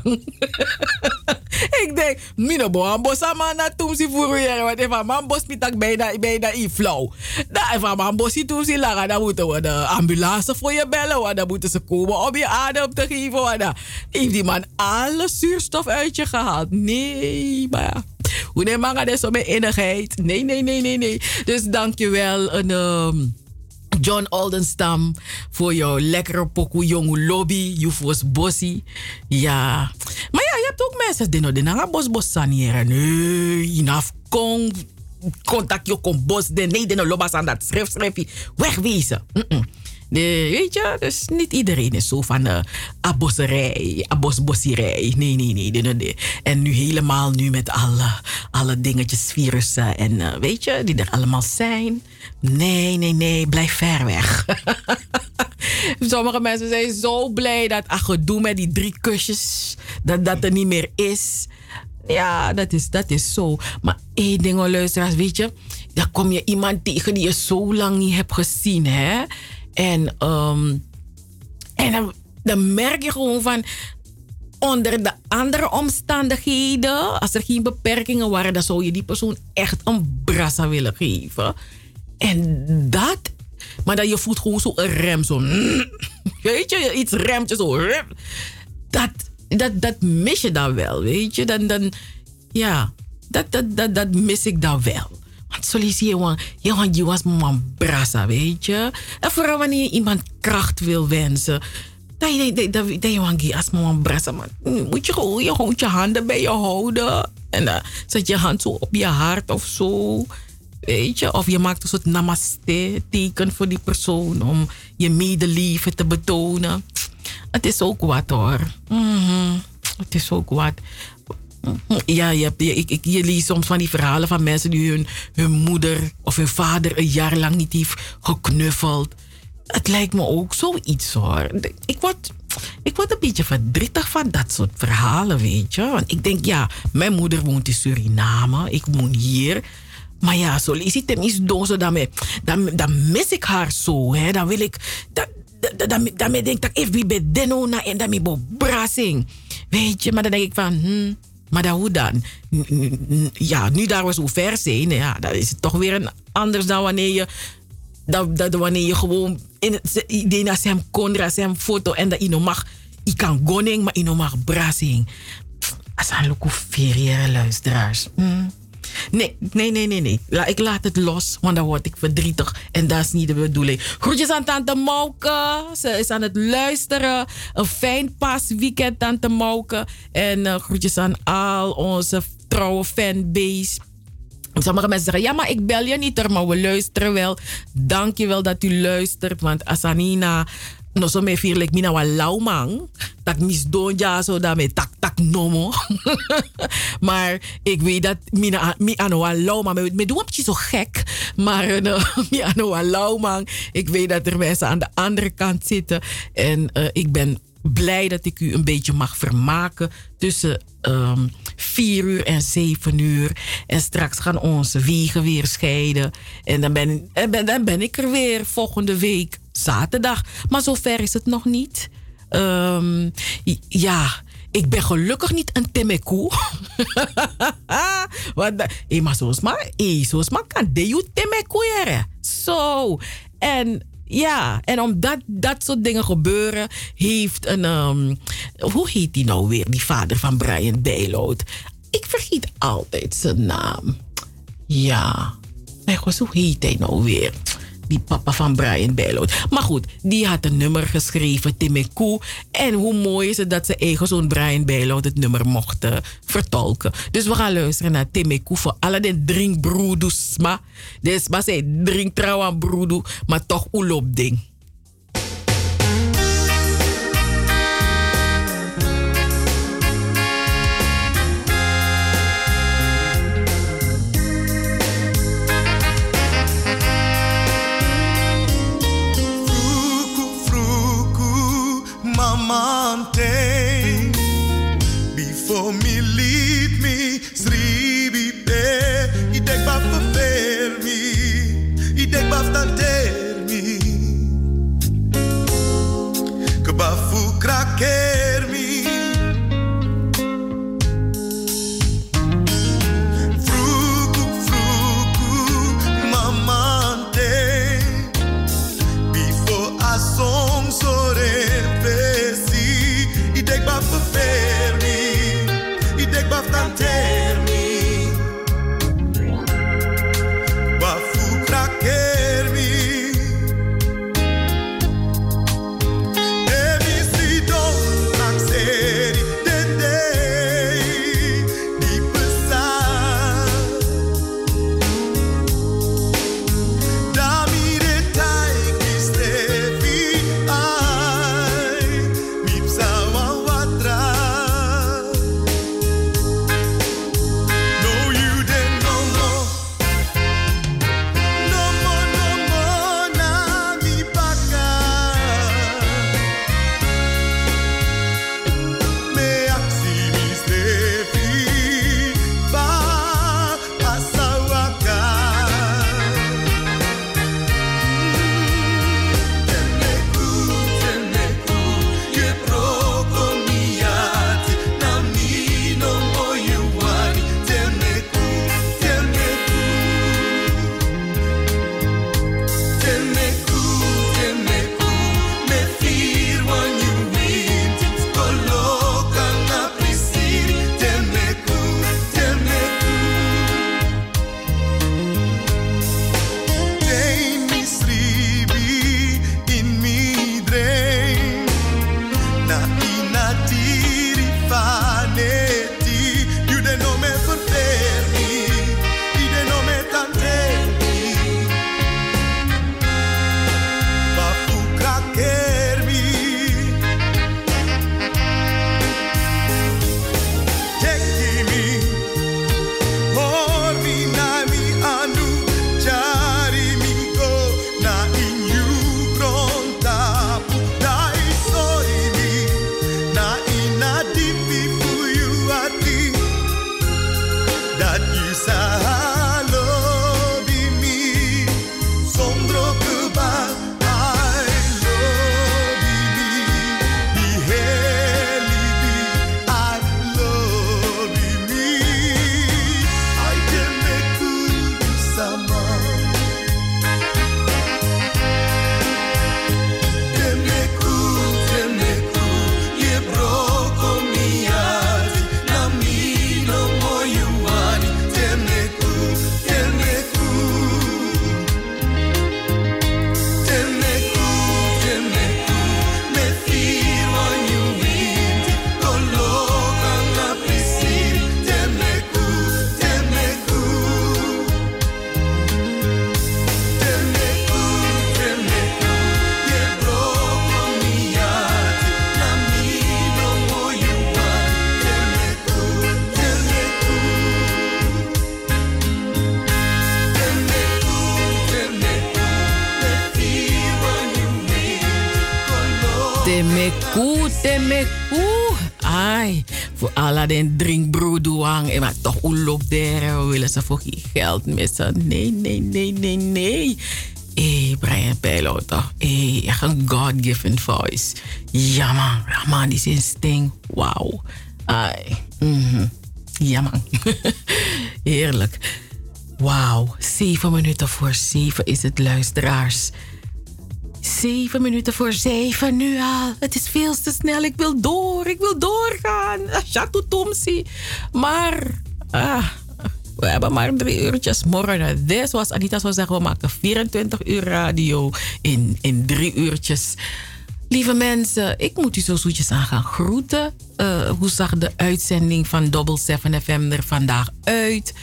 ik denk, mino bo an bos ama na tum si furu yere, want if man bos mi tak bijna, bijna i flauw. Da if man bos si tum si laga, dan moeten we de ambulance voor je bellen, want dan moeten ze komen om je adem te geven. Want dan heeft die man alle zuurstof uit je gehaald. Nee, maar Hoe neem maar met innigheid? Nee, nee, nee, nee, nee. Dus dankjewel. Een, um, John Oldenstam voor jouw lekkere pokoe jonge lobby. Jufos Bossie. Ja. Maar ja, je hebt ook mensen die nog de bos bos saneren. Nee, inaf kon. Contact je kon bos. Nee, de lobas aan dat schrift schrijfje. Wegwezen. -mm. De, weet je, dus niet iedereen is zo van uh, abosserij, abosbossierij. Nee, nee, nee, nee. En nu helemaal nu met alle, alle dingetjes, virussen en uh, weet je, die er allemaal zijn. Nee, nee, nee, blijf ver weg. (laughs) Sommige mensen zijn zo blij dat ach, gedoe met die drie kusjes, dat dat er niet meer is. Ja, dat is, dat is zo. Maar één ding, luisteraars, weet je, dan kom je iemand tegen die je zo lang niet hebt gezien, hè? En, um, en dan, merk je gewoon van onder de andere omstandigheden, als er geen beperkingen waren, dan zou je die persoon echt een brassa willen geven. En dat, maar dat je voelt gewoon zo een rem, zo. (laughs) Weet je, iets remt zo. Dat, dat, dat mis je dan wel, weet je. Dan, dan, ja, dat, dat, dat, dat mis ik dan wel. Want zo lees je gewoon, je was man weet je. En vooral wanneer je iemand kracht wil wensen. Dan je dat je want als man brassa, maar moet je gewoon je, je handen bij je houden. En dan zet je hand zo op je hart of zo. Weet je, of je maakt een soort namaste teken voor die persoon om je medeleven te betonen. Het is ook wat hoor. Mm. Het is ook wat. Ja, je, hebt, je, ik, soms van die verhalen van mensen die hun, hun moeder of hun vader een jaar lang niet heeft geknuffeld. Het lijkt me ook zoiets hoor. Ik word, ik word een beetje verdrietig van dat soort verhalen, weet je. Want ik denk, ja, mijn moeder woont in Suriname, ik woon hier. Maar ja, zo lees ik tenminste dozen, dan, dan, dan mis ik haar zo. Hè. Dan wil ik, dan, denk ik dat ik bij Denona en ben ik brassing. Weet je, maar dan denk ik van, hmm, maar dan hoe dan? Ja, nu daar we zo ver zijn, ja, dan is het toch weer een anders dan wanneer je, dat, dat wanneer je gewoon in het idee naar hem kondra, hem foto en dat je mag, je kan goning, maar je mag brassing. Als een loco luisteraars. Hmm. Nee, nee, nee, nee, nee. Ik laat het los, want dan word ik verdrietig. En dat is niet de bedoeling. Groetjes aan Tante Mauke. Ze is aan het luisteren. Een fijn paasweekend, Tante Mauke. En uh, groetjes aan al onze trouwe fanbase. Sommige mensen zeggen, ja, maar ik bel je niet, maar we luisteren wel. Dank je wel dat u luistert, want Asanina no so me feel like mina wa laumang. Tak mis donja zo daarmee tak tak nomo. (laughs) maar ik weet dat mina mi ano wa laumang. Me, me doe zo gek. Maar uh, (laughs) mi ano wa. Ik weet dat er mensen aan de andere kant zitten. En uh, ik ben blij dat ik u een beetje mag vermaken tussen um, 4 uur en 7 uur. En straks gaan onze wegen weer scheiden. En dan ben, ben, dan ben ik er weer volgende week zaterdag. Maar zover is het nog niet. Um, ja, Ik ben gelukkig niet een temekoe. (laughs) Want, da- eh, maar zoals maar, eh, zoals maar kan de you temekoe. Zo. En ja, en omdat dat soort dingen gebeuren, heeft een, ehm, hoe heet die nou weer, die vader van Brian Bijloot? Ik vergeet altijd zijn naam. Ja, nee, hoe heet hij nou weer? Die papa van Brian Bijloot. Maar goed, die had een nummer geschreven, Timekoe. En hoe mooi is het dat zijn eigen zoon Brian Bijloot het nummer mocht eh, vertolken. Dus we gaan luisteren naar Timekoe voor alle den drinkbroeders. Maar, dus maar zij drink trouw aan broedu, maar toch oelop ding. love the day. Ze voor geen geld missen. Nee, nee, nee, nee, nee. Hey, Brian Pijlo, toch? Hey, echt een God-given voice. Ja, man. Ja, man, die zijn sting. Wauw. Ai. mhm. Ja, man. (laughs) Heerlijk. Wauw. Zeven minuten voor zeven is het, luisteraars. Zeven minuten voor zeven nu al. Het is veel te snel. Ik wil door. Ik wil doorgaan. Chateau Tomsi. Maar... Ah, maar drie uurtjes morgen. Dit zoals Anita zou zeggen, we maken 24 uur radio in, in drie uurtjes. Lieve mensen, ik moet u zo zoetjes aan gaan groeten. Eh, hoe zag de uitzending van Double 7 FM er vandaag uit?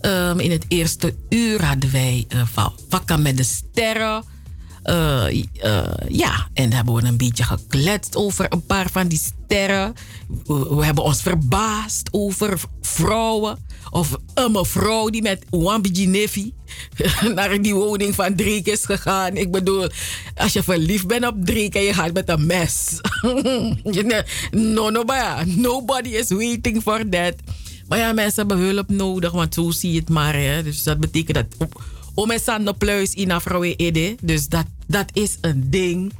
Ehm, in het eerste uur hadden wij uh, Wakker met de Sterren. Eh, eh, ja, en hebben we een beetje gekletst over een paar van die sterren. We hebben ons verbaasd over vrouwen. Of een mevrouw die met Wambiji Nefi (laughs) naar die woning van Drake is gegaan. Ik bedoel, als je verliefd bent op Drake en je gaat met een mes. (laughs) no, nobody, nobody is waiting for that. Maar ja, mensen hebben hulp nodig, want zo zie je het maar. Hè. Dus dat betekent dat op, om een sande pluis in vrouwen ede. Dus dat, dat is een ding.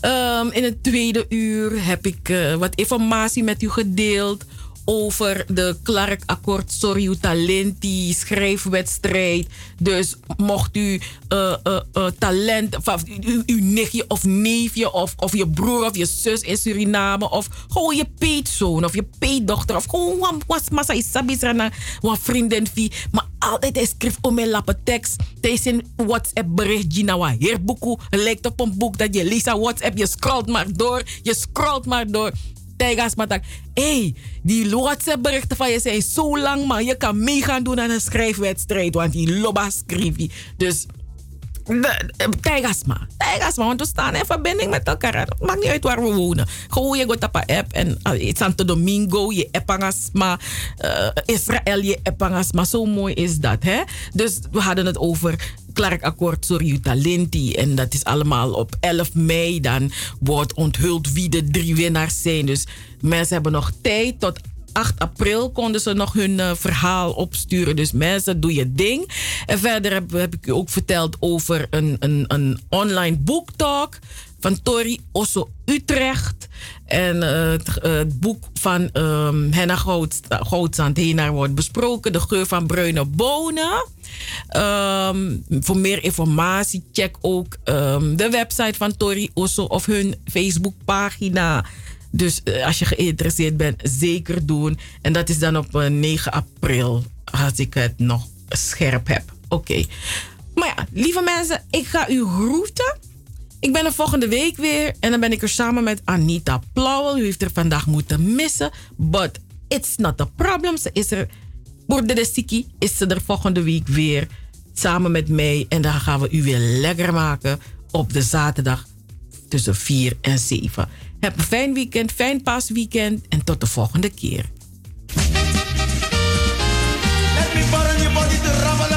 Ehm, in het tweede uur heb ik eh, wat informatie met u gedeeld over de Clark Akkoord Sorry Talenti schrijfwedstrijd. Dus mocht u eh, eh, eh, talent, of uw, nichtje of neefje of, of je broer of je zus in Suriname of gewoon je peetzoon of je peetdochter of gewoon wat was massa isabis rana wat vriendin vie, maar altijd hij schrijft om een lappe tekst. Tijdens een WhatsApp bericht Gina wa herboeku lijkt op een boek dat je leest WhatsApp. Je scrolt maar door, je scrolt maar door. Tijgas matak. hey, die WhatsApp berichten van je zijn zo lang, maar je kan mee gaan doen aan een schrijfwedstrijd, want die lobba je. Dus Tijgas maar. Tijgas maar, want we staan in verbinding met elkaar. Het maakt niet uit waar we wonen. Gewoon je gaat op een app en uh, Santo Domingo, je appangasma, uh, Israël, je appangasma. Zo mooi is dat, hè? Dus we hadden het over Clark Akkoord Sorry Talenti. En dat is allemaal op 11 mei. Dan wordt onthuld wie de drie winnaars zijn. Dus mensen hebben nog tijd tot 8 april konden ze nog hun uh, verhaal opsturen. Dus mensen, doe je ding. En verder heb, ik u ook verteld over een, een, een online boektalk van Tori Osso Utrecht. En het, uh, het, boek van um, Henna Goudsand Henaar wordt besproken. De geur van bruine bonen. Um, voor meer informatie check ook um, de website van Tori Osso of hun Facebookpagina. Dus uh, als je geïnteresseerd bent, zeker doen. En dat is dan op uh, 9 april, als ik het nog scherp heb. Oké. Maar ja, lieve mensen, ik ga u groeten. Ik ben er volgende week weer. En dan ben ik er samen met Anita Plauwel. U heeft er vandaag moeten missen. But it's not a problem. Ze is er. Borde de Siki is ze er volgende week weer. Samen met mij. En dan gaan we u weer lekker maken. Op de zaterdag tussen 4 en 7. Heb een fijn weekend, fijn paasweekend en tot de volgende keer. Let me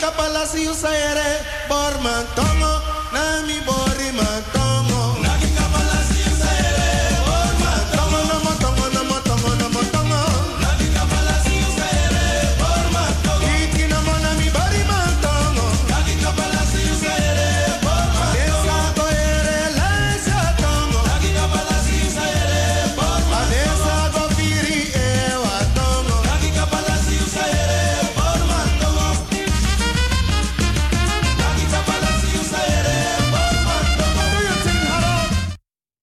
kapala si usayere bor nami